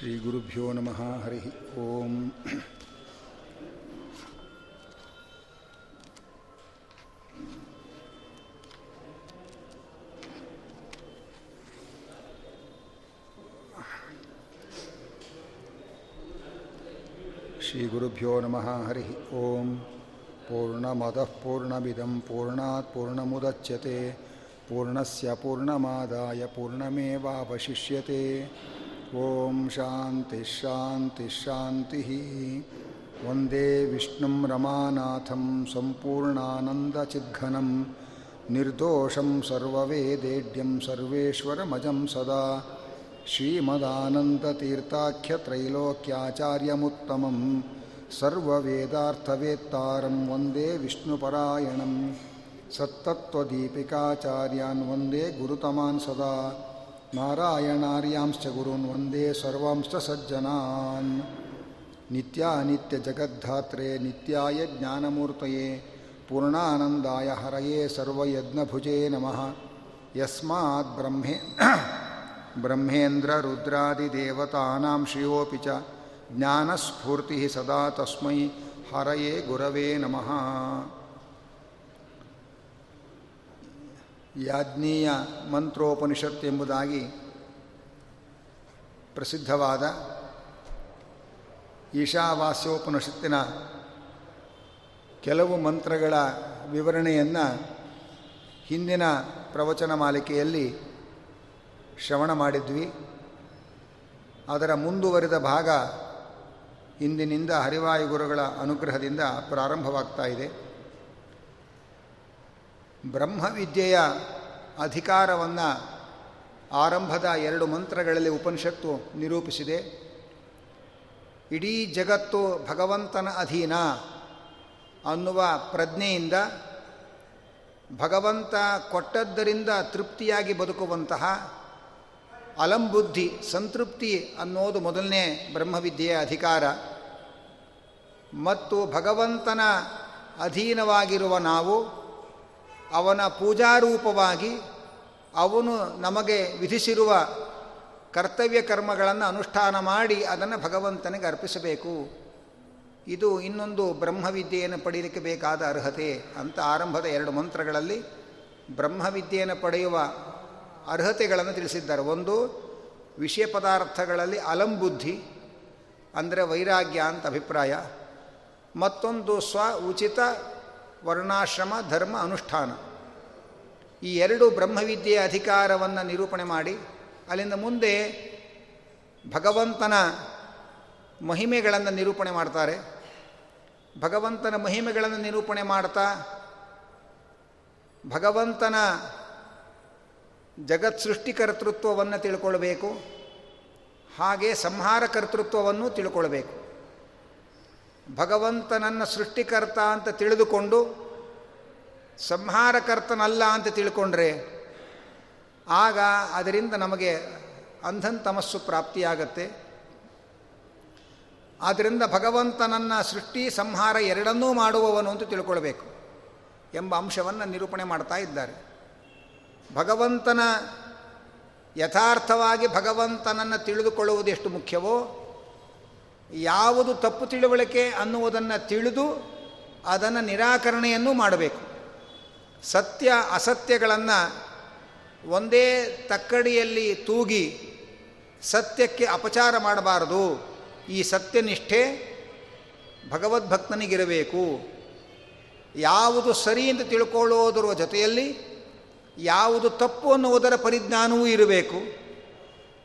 श्रीगुरुभ्यो नमः, हरिः ओम्। श्रीगुरुभ्यो नमः, हरिः ॐ पूर्णमदः पूर्णमिदं पूर्णात् पूर्णमुदच्यते, पूर्णस्य पूर्णमादाय पूर्णमेवावशिष्यते। ॐ शान्तिश्शान्तिश्शान्तिः वन्दे विष्णुं रमानाथं सम्पूर्णानन्दचिद्घनं निर्दोषं सर्ववेदेड्यं सर्वेश्वरमजं सदा श्रीमदानन्दतीर्थाख्यत्रैलोक्याचार्यमुत्तमं सर्ववेदार्थवेत्तारं वन्दे विष्णुपरायणं सत्तत्त्वदीपिकाचार्यान् वन्दे गुरुतमान् सदा ನಾರಾಯಣಾರ್ಯಾಂಶ್ಚ ಗುರುನ್ ವಂದೇ ಸರ್ವಾಂಶ್ಚ ಸಜ್ಜನಾನ್. ನಿತ್ಯಾನಿತ್ಯ ಜಗದ್ಧಾತ್ರೆ, ನಿತ್ಯಾಯ ಜ್ಞಾನಮೂರ್ತಯೇ, ಪೂರ್ಣಾನಂದಾಯ ಹರಯೇ ಸರ್ವಯಜ್ಞಭುಜೇ ನಮಃ. ಯಸ್ಮಾತ್ ಬ್ರಹ್ಮೇ, ಬ್ರಹ್ಮೇಂದ್ರ ರುದ್ರಾದಿದೇವತಾನಾಂ ಶ್ರಿಯೋಪಿ ಚ, ಜ್ಞಾನಸ್ಫೂರ್ತಿ ಸದಾ ತಸ್ಮೈ ಹರಯೇ ಗುರವೇ ನಮಃ. ಯಾಜ್ಞೀಯ ಮಂತ್ರೋಪನಿಷತ್ ಎಂಬುದಾಗಿ ಪ್ರಸಿದ್ಧವಾದ ಈಶಾವಾಸ್ಯೋಪನಿಷತ್ತಿನ ಕೆಲವು ಮಂತ್ರಗಳ ವಿವರಣೆಯನ್ನು ಹಿಂದಿನ ಪ್ರವಚನ ಮಾಲಿಕೆಯಲ್ಲಿ ಶ್ರವಣ ಮಾಡಿದ್ವಿ. ಅದರ ಮುಂದುವರಿದ ಭಾಗ ಇಂದಿನಿಂದ ಹರಿವಾಯುಗುರುಗಳ ಅನುಗ್ರಹದಿಂದ ಪ್ರಾರಂಭವಾಗ್ತಾ ಇದೆ. ಬ್ರಹ್ಮವಿದ್ಯೆಯ ಅಧಿಕಾರವನ್ನು ಆರಂಭದ ಎರಡು ಮಂತ್ರಗಳಲ್ಲಿ ಉಪನಿಷತ್ತು ನಿರೂಪಿಸಿದೆ. ಇಡೀ ಜಗತ್ತು ಭಗವಂತನ ಅಧೀನ ಅನ್ನುವ ಪ್ರಜ್ಞೆಯಿಂದ ಭಗವಂತ ಕೊಟ್ಟದ್ದರಿಂದ ತೃಪ್ತಿಯಾಗಿ ಬದುಕುವಂತಹ ಅಲಂಬುದ್ಧಿ, ಸಂತೃಪ್ತಿ ಅನ್ನೋದು ಮೊದಲನೇ ಬ್ರಹ್ಮವಿದ್ಯೆಯ ಅಧಿಕಾರ. ಮತ್ತು ಭಗವಂತನ ಅಧೀನವಾಗಿರುವ ನಾವು ಅವನ ಪೂಜಾರೂಪವಾಗಿ ಅವನು ನಮಗೆ ವಿಧಿಸಿರುವ ಕರ್ತವ್ಯ ಕರ್ಮಗಳನ್ನು ಅನುಷ್ಠಾನ ಮಾಡಿ ಅದನ್ನು ಭಗವಂತನಿಗೆ ಅರ್ಪಿಸಬೇಕು. ಇದು ಇನ್ನೊಂದು ಬ್ರಹ್ಮವಿದ್ಯೆಯನ್ನು ಪಡೆಯಲಿಕ್ಕೆ ಬೇಕಾದ ಅರ್ಹತೆ ಅಂತ ಆರಂಭದ ಎರಡು ಮಂತ್ರಗಳಲ್ಲಿ ಬ್ರಹ್ಮವಿದ್ಯೆಯನ್ನು ಪಡೆಯುವ ಅರ್ಹತೆಗಳನ್ನು ತಿಳಿಸಿದ್ದಾರೆ. ಒಂದು, ವಿಷಯ ಪದಾರ್ಥಗಳಲ್ಲಿ ಅಲಂಬುದ್ಧಿ, ಅಂದರೆ ವೈರಾಗ್ಯ ಅಂತ ಅಭಿಪ್ರಾಯ. ಮತ್ತೊಂದು, ಸ್ವ ಉಚಿತ ವರ್ಣಾಶ್ರಮ, ಧರ್ಮ, ಅನುಷ್ಠಾನ. ಈ ಎರಡು ಬ್ರಹ್ಮವಿದ್ಯೆಯ ಅಧಿಕಾರವನ್ನು ನಿರೂಪಣೆ ಮಾಡಿ, ಅಲ್ಲಿಂದ ಮುಂದೆ ಭಗವಂತನ ಮಹಿಮೆಗಳನ್ನು ನಿರೂಪಣೆ ಮಾಡ್ತಾರೆ. ಭಗವಂತನ ಮಹಿಮೆಗಳನ್ನು ನಿರೂಪಣೆ ಮಾಡ್ತಾ, ಭಗವಂತನ ಜಗತ್ ಸೃಷ್ಟಿಕರ್ತೃತ್ವವನ್ನು ತಿಳ್ಕೊಳ್ಬೇಕು, ಹಾಗೆ ಸಂಹಾರ ಕರ್ತೃತ್ವವನ್ನು ತಿಳ್ಕೊಳ್ಬೇಕು. ಭಗವಂತನನ್ನು ಸೃಷ್ಟಿಕರ್ತ ಅಂತ ತಿಳಿದುಕೊಂಡು, ಸಂಹಾರಕರ್ತನಲ್ಲ ಅಂತ ತಿಳ್ಕೊಂಡ್ರೆ, ಆಗ ಅದರಿಂದ ನಮಗೆ ಅಂಧನ್ ತಮಸ್ಸು ಪ್ರಾಪ್ತಿಯಾಗತ್ತೆ. ಆದ್ದರಿಂದ ಭಗವಂತನನ್ನು ಸೃಷ್ಟಿ, ಸಂಹಾರ ಎರಡನ್ನೂ ಮಾಡುವವನು ಅಂತ ತಿಳ್ಕೊಳ್ಬೇಕು ಎಂಬ ಅಂಶವನ್ನು ನಿರೂಪಣೆ ಮಾಡ್ತಾ ಇದ್ದಾರೆ. ಭಗವಂತನ ಯಥಾರ್ಥವಾಗಿ ಭಗವಂತನನ್ನು ತಿಳಿದುಕೊಳ್ಳುವುದು ಎಷ್ಟು ಮುಖ್ಯವೋ ಯಾವುದು ತಪ್ಪು ತಿಳುವಳಿಕೆ ಅನ್ನುವುದನ್ನು ತಿಳಿದು ಅದನ್ನು ನಿರಾಕರಣೆಯನ್ನು ಮಾಡಬೇಕು. ಸತ್ಯ ಅಸತ್ಯಗಳನ್ನು ಒಂದೇ ತಕ್ಕಡಿಯಲ್ಲಿ ತೂಗಿ ಸತ್ಯಕ್ಕೆ ಅಪಚಾರ ಮಾಡಬಾರದು. ಈ ಸತ್ಯನಿಷ್ಠೆ ಭಗವದ್ಭಕ್ತನಿಗಿರಬೇಕು. ಯಾವುದು ಸರಿ ಎಂದು ತಿಳ್ಕೊಳ್ಳೋದರ ಜೊತೆಯಲ್ಲಿ ಯಾವುದು ತಪ್ಪು ಅನ್ನುವುದರ ಪರಿಜ್ಞಾನವೂ ಇರಬೇಕು.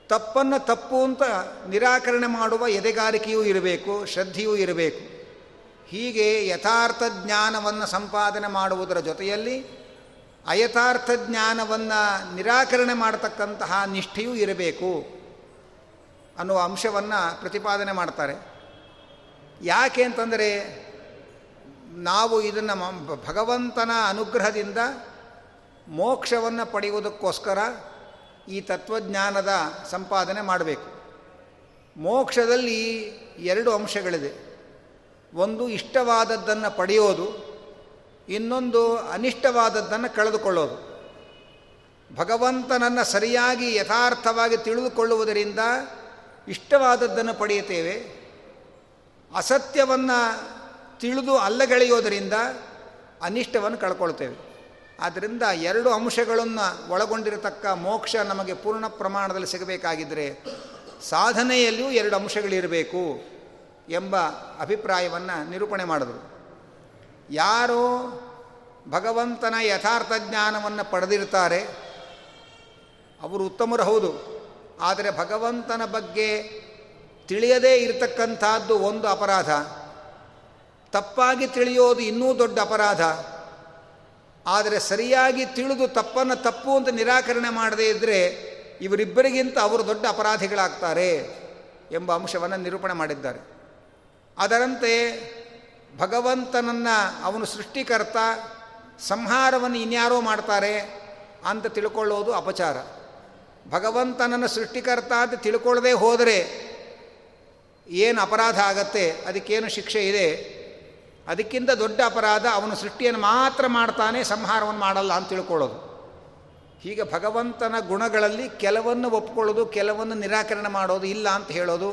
ತಪ್ಪನ್ನು ತಪ್ಪು ಅಂತ ನಿರಾಕರಣೆ ಮಾಡುವ ಎದೆಗಾರಿಕೆಯೂ ಇರಬೇಕು, ಶ್ರದ್ಧೆಯೂ ಇರಬೇಕು. ಹೀಗೆ ಯಥಾರ್ಥ ಜ್ಞಾನವನ್ನು ಸಂಪಾದನೆ ಮಾಡುವುದರ ಜೊತೆಯಲ್ಲಿ ಅಯಥಾರ್ಥ ಜ್ಞಾನವನ್ನು ನಿರಾಕರಣೆ ಮಾಡತಕ್ಕಂತಹ ನಿಷ್ಠೆಯೂ ಇರಬೇಕು ಅನ್ನುವ ಅಂಶವನ್ನು ಪ್ರತಿಪಾದನೆ ಮಾಡ್ತಾರೆ. ಯಾಕೆ ಅಂತಂದರೆ ನಾವು ಇದನ್ನು ಭಗವಂತನ ಅನುಗ್ರಹದಿಂದ ಮೋಕ್ಷವನ್ನು ಪಡೆಯುವುದಕ್ಕೋಸ್ಕರ ಈ ತತ್ವಜ್ಞಾನದ ಸಂಪಾದನೆ ಮಾಡಬೇಕು. ಮೋಕ್ಷದಲ್ಲಿ ಎರಡು ಅಂಶಗಳಿದೆ. ಒಂದು ಇಷ್ಟವಾದದ್ದನ್ನು ಪಡೆಯೋದು, ಇನ್ನೊಂದು ಅನಿಷ್ಟವಾದದ್ದನ್ನು ಕಳೆದುಕೊಳ್ಳೋದು. ಭಗವಂತನನ್ನು ಸರಿಯಾಗಿ ಯಥಾರ್ಥವಾಗಿ ತಿಳಿದುಕೊಳ್ಳುವುದರಿಂದ ಇಷ್ಟವಾದದ್ದನ್ನು ಪಡೆಯುತ್ತೇವೆ. ಅಸತ್ಯವನ್ನು ತಿಳಿದು ಅಲ್ಲಗೆಳೆಯೋದರಿಂದ ಅನಿಷ್ಟವನ್ನು ಕಳ್ಕೊಳ್ತೇವೆ. ಆದ್ದರಿಂದ ಎರಡು ಅಂಶಗಳನ್ನು ಒಳಗೊಂಡಿರತಕ್ಕ ಮೋಕ್ಷ ನಮಗೆ ಪೂರ್ಣ ಪ್ರಮಾಣದಲ್ಲಿ ಸಿಗಬೇಕಾಗಿದ್ದರೆ ಸಾಧನೆಯಲ್ಲಿಯೂ ಎರಡು ಅಂಶಗಳಿರಬೇಕು ಎಂಬ ಅಭಿಪ್ರಾಯವನ್ನು ನಿರೂಪಣೆ ಮಾಡಿದರು. ಯಾರು ಭಗವಂತನ ಯಥಾರ್ಥ ಜ್ಞಾನವನ್ನು ಪಡೆದಿರ್ತಾರೆ, ಅವರು ಉತ್ತಮರು ಹೌದು. ಆದರೆ ಭಗವಂತನ ಬಗ್ಗೆ ತಿಳಿಯದೇ ಇರತಕ್ಕಂಥದ್ದು ಒಂದು ಅಪರಾಧ. ತಪ್ಪಾಗಿ ತಿಳಿಯೋದು ಇನ್ನೂ ದೊಡ್ಡ ಅಪರಾಧ. ಆದರೆ ಸರಿಯಾಗಿ ತಿಳಿದು ತಪ್ಪನ್ನು ತಪ್ಪು ಅಂತ ನಿರಾಕರಣೆ ಮಾಡದೇ ಇದ್ದರೆ ಇವರಿಬ್ಬರಿಗಿಂತ ಅವರು ದೊಡ್ಡ ಅಪರಾಧಿಗಳಾಗ್ತಾರೆ ಎಂಬ ಅಂಶವನ್ನು ನಿರೂಪಣೆ ಮಾಡಿದ್ದಾರೆ. ಅದರಂತೆ ಭಗವಂತನನ್ನು ಅವನು ಸೃಷ್ಟಿಕರ್ತ, ಸಂಹಾರವನ್ನು ಇನ್ಯಾರೋ ಮಾಡ್ತಾರೆ ಅಂತ ತಿಳ್ಕೊಳ್ಳೋದು ಅಪಚಾರ. ಭಗವಂತನನ್ನು ಸೃಷ್ಟಿಕರ್ತ ಅಂತ ತಿಳ್ಕೊಳ್ಳದೆ ಹೋದರೆ ಏನು ಅಪರಾಧ ಆಗತ್ತೆ, ಅದಕ್ಕೇನು ಶಿಕ್ಷೆ ಇದೆ? ಅದಕ್ಕಿಂತ ದೊಡ್ಡ ಅಪರಾಧ ಅವನು ಸೃಷ್ಟಿಯನ್ನು ಮಾತ್ರ ಮಾಡ್ತಾನೆ, ಸಂಹಾರವನ್ನು ಮಾಡಲ್ಲ ಅಂತ ತಿಳ್ಕೊಳ್ಳೋದು. ಹೀಗೆ ಭಗವಂತನ ಗುಣಗಳಲ್ಲಿ ಕೆಲವನ್ನು ಒಪ್ಕೊಳ್ಳೋದು, ಕೆಲವನ್ನು ನಿರಾಕರಣೆ ಮಾಡೋದು ಇಲ್ಲ ಅಂತ ಹೇಳೋದು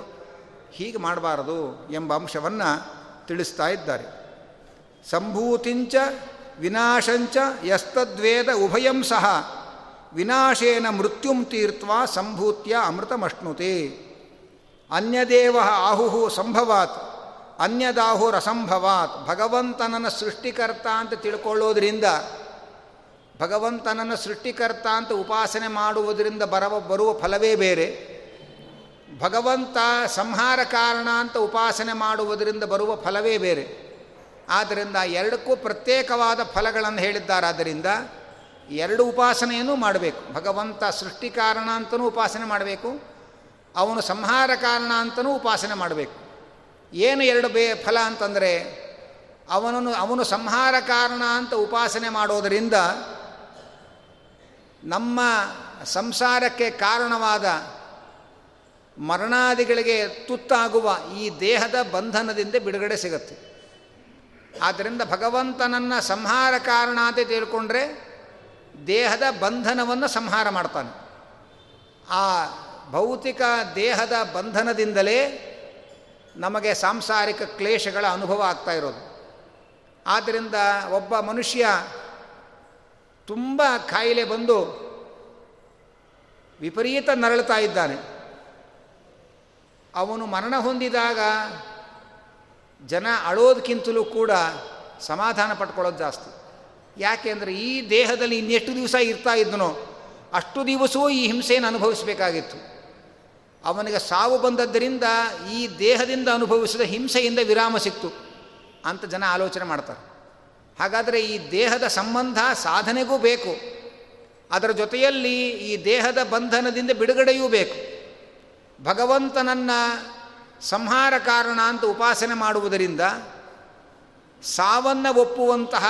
ಹೀಗೆ ಮಾಡಬಾರದು ಎಂಬ ಅಂಶವನ್ನು ತಿಳಿಸ್ತಾ ಇದ್ದಾರೆ. ಸಂಭೂತಿಂಚ ವಿನಾಶಂಚ ಯಸ್ತದ್ವೇದ ಉಭಯಂ ಸಹ ವಿನಾಶೇನ ಮೃತ್ಯುಂ ತೀರ್ತ್ವ ಸಂಭೂತ್ಯ ಅಮೃತಮಶ್ನುತೆ. ಅನ್ಯದೇವ ಆಹುಹು ಸಂಭವಾತ್. ಅನ್ಯದಾಹುರಸಂಭವಾತ್ ಭಗವಂತನನ್ನು ಸೃಷ್ಟಿಕರ್ತ ಅಂತ ತಿಳ್ಕೊಳ್ಳೋದ್ರಿಂದ, ಭಗವಂತನನ್ನು ಸೃಷ್ಟಿಕರ್ತ ಅಂತ ಉಪಾಸನೆ ಮಾಡುವುದರಿಂದ ಬರವ, ಬರುವ ಫಲವೇ ಬೇರೆ. ಭಗವಂತ ಸಂಹಾರ ಕಾರಣ ಅಂತ ಉಪಾಸನೆ ಮಾಡುವುದರಿಂದ ಬರುವ ಫಲವೇ ಬೇರೆ. ಆದ್ದರಿಂದ ಎರಡಕ್ಕೂ ಪ್ರತ್ಯೇಕವಾದ ಫಲಗಳನ್ನು ಹೇಳಿದ್ದಾರೆ. ಆದ್ದರಿಂದ ಎರಡು ಉಪಾಸನೆಯನ್ನು ಮಾಡಬೇಕು. ಭಗವಂತ ಸೃಷ್ಟಿ ಕಾರಣ ಅಂತಲೂ ಉಪಾಸನೆ ಮಾಡಬೇಕು. ಅವನು ಸಂಹಾರ ಕಾರಣ ಅಂತಲೂ ಉಪಾಸನೆ ಮಾಡಬೇಕು. ಏನು ಎರಡು ಬೇ ಫಲ ಅಂತಂದರೆ ಅವನನ್ನು ಅವನು ಸಂಹಾರ ಕಾರಣ ಅಂತ ಉಪಾಸನೆ ಮಾಡೋದರಿಂದ ನಮ್ಮ ಸಂಸಾರಕ್ಕೆ ಕಾರಣವಾದ ಮರಣಾದಿಗಳಿಗೆ ತುತ್ತಾಗುವ ಈ ದೇಹದ ಬಂಧನದಿಂದ ಬಿಡುಗಡೆ ಸಿಗುತ್ತೆ. ಆದ್ದರಿಂದ ಭಗವಂತನನ್ನು ಸಂಹಾರ ಕಾರಣ ಅಂತ ತಿಳ್ಕೊಂಡ್ರೆ ದೇಹದ ಬಂಧನವನ್ನು ಸಂಹಾರ ಮಾಡ್ತಾನೆ. ಆ ಭೌತಿಕ ದೇಹದ ಬಂಧನದಿಂದಲೇ ನಮಗೆ ಸಾಂಸಾರಿಕ ಕ್ಲೇಶಗಳ ಅನುಭವ ಆಗ್ತಾ ಇರೋದು. ಆದ್ದರಿಂದ ಒಬ್ಬ ಮನುಷ್ಯ ತುಂಬ ಕಾಯಿಲೆ ಬಂದು ವಿಪರೀತ ನರಳುತ್ತಾ ಇದ್ದಾನೆ. ಅವನು ಮರಣ ಹೊಂದಿದಾಗ ಜನ ಅಳೋದಕ್ಕಿಂತಲೂ ಕೂಡ ಸಮಾಧಾನ ಪಟ್ಕೊಳ್ಳೋದು ಜಾಸ್ತಿ. ಯಾಕೆ ಅಂದರೆ ಈ ದೇಹದಲ್ಲಿ ಇನ್ನೆಷ್ಟು ದಿವಸ ಇರ್ತಾ ಇದ್ದನೋ ಅಷ್ಟು ದಿವಸವೂ ಈ ಹಿಂಸೆಯನ್ನು ಅನುಭವಿಸಬೇಕಾಗಿತ್ತು. ಅವನಿಗೆ ಸಾವು ಬಂದದ್ದರಿಂದ ಈ ದೇಹದಿಂದ ಅನುಭವಿಸಿದ ಹಿಂಸೆಯಿಂದ ವಿರಾಮ ಸಿಕ್ತು ಅಂತ ಜನ ಆಲೋಚನೆ ಮಾಡ್ತಾರೆ. ಹಾಗಾದರೆ ಈ ದೇಹದ ಸಂಬಂಧ ಸಾಧನೆಗೂ ಬೇಕು. ಅದರ ಜೊತೆಯಲ್ಲಿ ಈ ದೇಹದ ಬಂಧನದಿಂದ ಬಿಡುಗಡೆಯೂ ಬೇಕು. ಭಗವಂತನನ್ನು ಸಂಹಾರ ಕಾರಣ ಅಂತ ಉಪಾಸನೆ ಮಾಡುವುದರಿಂದ ಸಾವನ್ನು ಒಪ್ಪುವಂತಹ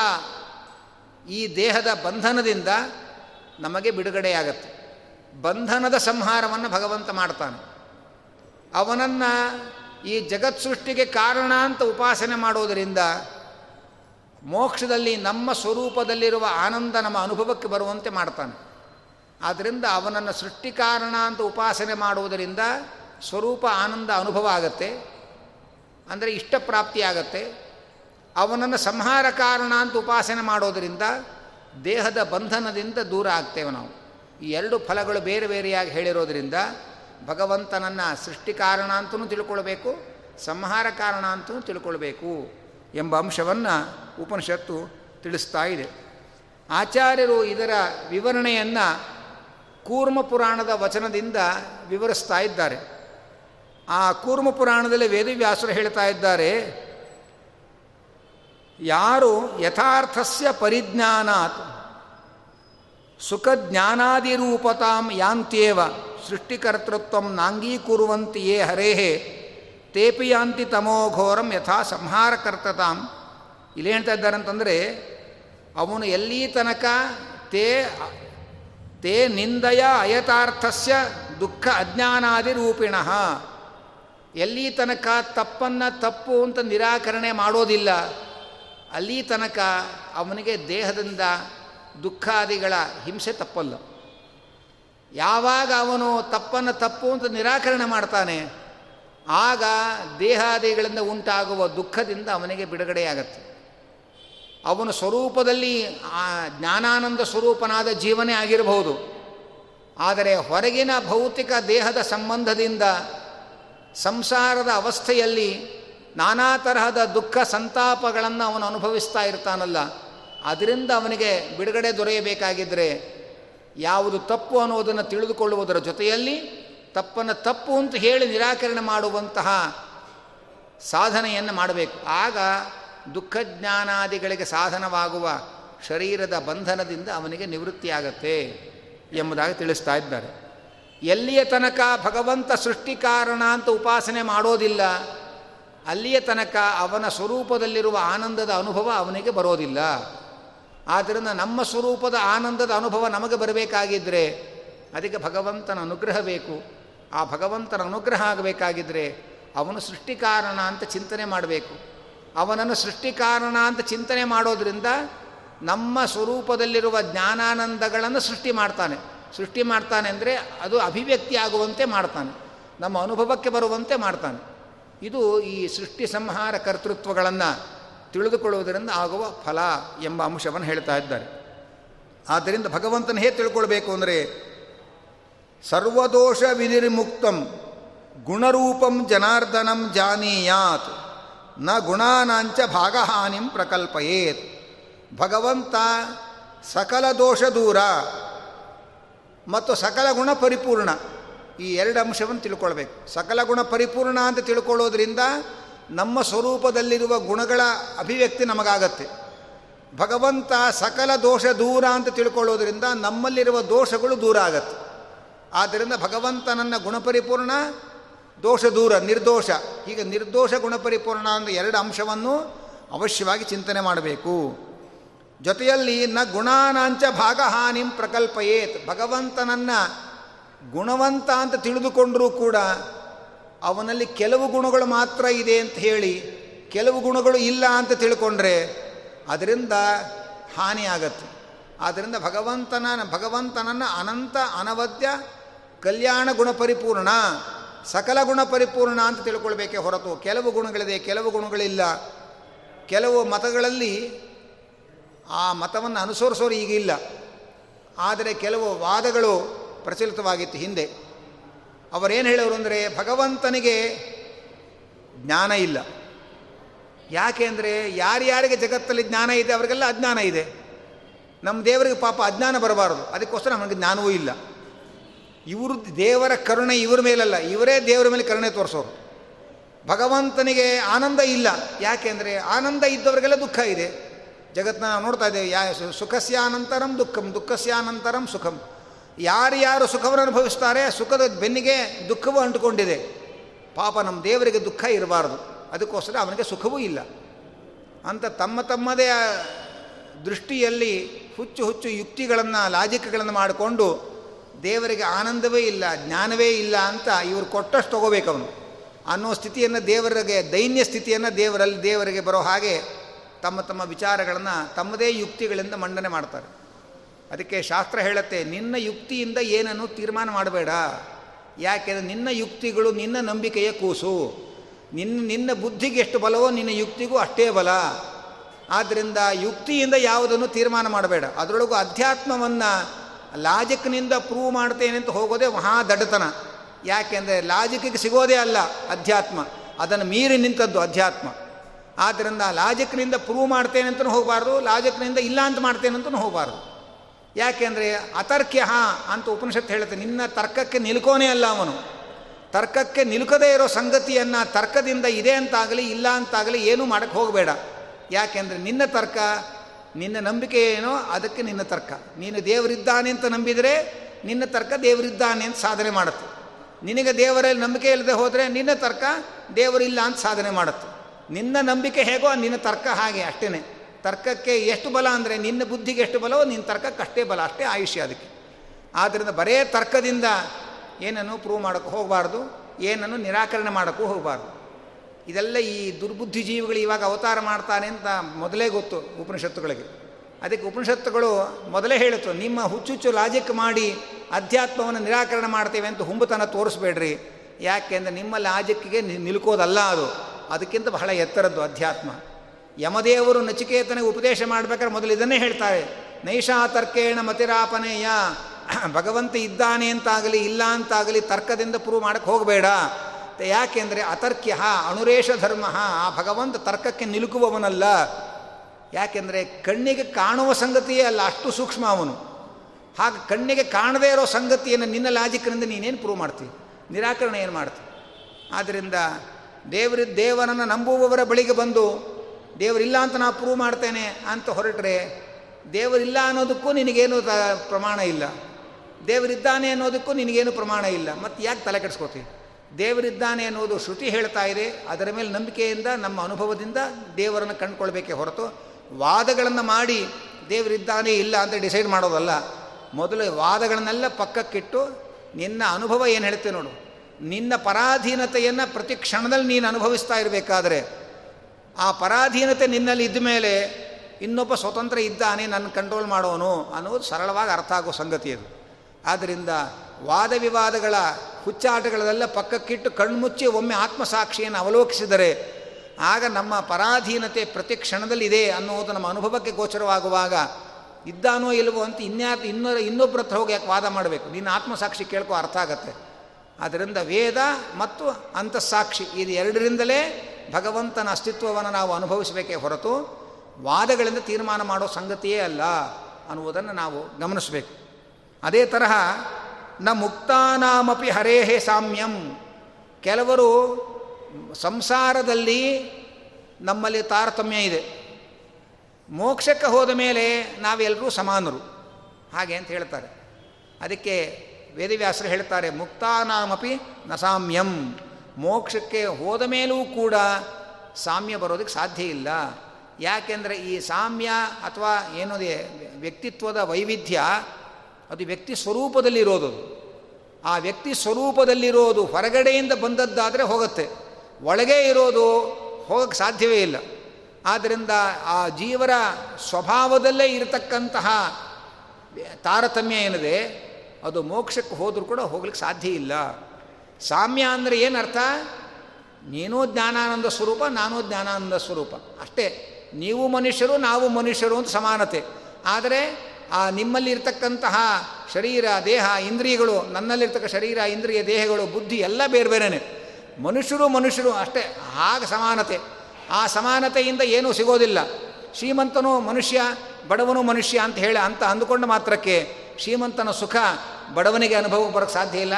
ಈ ದೇಹದ ಬಂಧನದಿಂದ ನಮಗೆ ಬಿಡುಗಡೆಯಾಗತ್ತೆ. ಬಂಧನದ ಸಂಹಾರವನ್ನು ಭಗವಂತ ಮಾಡ್ತಾನೆ. ಅವನನ್ನು ಈ ಜಗತ್ ಸೃಷ್ಟಿಗೆ ಕಾರಣ ಅಂತ ಉಪಾಸನೆ ಮಾಡೋದರಿಂದ ಮೋಕ್ಷದಲ್ಲಿ ನಮ್ಮ ಸ್ವರೂಪದಲ್ಲಿರುವ ಆನಂದ ನಮ್ಮ ಅನುಭವಕ್ಕೆ ಬರುವಂತೆ ಮಾಡ್ತಾನೆ. ಆದ್ದರಿಂದ ಅವನನ್ನು ಸೃಷ್ಟಿ ಕಾರಣ ಅಂತ ಉಪಾಸನೆ ಮಾಡುವುದರಿಂದ ಸ್ವರೂಪ ಆನಂದ ಅನುಭವ ಆಗತ್ತೆ. ಅಂದರೆ ಪ್ರಾಪ್ತಿಯಾಗತ್ತೆ ಅವನನ್ನು ಸಂಹಾರ ಕಾರಣ ಅಂತ ಉಪಾಸನೆ ಮಾಡೋದರಿಂದ ದೇಹದ ಬಂಧನದಿಂದ ದೂರ ಆಗ್ತೇವೆ ನಾವು. ಈ ಎರಡು ಫಲಗಳು ಬೇರೆ ಬೇರೆಯಾಗಿ ಹೇಳಿರೋದರಿಂದ ಭಗವಂತನನ್ನು ಸೃಷ್ಟಿ ಕಾರಣ ಅಂತಲೂ ತಿಳ್ಕೊಳ್ಬೇಕು, ಸಂಹಾರ ಕಾರಣ ಅಂತಲೂ ತಿಳ್ಕೊಳ್ಬೇಕು ಎಂಬ ಅಂಶವನ್ನು ಉಪನಿಷತ್ತು ತಿಳಿಸ್ತಾ ಇದೆ. ಆಚಾರ್ಯರು ಇದರ ವಿವರಣೆಯನ್ನು ಕೂರ್ಮ ಪುರಾಣದ ವಚನದಿಂದ ವಿವರಿಸ್ತಾ ಇದ್ದಾರೆ. ಆ ಕೂರ್ಮ ಪುರಾಣದಲ್ಲಿ ವೇದವ್ಯಾಸರು ಹೇಳ್ತಾ ಇದ್ದಾರೆ, ಯಾರು ಯಥಾರ್ಥಸ್ಯ ಪರಿಜ್ಞಾನಾತ್ ಸುಖಜ್ಞಾನಾದಿರೂಪತಾಂ ಯಾಂತ್ಯೇವ, ಸೃಷ್ಟಿಕರ್ತೃತ್ವ ನಾಂಗೀಕುರುವಂತೆಯೇ ಹರೇಹೇ, ತೇಪಿ ಯಾಂತಿ ತಮೋಘೋರಂ ಯಥಾ ಸಂಹಾರಕರ್ತತಾಂ. ಇಲ್ಲಿ ಹೇಳ್ತಾ ಇದ್ದಾರೆ ಅಂತಂದರೆ, ಅವನು ಎಲ್ಲಿ ತನಕ ತೇ ತೇ ನಿಂದಯ ಅಯಥಾರ್ಥಸ್ಯ ದುಃಖ ಅಜ್ಞಾನಾದಿರೂಪಿಣ. ಎಲ್ಲಿ ತನಕ ತಪ್ಪನ್ನು ತಪ್ಪು ಅಂತ ನಿರಾಕರಣೆ ಮಾಡೋದಿಲ್ಲ. ಅಲ್ಲಿ ತನಕ ಅವನಿಗೆ ದೇಹದಿಂದ ದುಃಖಾದಿಗಳ ಹಿಂಸೆ ತಪ್ಪಲ್ಲ. ಯಾವಾಗ ಅವನು ತಪ್ಪನ್ನು ತಪ್ಪು ಅಂತ ನಿರಾಕರಣೆ ಮಾಡ್ತಾನೆ, ಆಗ ದೇಹಾದಿಗಳಿಂದ ಉಂಟಾಗುವ ದುಃಖದಿಂದ ಅವನಿಗೆ ಬಿಡುಗಡೆಯಾಗತ್ತೆ. ಅವನ ಸ್ವರೂಪದಲ್ಲಿ ಆ ಜ್ಞಾನಾನಂದ ಸ್ವರೂಪನಾದ ಜೀವನೇ ಆಗಿರಬಹುದು. ಆದರೆ ಹೊರಗಿನ ಭೌತಿಕ ದೇಹದ ಸಂಬಂಧದಿಂದ ಸಂಸಾರದ ಅವಸ್ಥೆಯಲ್ಲಿ ನಾನಾ ತರಹದ ದುಃಖ ಸಂತಾಪಗಳನ್ನು ಅವನು ಅನುಭವಿಸ್ತಾ ಇರ್ತಾನಲ್ಲ. ಅದರಿಂದ ಅವನಿಗೆ ಬಿಡುಗಡೆ ದೊರೆಯಬೇಕಾಗಿದ್ದರೆ ಯಾವುದು ತಪ್ಪು ಅನ್ನೋದನ್ನು ತಿಳಿದುಕೊಳ್ಳುವುದರ ಜೊತೆಯಲ್ಲಿ ತಪ್ಪನ್ನು ತಪ್ಪು ಅಂತ ಹೇಳಿ ನಿರಾಕರಣೆ ಮಾಡುವಂತಹ ಸಾಧನೆಯನ್ನು ಮಾಡಬೇಕು. ಆಗ ದುಃಖ ಜ್ಞಾನಾದಿಗಳಿಗೆ ಸಾಧನವಾಗುವ ಶರೀರದ ಬಂಧನದಿಂದ ಅವನಿಗೆ ನಿವೃತ್ತಿಯಾಗತ್ತೆ ಎಂಬುದಾಗಿ ತಿಳಿಸ್ತಾ ಇದ್ದಾರೆ. ಎಲ್ಲಿಯ ತನಕ ಭಗವಂತ ಸೃಷ್ಟಿಕಾರಣ ಅಂತ ಉಪಾಸನೆ ಮಾಡೋದಿಲ್ಲ, ಅಲ್ಲಿಯ ತನಕ ಅವನ ಸ್ವರೂಪದಲ್ಲಿರುವ ಆನಂದದ ಅನುಭವ ಅವನಿಗೆ ಬರೋದಿಲ್ಲ. ಆದ್ದರಿಂದ ನಮ್ಮ ಸ್ವರೂಪದ ಆನಂದದ ಅನುಭವ ನಮಗೆ ಬರಬೇಕಾಗಿದ್ದರೆ ಅದಕ್ಕೆ ಭಗವಂತನ ಅನುಗ್ರಹ ಬೇಕು. ಆ ಭಗವಂತನ ಅನುಗ್ರಹ ಆಗಬೇಕಾಗಿದ್ದರೆ ಅವನು ಸೃಷ್ಟಿಕಾರಣ ಅಂತ ಚಿಂತನೆ ಮಾಡಬೇಕು. ಅವನನ್ನು ಸೃಷ್ಟಿಕಾರಣ ಅಂತ ಚಿಂತನೆ ಮಾಡೋದರಿಂದ ನಮ್ಮ ಸ್ವರೂಪದಲ್ಲಿರುವ ಜ್ಞಾನಾನಂದಗಳನ್ನು ಸೃಷ್ಟಿ ಮಾಡ್ತಾನೆ. ಸೃಷ್ಟಿ ಮಾಡ್ತಾನೆ ಅಂದರೆ ಅದು ಅಭಿವ್ಯಕ್ತಿ ಆಗುವಂತೆ ಮಾಡ್ತಾನೆ. ನಮ್ಮ ಅನುಭವಕ್ಕೆ ಬರುವಂತೆ ಮಾಡ್ತಾನೆ. ಇದು ಈ ಸೃಷ್ಟಿ ಸಂಹಾರ ಕರ್ತೃತ್ವಗಳನ್ನು ತಿಳಿದುಕೊಳ್ಳುವುದರಿಂದ ಆಗುವ ಫಲ ಎಂಬ ಅಂಶವನ್ನು ಹೇಳ್ತಾ ಇದ್ದಾರೆ. ಆದ್ದರಿಂದ ಭಗವಂತನ ಹೇಗೆ ತಿಳ್ಕೊಳ್ಬೇಕು ಅಂದರೆ ಸರ್ವದೋಷ ವಿನಿರ್ಮುಕ್ತಂ ಗುಣರೂಪಂ ಜನಾರ್ದನಂ ಜಾನೀಯಾತ್, ನ ಗುಣಾನಾಂಚ ಭಾಗಹಾನಿಂ ಪ್ರಕಲ್ಪಯೇತ್. ಭಗವಂತ ಸಕಲ ದೋಷ ದೂರ ಮತ್ತು ಸಕಲ ಗುಣ ಪರಿಪೂರ್ಣ ಈ ಎರಡು ಅಂಶವನ್ನು ತಿಳ್ಕೊಳ್ಬೇಕು. ಸಕಲ ಗುಣ ಪರಿಪೂರ್ಣ ಅಂತ ತಿಳ್ಕೊಳ್ಳೋದ್ರಿಂದ ನಮ್ಮ ಸ್ವರೂಪದಲ್ಲಿರುವ ಗುಣಗಳ ಅಭಿವ್ಯಕ್ತಿ ನಮಗಾಗತ್ತೆ. ಭಗವಂತ ಸಕಲ ದೋಷ ದೂರ ಅಂತ ತಿಳ್ಕೊಳ್ಳೋದ್ರಿಂದ ನಮ್ಮಲ್ಲಿರುವ ದೋಷಗಳು ದೂರ ಆಗತ್ತೆ. ಆದ್ದರಿಂದ ಭಗವಂತನನ್ನ ಗುಣಪರಿಪೂರ್ಣ, ದೋಷ ದೂರ, ನಿರ್ದೋಷ. ಈಗ ನಿರ್ದೋಷ ಗುಣಪರಿಪೂರ್ಣ ಅಂತ ಎರಡು ಅಂಶವನ್ನು ಅವಶ್ಯವಾಗಿ ಚಿಂತನೆ ಮಾಡಬೇಕು. ಜೊತೆಯಲ್ಲಿ ನ ಗುಣಾನಾಂಚ ಭಾಗಹಾನಿಂ ಪ್ರಕಲ್ಪಯೇತ್. ಭಗವಂತನನ್ನ ಗುಣವಂತ ಅಂತ ತಿಳಿದುಕೊಂಡರೂ ಕೂಡ ಅವನಲ್ಲಿ ಕೆಲವು ಗುಣಗಳು ಮಾತ್ರ ಇದೆ ಅಂತ ಹೇಳಿ, ಕೆಲವು ಗುಣಗಳು ಇಲ್ಲ ಅಂತ ತಿಳ್ಕೊಂಡ್ರೆ ಅದರಿಂದ ಹಾನಿಯಾಗತ್ತೆ ಆದ್ದರಿಂದ ಭಗವಂತನ, ಭಗವಂತನನ್ನು ಅನಂತ ಅನವದ್ಯ ಕಲ್ಯಾಣ ಗುಣ ಪರಿಪೂರ್ಣ ಸಕಲ ಗುಣ ಪರಿಪೂರ್ಣ ಅಂತ ತಿಳ್ಕೊಳ್ಬೇಕೆ ಹೊರತು. ಕೆಲವು ಗುಣಗಳಿದೆ, ಕೆಲವು ಗುಣಗಳಿಲ್ಲ. ಕೆಲವು ಮತಗಳಲ್ಲಿ ಆ ಮತವನ್ನು ಅನುಸರಿಸೋರು ಈಗ ಇಲ್ಲ. ಆದರೆ ಕೆಲವು ವಾದಗಳು ಪ್ರಚಲಿತವಾಗಿತ್ತು ಹಿಂದೆ. ಅವರೇನು ಹೇಳೋರು ಅಂದರೆ, ಭಗವಂತನಿಗೆ ಜ್ಞಾನ ಇಲ್ಲ. ಯಾಕೆ ಅಂದರೆ, ಯಾರ್ಯಾರಿಗೆ ಜಗತ್ತಲ್ಲಿ ಜ್ಞಾನ ಇದೆ, ಅವರಿಗೆಲ್ಲ ಅಜ್ಞಾನ ಇದೆ. ನಮ್ಮ ದೇವರಿಗೆ ಪಾಪ ಅಜ್ಞಾನ ಬರಬಾರದು. ಅದಕ್ಕೋಸ್ಕರ ನಮಗೆ ಜ್ಞಾನವೂ ಇಲ್ಲ. ಇವರು ದೇವರ ಕರುಣೆ ಇವರ ಮೇಲಲ್ಲ, ಇವರೇ ದೇವರ ಮೇಲೆ ಕರುಣೆ ತೋರಿಸೋರು. ಭಗವಂತನಿಗೆ ಆನಂದ ಇಲ್ಲ. ಯಾಕೆಂದರೆ ಆನಂದ ಇದ್ದವರಿಗೆಲ್ಲ ದುಃಖ ಇದೆ. ಜಗತ್ತನ್ನ ನೋಡ್ತಾ ಇದ್ದೇವೆ, ಯಾ ಸುಖಸ್ಯಾನಂತರಂ ದುಃಖಂ, ದುಃಖಸ್ಯಾನಂತರಂ ಸುಖಂ. ಯಾರ್ಯಾರು ಸುಖವನ್ನು ಅನುಭವಿಸ್ತಾರೆ, ಸುಖದ ಬೆನ್ನಿಗೆ ದುಃಖವೂ ಅಂಟುಕೊಂಡಿದೆ. ಪಾಪ ನಮ್ಮ ದೇವರಿಗೆ ದುಃಖ ಇರಬಾರ್ದು. ಅದಕ್ಕೋಸ್ಕರ ಅವನಿಗೆ ಸುಖವೂ ಇಲ್ಲ. ಅಂತ ತಮ್ಮ ತಮ್ಮದೇ ದೃಷ್ಟಿಯಲ್ಲಿ ಹುಚ್ಚು ಹುಚ್ಚು ಯುಕ್ತಿಗಳನ್ನು, ಲಾಜಿಕ್ಗಳನ್ನು ಮಾಡಿಕೊಂಡು ದೇವರಿಗೆ ಆನಂದವೇ ಇಲ್ಲ, ಜ್ಞಾನವೇ ಇಲ್ಲ ಅಂತ ಇವರು ಕೊಟ್ಟಷ್ಟು ತಗೋಬೇಕು ಅವನು. ಅನ್ನೋ ಸ್ಥಿತಿಯನ್ನು ದೇವರಿಗೆ, ದೈನ್ಯ ಸ್ಥಿತಿಯನ್ನು ದೇವರಲ್ಲಿ ದೇವರಿಗೆ ಬರೋ ಹಾಗೆ ತಮ್ಮ ತಮ್ಮ ವಿಚಾರಗಳನ್ನು ತಮ್ಮದೇ ಯುಕ್ತಿಗಳಿಂದ ಮಂಡನೆ ಮಾಡ್ತಾರೆ. ಅದಕ್ಕೆ ಶಾಸ್ತ್ರ ಹೇಳುತ್ತೆ, ನಿನ್ನ ಯುಕ್ತಿಯಿಂದ ಏನನ್ನು ತೀರ್ಮಾನ ಮಾಡಬೇಡ. ಯಾಕೆಂದರೆ ನಿನ್ನ ಯುಕ್ತಿಗಳು ನಿನ್ನ ನಂಬಿಕೆಯ ಕೂಸು. ನಿನ್ನ ನಿನ್ನ ಬುದ್ಧಿಗೆ ಎಷ್ಟು ಬಲವೋ ನಿನ್ನ ಯುಕ್ತಿಗೂ ಅಷ್ಟೇ ಬಲ. ಆದ್ದರಿಂದ ಯುಕ್ತಿಯಿಂದ ಯಾವುದನ್ನು ತೀರ್ಮಾನ ಮಾಡಬೇಡ. ಅದರೊಳಗೂ ಅಧ್ಯಾತ್ಮವನ್ನು ಲಾಜಿಕ್ನಿಂದ ಪ್ರೂವ್ ಮಾಡ್ತೇನೆ ಅಂತ ಹೋಗೋದೇ ಮಹಾ ದಡ್ಡತನ ಯಾಕೆಂದರೆ ಲಾಜಿಕ್ಗೆ ಸಿಗೋದೇ ಅಲ್ಲ ಅಧ್ಯಾತ್ಮ. ಅದನ್ನು ಮೀರಿ ನಿಂತದ್ದು ಅಧ್ಯಾತ್ಮ. ಆದ್ದರಿಂದ ಲಾಜಿಕ್ನಿಂದ ಪ್ರೂವ್ ಮಾಡ್ತೇನೆ ಅಂತಲೂ ಹೋಗಬಾರ್ದು, ಲಾಜಿಕ್ನಿಂದ ಇಲ್ಲ ಅಂತ ಮಾಡ್ತೇನೆ ಅಂತಲೂ ಹೋಗಬಾರ್ದು. ಯಾಕೆಂದರೆ ಅತರ್ಕ್ಯ ಅಂತ ಉಪನಿಷತ್ತು ಹೇಳುತ್ತೆ. ನಿನ್ನ ತರ್ಕಕ್ಕೆ ನಿಲ್ಕೋನೇ ಅಲ್ಲ ಅವನು. ತರ್ಕಕ್ಕೆ ನಿಲ್ಕದೇ ಇರೋ ಸಂಗತಿಯನ್ನು ತರ್ಕದಿಂದ ಇದೆ ಅಂತಾಗಲಿ, ಇಲ್ಲ ಅಂತಾಗಲಿ ಏನೂ ಮಾಡೋಕ್ಕೆ ಹೋಗಬೇಡ. ಯಾಕೆಂದರೆ ನಿನ್ನ ತರ್ಕ, ನಿನ್ನ ನಂಬಿಕೆ ಏನೋ ಅದಕ್ಕೆ ನಿನ್ನ ತರ್ಕ. ನೀನು ದೇವರಿದ್ದಾನೆ ಅಂತ ನಂಬಿದರೆ ನಿನ್ನ ತರ್ಕ ದೇವರಿದ್ದಾನೆ ಅಂತ ಸಾಧನೆ ಮಾಡುತ್ತೆ. ನಿನಗೆ ದೇವರಲ್ಲಿ ನಂಬಿಕೆ ಇಲ್ಲದೆ ಹೋದರೆ ನಿನ್ನ ತರ್ಕ ದೇವರಿಲ್ಲ ಅಂತ ಸಾಧನೆ ಮಾಡುತ್ತೆ. ನಿನ್ನ ನಂಬಿಕೆ ಹೇಗೋ ನಿನ್ನ ತರ್ಕ ಹಾಗೆ ಅಷ್ಟೇ ತರ್ಕಕ್ಕೆ ಎಷ್ಟು ಬಲ ಅಂದರೆ ನಿನ್ನ ಬುದ್ಧಿಗೆ ಎಷ್ಟು ಬಲವೋ ನಿನ್ನ ತರ್ಕಕ್ಕೆ ಅಷ್ಟೇ ಬಲ, ಅಷ್ಟೇ ಆಯುಷ್ಯ ಅದಕ್ಕೆ. ಆದ್ದರಿಂದ ಬರೇ ತರ್ಕದಿಂದ ಏನನ್ನು ಪ್ರೂವ್ ಮಾಡೋಕ್ಕೆ ಹೋಗಬಾರ್ದು, ಏನನ್ನು ನಿರಾಕರಣೆ ಮಾಡೋಕ್ಕೂ ಹೋಗಬಾರ್ದು. ಇದೆಲ್ಲ ಈ ದುರ್ಬುದ್ಧಿ ಜೀವಿಗಳು ಇವಾಗ ಅವತಾರ ಮಾಡ್ತಾನೆ ಅಂತ ಮೊದಲೇ ಗೊತ್ತು ಉಪನಿಷತ್ತುಗಳಿಗೆ. ಅದಕ್ಕೆ ಉಪನಿಷತ್ತುಗಳು ಮೊದಲೇ ಹೇಳಿತು ನಿಮ್ಮ ಹುಚ್ಚುಚ್ಚು ಲಾಜಿಕ್ ಮಾಡಿ ಅಧ್ಯಾತ್ಮವನ್ನು ನಿರಾಕರಣೆ ಮಾಡ್ತೇವೆ ಅಂತ ಹುಂಬುತನ ತೋರಿಸ್ಬೇಡ್ರಿ. ಯಾಕೆಂದರೆ ನಿಮ್ಮ ಲಾಜಿಕ್ಗೆ ನಿಲ್ಕೋದಲ್ಲ ಅದು. ಅದಕ್ಕಿಂತ ಬಹಳ ಎತ್ತರದ್ದು ಅಧ್ಯಾತ್ಮ. ಯಮದೇವರು ನಚಿಕೇತನಿಗೆ ಉಪದೇಶ ಮಾಡಬೇಕಾದ್ರೆ ಮೊದಲು ಇದನ್ನೇ ಹೇಳ್ತಾರೆ. ನೈಷಾ ತರ್ಕೇಣ ಮತಿರಾಪನೆಯ. ಭಗವಂತ ಇದ್ದಾನೆ ಅಂತಾಗಲಿ, ಇಲ್ಲ ಅಂತಾಗಲಿ ತರ್ಕದಿಂದ ಪ್ರೂವ್ ಮಾಡಕ್ಕೆ ಹೋಗಬೇಡ. ಯಾಕೆಂದರೆ ಅತರ್ಕ್ಯ, ಅಣುರೇಶ ಧರ್ಮ, ಆ ಭಗವಂತ ತರ್ಕಕ್ಕೆ ನಿಲುಕುವವನಲ್ಲ. ಯಾಕೆಂದರೆ ಕಣ್ಣಿಗೆ ಕಾಣುವ ಸಂಗತಿಯೇ ಅಲ್ಲ, ಅಷ್ಟು ಸೂಕ್ಷ್ಮ ಅವನು. ಹಾಗೆ ಕಣ್ಣಿಗೆ ಕಾಣದೇ ಇರೋ ಸಂಗತಿಯನ್ನು ನಿನ್ನ ಲಾಜಿಕ್ನಿಂದ ನೀನೇನು ಪ್ರೂವ್ ಮಾಡ್ತೀವಿ ನಿರಾಕರಣೆ ಏನು ಮಾಡ್ತೀವಿ ಆದ್ದರಿಂದ ದೇವರ ದೇವನನ್ನು ನಂಬುವವರ ಬಳಿಗೆ ಬಂದು ದೇವರಿಲ್ಲ ಅಂತ ನಾನು ಪ್ರೂವ್ ಮಾಡ್ತೇನೆ ಅಂತ ಹೊರಟ್ರೆ, ದೇವರಿಲ್ಲ ಅನ್ನೋದಕ್ಕೂ ನಿನಗೇನು ಪ್ರಮಾಣ ಇಲ್ಲ. ದೇವರಿದ್ದಾನೆ ಅನ್ನೋದಕ್ಕೂ ನಿನಗೇನು ಪ್ರಮಾಣ ಇಲ್ಲ. ಮತ್ತು ಯಾಕೆ ತಲೆ ಕೆಡಿಸ್ಕೋತೀವಿ ದೇವರಿದ್ದಾನೆ ಅನ್ನೋದು ಶ್ರುತಿ ಹೇಳ್ತಾ ಇದೆ. ಅದರ ಮೇಲೆ ನಂಬಿಕೆಯಿಂದ, ನಮ್ಮ ಅನುಭವದಿಂದ ದೇವರನ್ನು ಕಂಡುಕೊಳ್ಬೇಕೇ ಹೊರತು ವಾದಗಳನ್ನು ಮಾಡಿ ದೇವರಿದ್ದಾನೆ ಇಲ್ಲ ಅಂತ ಡಿಸೈಡ್ ಮಾಡೋದಲ್ಲ. ಮೊದಲು ವಾದಗಳನ್ನೆಲ್ಲ ಪಕ್ಕಕ್ಕಿಟ್ಟು ನಿನ್ನ ಅನುಭವ ಏನು ಹೇಳ್ತೇವೆ ನೋಡು. ನಿನ್ನ ಪರಾಧೀನತೆಯನ್ನು ಪ್ರತಿ ಕ್ಷಣದಲ್ಲಿ ನೀನು ಅನುಭವಿಸ್ತಾ ಇರಬೇಕಾದ್ರೆ ಆ ಪರಾಧೀನತೆ ನಿನ್ನಲ್ಲಿ ಇದ್ದ ಮೇಲೆ ಇನ್ನೊಬ್ಬ ಸ್ವತಂತ್ರ ಇದ್ದಾನೆ, ನನ್ನ ಕಂಟ್ರೋಲ್ ಮಾಡೋನು ಅನ್ನೋದು ಸರಳವಾಗಿ ಅರ್ಥ ಆಗೋ ಸಂಗತಿ ಅದು. ಆದ್ದರಿಂದ ವಾದ ವಿವಾದಗಳ ಹುಚ್ಚಾಟಗಳಲ್ಲೆಲ್ಲ ಪಕ್ಕಕ್ಕಿಟ್ಟು ಕಣ್ಮುಚ್ಚಿ ಒಮ್ಮೆ ಆತ್ಮಸಾಕ್ಷಿಯನ್ನು ಅವಲೋಕಿಸಿದರೆ ಆಗ ನಮ್ಮ ಪರಾಧೀನತೆ ಪ್ರತಿ ಕ್ಷಣದಲ್ಲಿ ಇದೆ ಅನ್ನೋದು ನಮ್ಮ ಅನುಭವಕ್ಕೆ ಗೋಚರವಾಗುವಾಗ ಇದ್ದಾನೋ ಇಲ್ವೋ ಅಂತ ಇನ್ಯಾ ಇನ್ನೊ ಇನ್ನೊಬ್ಬರ ಹತ್ರ ಹೋಗಿ ಯಾಕೆ ವಾದ ಮಾಡಬೇಕು? ನಿನ್ನ ಆತ್ಮಸಾಕ್ಷಿ ಕೇಳ್ಕೊ ಅರ್ಥ ಆಗತ್ತೆ. ಆದ್ದರಿಂದ ವೇದ ಮತ್ತು ಅಂತಃಸಾಕ್ಷಿ ಇದು ಎರಡರಿಂದಲೇ ಭಗವಂತನ ಅಸ್ತಿತ್ವವನ್ನು ನಾವು ಅನುಭವಿಸಬೇಕೇ ಹೊರತು ವಾದಗಳಿಂದ ತೀರ್ಮಾನ ಮಾಡೋ ಸಂಗತಿಯೇ ಅಲ್ಲ ಅನ್ನುವುದನ್ನು ನಾವು ಗಮನಿಸಬೇಕು. ಅದೇ ತರಹ ನ ಮುಕ್ತಾನಾಮಪಿ ಹರೇಹೇ ಸಾಮ್ಯಂ. ಕೆಲವರು ಸಂಸಾರದಲ್ಲಿ ನಮ್ಮಲ್ಲಿ ತಾರತಮ್ಯ ಇದೆ. ಮೋಕ್ಷಕ್ಕೆ ಹೋದ ಮೇಲೆ ನಾವೆಲ್ಲರೂ ಸಮಾನರು. ಹಾಗೆ ಅಂತ ಹೇಳ್ತಾರೆ. ಅದಕ್ಕೆ ವೇದವ್ಯಾಸರು ಹೇಳ್ತಾರೆ ಮುಕ್ತಾನಾಮಪಿ ನ ಸಾಮ್ಯಂ. ಮೋಕ್ಷಕ್ಕೆ ಹೋದ ಮೇಲೂ ಕೂಡ ಸಾಮ್ಯ ಬರೋದಕ್ಕೆ ಸಾಧ್ಯ ಇಲ್ಲ. ಯಾಕೆಂದರೆ ಈ ಸಾಮ್ಯ ಅಥವಾ ಏನದೇ ವ್ಯಕ್ತಿತ್ವದ ವೈವಿಧ್ಯ ಅದು ವ್ಯಕ್ತಿ ಸ್ವರೂಪದಲ್ಲಿರೋದು. ಆ ವ್ಯಕ್ತಿ ಸ್ವರೂಪದಲ್ಲಿರೋದು ಹೊರಗಡೆಯಿಂದ ಬಂದದ್ದಾದರೆ ಹೋಗುತ್ತೆ. ಒಳಗೆ ಇರೋದು ಹೋಗಕ್ಕೆ ಸಾಧ್ಯವೇ ಇಲ್ಲ. ಆದ್ದರಿಂದ ಆ ಜೀವರ ಸ್ವಭಾವದಲ್ಲೇ ಇರತಕ್ಕಂತಹ ತಾರತಮ್ಯ ಏನಿದೆ, ಅದು ಮೋಕ್ಷಕ್ಕೆ ಹೋದರೂ ಕೂಡ ಹೋಗ್ಲಿಕ್ಕೆ ಸಾಧ್ಯ ಇಲ್ಲ. ಸಾಮ್ಯ ಅಂದರೆ ಏನರ್ಥ? ನೀನೂ ಜ್ಞಾನಾನಂದ ಸ್ವರೂಪ, ನಾನೂ ಜ್ಞಾನಾನಂದ ಸ್ವರೂಪ. ಅಷ್ಟೇ, ನೀವು ಮನುಷ್ಯರು, ನಾವು ಮನುಷ್ಯರು ಅಂತ ಸಮಾನತೆ. ಆದರೆ ಆ ನಿಮ್ಮಲ್ಲಿರ್ತಕ್ಕಂತಹ ಶರೀರ, ದೇಹ, ಇಂದ್ರಿಯಗಳು, ನನ್ನಲ್ಲಿರ್ತಕ್ಕ ಶರೀರ, ಇಂದ್ರಿಯ, ದೇಹಗಳು, ಬುದ್ಧಿ ಎಲ್ಲ ಬೇರೆ ಬೇರೆನೆ. ಮನುಷ್ಯರು ಮನುಷ್ಯರು ಅಷ್ಟೇ, ಆಗ ಸಮಾನತೆ. ಆ ಸಮಾನತೆಯಿಂದ ಏನೂ ಸಿಗೋದಿಲ್ಲ. ಶ್ರೀಮಂತನು ಮನುಷ್ಯ, ಬಡವನು ಮನುಷ್ಯ ಅಂತ ಹೇಳಿ ಅಂತ ಅಂದುಕೊಂಡ ಮಾತ್ರಕ್ಕೆ ಶ್ರೀಮಂತನ ಸುಖ ಬಡವನಿಗೆ ಅನುಭವಕ್ಕೆ ಬರೋಕ್ಕೆ ಸಾಧ್ಯ ಇಲ್ಲ.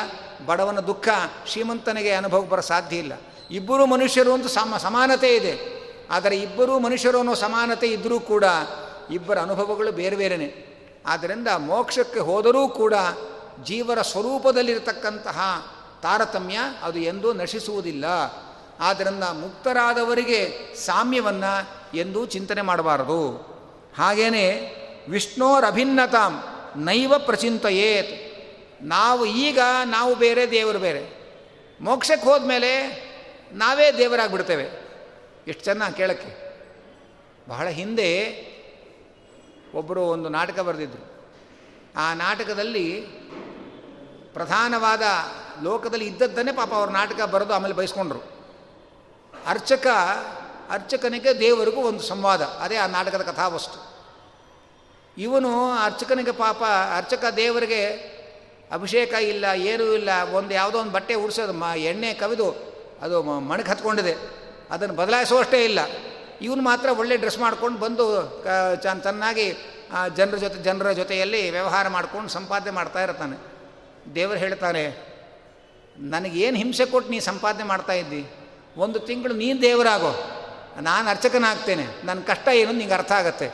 ಬಡವನ ದುಃಖ, ಶ್ರೀಮಂತನಿಗೆ ಅನುಭವಕ್ಕೆ ಬರೋ ಸಾಧ್ಯ ಇಲ್ಲ. ಇಬ್ಬರು ಮನುಷ್ಯರು ಅಂತ ಸಮ, ಸಮಾನತೆ ಇದೆ. ಆದರೆ ಇಬ್ಬರೂ ಮನುಷ್ಯರು ಅನ್ನೋ ಸಮಾನತೆ ಇದ್ದರೂ ಕೂಡ ಇಬ್ಬರ ಅನುಭವಗಳು ಬೇರೆ ಬೇರೆಯೇ ಆದ್ದರಿಂದ ಮೋಕ್ಷಕ್ಕೆ ಹೋದರೂ ಕೂಡ ಜೀವರ ಸ್ವರೂಪದಲ್ಲಿರತಕ್ಕಂತಹ ತಾರತಮ್ಯ ಅದು ಎಂದೂ ನಶಿಸುವುದಿಲ್ಲ. ಆದ್ದರಿಂದ ಮುಕ್ತರಾದವರಿಗೆ ಸಾಮ್ಯವನ್ನು ಎಂದೂ ಚಿಂತನೆ ಮಾಡಬಾರದು. ಹಾಗೇನೆ ವಿಷ್ಣೋರಭಿನ್ನತಾಂ ನೈವ ಪ್ರಚಿಂತೆಯೇತ್. ನಾವು ಈಗ ನಾವು ಬೇರೆ, ದೇವರು ಬೇರೆ. ಮೋಕ್ಷಕ್ಕೆ ಹೋದ್ಮೇಲೆ ನಾವೇ ದೇವರಾಗ್ಬಿಡ್ತೇವೆ. ಎಷ್ಟು ಚೆನ್ನಾಗಿ ಕೇಳಕ್ಕೆ. ಬಹಳ ಹಿಂದೆ ಒಬ್ಬರು ಒಂದು ನಾಟಕ ಬರೆದಿದ್ದರು ಆ ನಾಟಕದಲ್ಲಿ ಪ್ರಧಾನವಾದ ಲೋಕದಲ್ಲಿ ಇದ್ದದ್ದನ್ನೇ ಪಾಪ ಅವ್ರ ನಾಟಕ ಬರೆದು ಆಮೇಲೆ ಬಯಸ್ಕೊಂಡ್ರು. ಅರ್ಚಕ, ಅರ್ಚಕನಿಗೆ ದೇವರಿಗೂ ಒಂದು ಸಂವಾದ. ಅದೇ ಆ ನಾಟಕದ ಕಥಾವಸ್ತು. ಇವನು ಅರ್ಚಕನಿಗೆ ಪಾಪ, ಅರ್ಚಕ ದೇವರಿಗೆ ಅಭಿಷೇಕ ಇಲ್ಲ, ಏನೂ ಇಲ್ಲ, ಒಂದು ಯಾವುದೋ ಒಂದು ಬಟ್ಟೆ ಉಡಿಸೋದು, ಮ, ಎಣ್ಣೆ ಕವಿದು, ಅದು ಮಣಕ್ಕೆ ಹತ್ಕೊಂಡಿದೆ. ಅದನ್ನು ಬದಲಾಯಿಸುವಷ್ಟೇ ಇಲ್ಲ. ಇವನು ಮಾತ್ರ ಒಳ್ಳೆ ಡ್ರೆಸ್ ಮಾಡ್ಕೊಂಡು ಬಂದು ಚೆನ್ನಾಗಿ ಜನರ ಜೊತೆ, ಜನರ ಜೊತೆಯಲ್ಲಿ ವ್ಯವಹಾರ ಮಾಡ್ಕೊಂಡು ಸಂಪಾದನೆ ಮಾಡ್ತಾ ಇರ್ತಾನೆ. ದೇವರು ಹೇಳ್ತಾನೆ ನನಗೇನು ಹಿಂಸೆ ಕೊಟ್ಟು ನೀ ಸಂಪಾದನೆ ಮಾಡ್ತಾ ಇದ್ದಿ? ಒಂದು ತಿಂಗಳು ನೀನು ದೇವರಾಗೋ. ನಾನು ಅರ್ಚಕನಾಗ್ತೇನೆ. ನನ್ನ ಕಷ್ಟ ಏನು ನಿಂಗೆ ಅರ್ಥ ಆಗತ್ತೆ.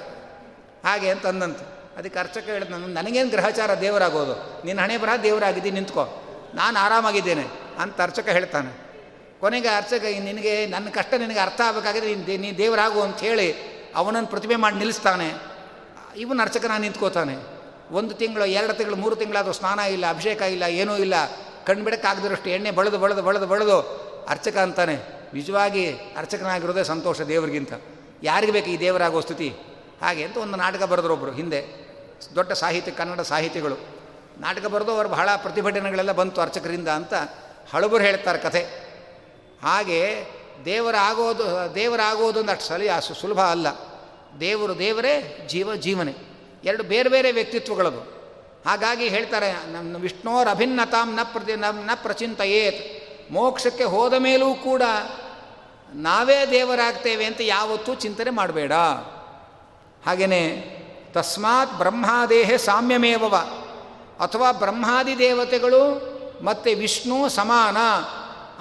ಹಾಗೆ ಅಂತ ಅಂದಂತೆ ಅದಕ್ಕೆ ಅರ್ಚಕ ಹೇಳಿದ ನನ್ನ ನನಗೇನು ಗ್ರಹಚಾರ ದೇವರಾಗೋದು? ನಿನ್ನ ಹಣೆ ಬರಹ ದೇವರಾಗಿದ್ದೀನಿ, ನಿಂತ್ಕೋ. ನಾನು ಆರಾಮಾಗಿದ್ದೇನೆ ಅಂತ ಅರ್ಚಕ ಹೇಳ್ತಾನೆ. ಕೊನೆಗೆ ಅರ್ಚಕ ನಿನಗೆ, ನನ್ನ ಕಷ್ಟ ನಿನಗೆ ಅರ್ಥ ಆಗಬೇಕಾದ್ರೆ ನೀನು ನೀ ದೇವರಾಗು ಅಂತ ಹೇಳಿ ಅವನನ್ನು ಪ್ರತಿಭೆ ಮಾಡಿ ನಿಲ್ಲಿಸ್ತಾನೆ. ಇವನು ಅರ್ಚಕನ ನಿಂತ್ಕೋತಾನೆ. ಒಂದು ತಿಂಗಳು, ಎರಡು ತಿಂಗಳು, ಮೂರು ತಿಂಗಳಾದರೂ ಸ್ನಾನ ಇಲ್ಲ, ಅಭಿಷೇಕ ಇಲ್ಲ, ಏನೂ ಇಲ್ಲ. ಕಣ್ಬಿಡಕ್ಕಾಗದಿರೋಷ್ಟು ಎಣ್ಣೆ ಬಳದು ಬಳದು ಬಳದು ಬಳದು ಅರ್ಚಕ ಅಂತಾನೆ, ನಿಜವಾಗಿ ಅರ್ಚಕನಾಗಿರೋದೇ ಸಂತೋಷ ದೇವರಿಗಿಂತ. ಯಾರಿಗೆ ಬೇಕು ಈ ದೇವರಾಗೋ ಸ್ಥಿತಿ? ಹಾಗೆ ಅಂತ ಒಂದು ನಾಟಕ ಬರೆದ್ರೊಬ್ಬರು ಹಿಂದೆ. ದೊಡ್ಡ ಸಾಹಿತ್ಯ, ಕನ್ನಡ ಸಾಹಿತಿಗಳು. ನಾಟಕ ಬರೆದು ಅವರು ಬಹಳ ಪ್ರತಿಭಟನೆಗಳೆಲ್ಲ ಬಂತು ಅರ್ಚಕರಿಂದ ಅಂತ ಹಳಬರು ಹೇಳ್ತಾರೆ ಕಥೆ. ಹಾಗೆ ದೇವರಾಗೋದು ದೇವರಾಗೋದು ಅಷ್ಟು ಸಲಿ ಸುಲಭ ಅಲ್ಲ. ದೇವರು ದೇವರೇ, ಜೀವ ಜೀವನೆ. ಎರಡು ಬೇರೆ ಬೇರೆ ವ್ಯಕ್ತಿತ್ವಗಳದು. ಹಾಗಾಗಿ ಹೇಳ್ತಾರೆ ನಮ್ಮ ವಿಷ್ಣುವರ ಅಭಿನ್ನತಾಂ ನ ಪ್ರತಿ ನ ಪ್ರಚಿಂತೆಯೇತ್. ಮೋಕ್ಷಕ್ಕೆ ಹೋದ ಮೇಲೂ ಕೂಡ ನಾವೇ ದೇವರಾಗ್ತೇವೆ ಅಂತ ಯಾವತ್ತೂ ಚಿಂತನೆ ಮಾಡಬೇಡ. ಹಾಗೆಯೇ ತಸ್ಮಾತ್ ಬ್ರಹ್ಮಾದೇಹೆ ಸಾಮ್ಯಮೇವವ ಅಥವಾ ಬ್ರಹ್ಮಾದಿ ದೇವತೆಗಳು ಮತ್ತು ವಿಷ್ಣು ಸಮಾನ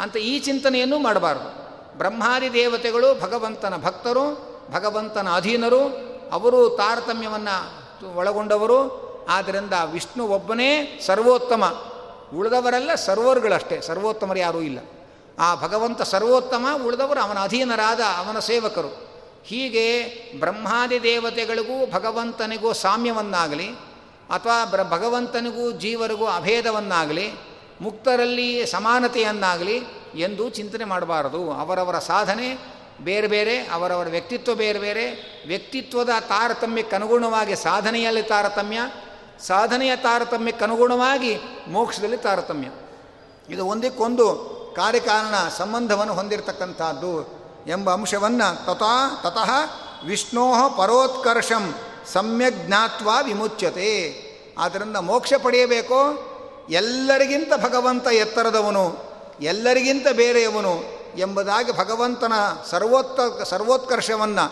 ಅಂತ ಈ ಚಿಂತನೆಯನ್ನು ಮಾಡಬಾರ್ದು. ಬ್ರಹ್ಮಾದಿ ದೇವತೆಗಳು ಭಗವಂತನ ಭಕ್ತರು, ಭಗವಂತನ ಅಧೀನರು, ಅವರು ತಾರತಮ್ಯವನ್ನು ಒಳಗೊಂಡವರು ಆದ್ದರಿಂದ ವಿಷ್ಣು ಒಬ್ಬನೇ ಸರ್ವೋತ್ತಮ. ಉಳಿದವರೆಲ್ಲ ಸರ್ವರ್ಗಳಷ್ಟೇ, ಸರ್ವೋತ್ತಮರು ಯಾರೂ ಇಲ್ಲ. ಆ ಭಗವಂತ ಸರ್ವೋತ್ತಮ, ಉಳಿದವರು ಅವನ ಅಧೀನರಾದ, ಅವನ ಸೇವಕರು. ಹೀಗೆ ಬ್ರಹ್ಮಾದಿ ದೇವತೆಗಳಿಗೂ ಭಗವಂತನಿಗೂ ಸಾಮ್ಯವನ್ನಾಗಲಿ ಅಥವಾ ಬ್ರ ಭಗವಂತನಿಗೂ ಜೀವರಿಗೂ ಅಭೇದವನ್ನಾಗಲಿ, ಮುಕ್ತರಲ್ಲಿ ಸಮಾನತೆಯನ್ನಾಗಲಿ ಎಂದು ಚಿಂತನೆ ಮಾಡಬಾರದು. ಅವರವರ ಸಾಧನೆ ಬೇರೆ ಬೇರೆ, ಅವರವರ ವ್ಯಕ್ತಿತ್ವ ಬೇರೆ ಬೇರೆ. ವ್ಯಕ್ತಿತ್ವದ ತಾರತಮ್ಯಕ್ಕೆ ಅನುಗುಣವಾಗಿ ಸಾಧನೆಯಲ್ಲಿ ತಾರತಮ್ಯ, ಸಾಧನೆಯ ತಾರತಮ್ಯಕ್ಕೆ ಅನುಗುಣವಾಗಿ ಮೋಕ್ಷದಲ್ಲಿ ತಾರತಮ್ಯ. ಇದು ಒಂದಕ್ಕೊಂದು ಕಾರ್ಯಕಾರಣ, ಸಂಬಂಧವನ್ನು ಹೊಂದಿರತಕ್ಕಂಥದ್ದು. ಎಂಬ ಅಂಶವನ್ನು ತಥಾ ತತಃ ವಿಷ್ಣೋ ಪರೋತ್ಕರ್ಷಂ ಸಮ್ಯಕ್ ಜ್ಞಾತ್ವ ವಿಮುಚ್ಯತೆ. ಆದ್ದರಿಂದ ಮೋಕ್ಷ ಪಡೆಯಬೇಕು? ಎಲ್ಲರಿಗಿಂತ ಭಗವಂತ ಎತ್ತರದವನು, ಎಲ್ಲರಿಗಿಂತ ಬೇರೆಯವನು ಎಂಬುದಾಗಿ ಭಗವಂತನ ಸರ್ವೋತ್ತ ಸರ್ವೋತ್ಕರ್ಷವನ್ನು,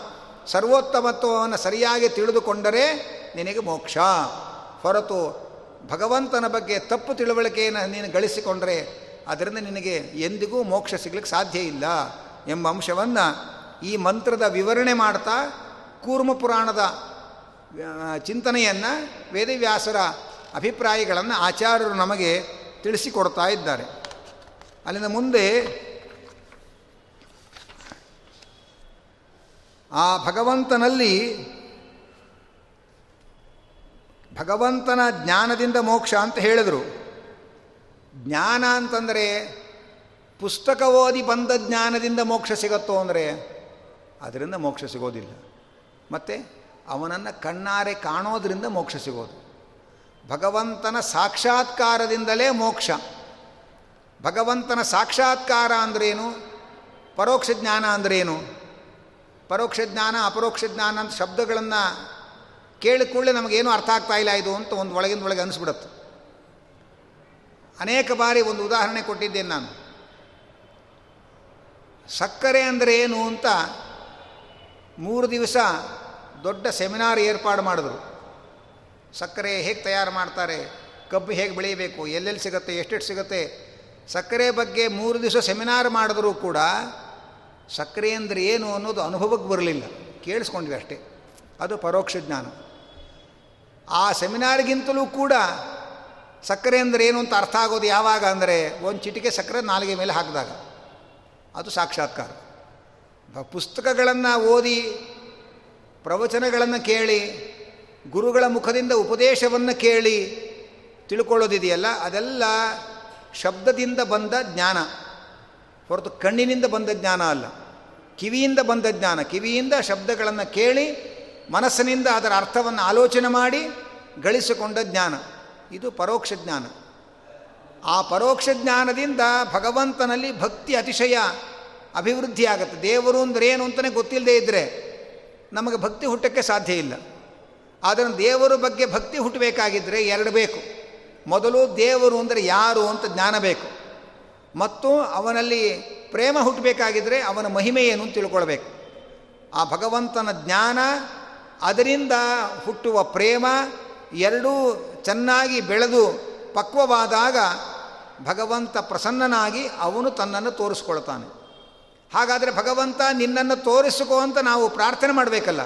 ಸರ್ವೋತ್ತಮತ್ವವನ್ನು ಸರಿಯಾಗಿ ತಿಳಿದುಕೊಂಡರೆ ನಿನಗೆ ಮೋಕ್ಷ. ಹೊರತು ಭಗವಂತನ ಬಗ್ಗೆ ತಪ್ಪು ತಿಳುವಳಿಕೆಯನ್ನು ನೀನು ಗಳಿಸಿಕೊಂಡರೆ, ಅದರಿಂದ ನಿನಗೆ ಎಂದಿಗೂ ಮೋಕ್ಷ ಸಿಗ್ಲಿಕ್ಕೆ ಸಾಧ್ಯ ಇಲ್ಲ. ಎಂಬ ಅಂಶವನ್ನು ಈ ಮಂತ್ರದ ವಿವರಣೆ ಮಾಡ್ತಾ ಕೂರ್ಮ ಪುರಾಣದ ಚಿಂತನೆಯನ್ನು ವೇದವ್ಯಾಸರ ಅಭಿಪ್ರಾಯಗಳನ್ನು ಆಚಾರ್ಯರು ನಮಗೆ ತಿಳಿಸಿಕೊಡ್ತಾ ಇದ್ದಾರೆ. ಅಲ್ಲಿಂದ ಮುಂದೆ ಆ ಭಗವಂತನಲ್ಲಿ ಭಗವಂತನ ಜ್ಞಾನದಿಂದ ಮೋಕ್ಷ ಅಂತ ಹೇಳಿದರು. ಜ್ಞಾನ ಅಂತಂದರೆ ಪುಸ್ತಕ ಓದಿ ಬಂದ ಜ್ಞಾನದಿಂದ ಮೋಕ್ಷ ಸಿಗತ್ತೋ ಅಂದರೆ ಅದರಿಂದ ಮೋಕ್ಷ ಸಿಗೋದಿಲ್ಲ. ಮತ್ತು ಅವನನ್ನು ಕಣ್ಣಾರೆ ಕಾಣೋದರಿಂದ ಮೋಕ್ಷ ಸಿಗೋದು. ಭಗವಂತನ ಸಾಕ್ಷಾತ್ಕಾರದಿಂದಲೇ ಮೋಕ್ಷ. ಭಗವಂತನ ಸಾಕ್ಷಾತ್ಕಾರ ಅಂದ್ರೇನು ಪರೋಕ್ಷ ಜ್ಞಾನ ಅಂದ್ರೇನು ಪರೋಕ್ಷ ಜ್ಞಾನ, ಅಪರೋಕ್ಷ ಜ್ಞಾನ ಅಂತ ಶಬ್ದಗಳನ್ನು ಕೇಳಿಕೊಳ್ಳೆ ನಮಗೇನು ಅರ್ಥ ಆಗ್ತಾ ಇಲ್ಲ ಇದು ಅಂತ ಒಂದು ಒಳಗಿಂದ ಒಳಗೆ ಅನಿಸ್ಬಿಡುತ್ತೆ. ಅನೇಕ ಬಾರಿ ಒಂದು ಉದಾಹರಣೆ ಕೊಟ್ಟಿದ್ದೇನೆ ನಾನು. ಸಕ್ಕರೆ ಅಂದರೆ ಏನು ಅಂತ ಮೂರು ದಿವಸ ದೊಡ್ಡ ಸೆಮಿನಾರ್ ಏರ್ಪಾಡು ಮಾಡಿದ್ರು. ಸಕ್ಕರೆ ಹೇಗೆ ತಯಾರು ಮಾಡ್ತಾರೆ, ಕಬ್ಬು ಹೇಗೆ ಬೆಳೀಬೇಕು ಎಲ್ಲೆಲ್ಲಿ ಸಿಗುತ್ತೆ, ಎಷ್ಟೆಷ್ಟು ಸಿಗುತ್ತೆ, ಸಕ್ಕರೆ ಬಗ್ಗೆ ಮೂರು ದಿವಸ ಸೆಮಿನಾರ್ ಮಾಡಿದ್ರೂ ಕೂಡ ಸಕ್ಕರೆ ಅಂದರೆ ಏನು ಅನ್ನೋದು ಅನುಭವಕ್ಕೆ ಬರಲಿಲ್ಲ. ಕೇಳಿಸ್ಕೊಂಡ್ವಿ ಅಷ್ಟೇ. ಅದು ಪರೋಕ್ಷ ಜ್ಞಾನ. ಆ ಸೆಮಿನಾರ್ಗಿಂತಲೂ ಕೂಡ ಸಕ್ಕರೆ ಅಂದರೆ ಏನು ಅಂತ ಅರ್ಥ ಆಗೋದು ಯಾವಾಗ ಅಂದರೆ ಒಂದು ಚಿಟಿಕೆ ಸಕ್ಕರೆ ನಾಲಿಗೆ ಮೇಲೆ ಹಾಕಿದಾಗ. ಅದು ಸಾಕ್ಷಾತ್ಕಾರ. ಪುಸ್ತಕಗಳನ್ನು ಓದಿ, ಪ್ರವಚನಗಳನ್ನು ಕೇಳಿ, ಗುರುಗಳ ಮುಖದಿಂದ ಉಪದೇಶವನ್ನು ಕೇಳಿ ತಿಳ್ಕೊಳ್ಳೋದಿದೆಯಲ್ಲ, ಅದೆಲ್ಲ ಶಬ್ದದಿಂದ ಬಂದ ಜ್ಞಾನ. ಹೊರತು ಕಣ್ಣಿನಿಂದ ಬಂದ ಜ್ಞಾನ ಅಲ್ಲ. ಕಿವಿಯಿಂದ ಬಂದ ಜ್ಞಾನ. ಕಿವಿಯಿಂದ ಶಬ್ದಗಳನ್ನು ಕೇಳಿ, ಮನಸ್ಸಿನಿಂದ ಅದರ ಅರ್ಥವನ್ನು ಆಲೋಚನೆ ಮಾಡಿ, ಗಳಿಸಿಕೊಂಡ ಜ್ಞಾನ. ಇದು ಪರೋಕ್ಷ ಜ್ಞಾನ. ಆ ಪರೋಕ್ಷ ಜ್ಞಾನದಿಂದ ಭಗವಂತನಲ್ಲಿ ಭಕ್ತಿ ಅತಿಶಯ ಅಭಿವೃದ್ಧಿ ಆಗುತ್ತೆ ದೇವರು ಅಂದರೆ ಏನು ಅಂತಲೇ ಗೊತ್ತಿಲ್ಲದೆ ಇದ್ದರೆ ನಮಗೆ ಭಕ್ತಿ ಹುಟ್ಟಕ್ಕೆ ಸಾಧ್ಯ ಇಲ್ಲ. ಆದರೆ ದೇವರ ಬಗ್ಗೆ ಭಕ್ತಿ ಹುಟ್ಟಬೇಕಾಗಿದ್ದರೆ ಎರಡು ಬೇಕು. ಮೊದಲು ದೇವರು ಅಂದರೆ ಯಾರು ಅಂತ ಜ್ಞಾನ ಬೇಕು. ಮತ್ತು ಅವನಲ್ಲಿ ಪ್ರೇಮ ಹುಟ್ಟಬೇಕಾಗಿದ್ದರೆ ಅವನ ಮಹಿಮೆ ಏನು ಅಂತ ತಿಳ್ಕೊಳ್ಬೇಕು. ಆ ಭಗವಂತನ ಜ್ಞಾನ, ಅದರಿಂದ ಹುಟ್ಟುವ ಪ್ರೇಮ, ಎರಡೂ ಚೆನ್ನಾಗಿ ಬೆಳೆದು ಪಕ್ವವಾದಾಗ ಭಗವಂತ ಪ್ರಸನ್ನನಾಗಿ ಅವನು ತನ್ನನ್ನು ತೋರಿಸ್ಕೊಳ್ತಾನೆ. ಹಾಗಾದರೆ ಭಗವಂತ ನಿನ್ನನ್ನು ತೋರಿಸಿಕೋ ಅಂತ ನಾವು ಪ್ರಾರ್ಥನೆ ಮಾಡಬೇಕಲ್ಲ.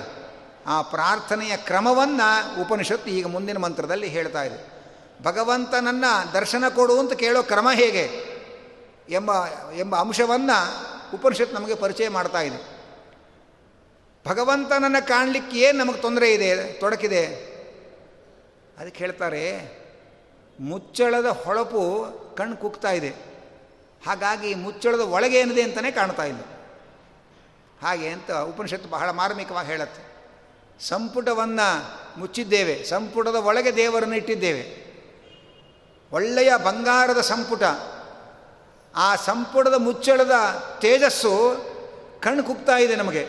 ಆ ಪ್ರಾರ್ಥನೆಯ ಕ್ರಮವನ್ನು ಉಪನಿಷತ್ತು ಈಗ ಮುಂದಿನ ಮಂತ್ರದಲ್ಲಿ ಹೇಳ್ತಾ ಇದೆ. ಭಗವಂತನನ್ನು ದರ್ಶನ ಕೊಡು ಅಂತ ಕೇಳೋ ಕ್ರಮ ಹೇಗೆ ಎಂಬ ಎಂಬ ಅಂಶವನ್ನು ಉಪನಿಷತ್ತು ನಮಗೆ ಪರಿಚಯ ಮಾಡ್ತಾ ಇದೆ. ಭಗವಂತನನ್ನು ಕಾಣಲಿಕ್ಕೆ ಏನು ನಮಗೆ ತೊಂದರೆ ಇದೆ, ತೊಡಕಿದೆ? ಅದಕ್ಕೆ ಹೇಳ್ತಾರೆ ಮುಚ್ಚಳದ ಹೊಳಪು ಕಣ್ಣು ಕುಗ್ತಾ ಇದೆ. ಹಾಗಾಗಿ ಮುಚ್ಚಳದ ಒಳಗೆ ಏನಿದೆ ಅಂತಲೇ ಕಾಣ್ತಾ ಇಲ್ಲ. ಹಾಗೆ ಅಂತ ಉಪನಿಷತ್ತು ಬಹಳ ಮಾರ್ಮಿಕವಾಗಿ ಹೇಳುತ್ತೆ. ಸಂಪುಟವನ್ನು ಮುಚ್ಚಿದ್ದೇವೆ. ಸಂಪುಟದ ಒಳಗೆ ದೇವರನ್ನು ಇಟ್ಟಿದ್ದೇವೆ. ಒಳ್ಳೆಯ ಬಂಗಾರದ ಸಂಪುಟ. ಆ ಸಂಪುಟದ ಮುಚ್ಚಳದ ತೇಜಸ್ಸು ಕಣ್ಣು ಕುಗ್ತಾ ಇದೆ ನಮಗೆ.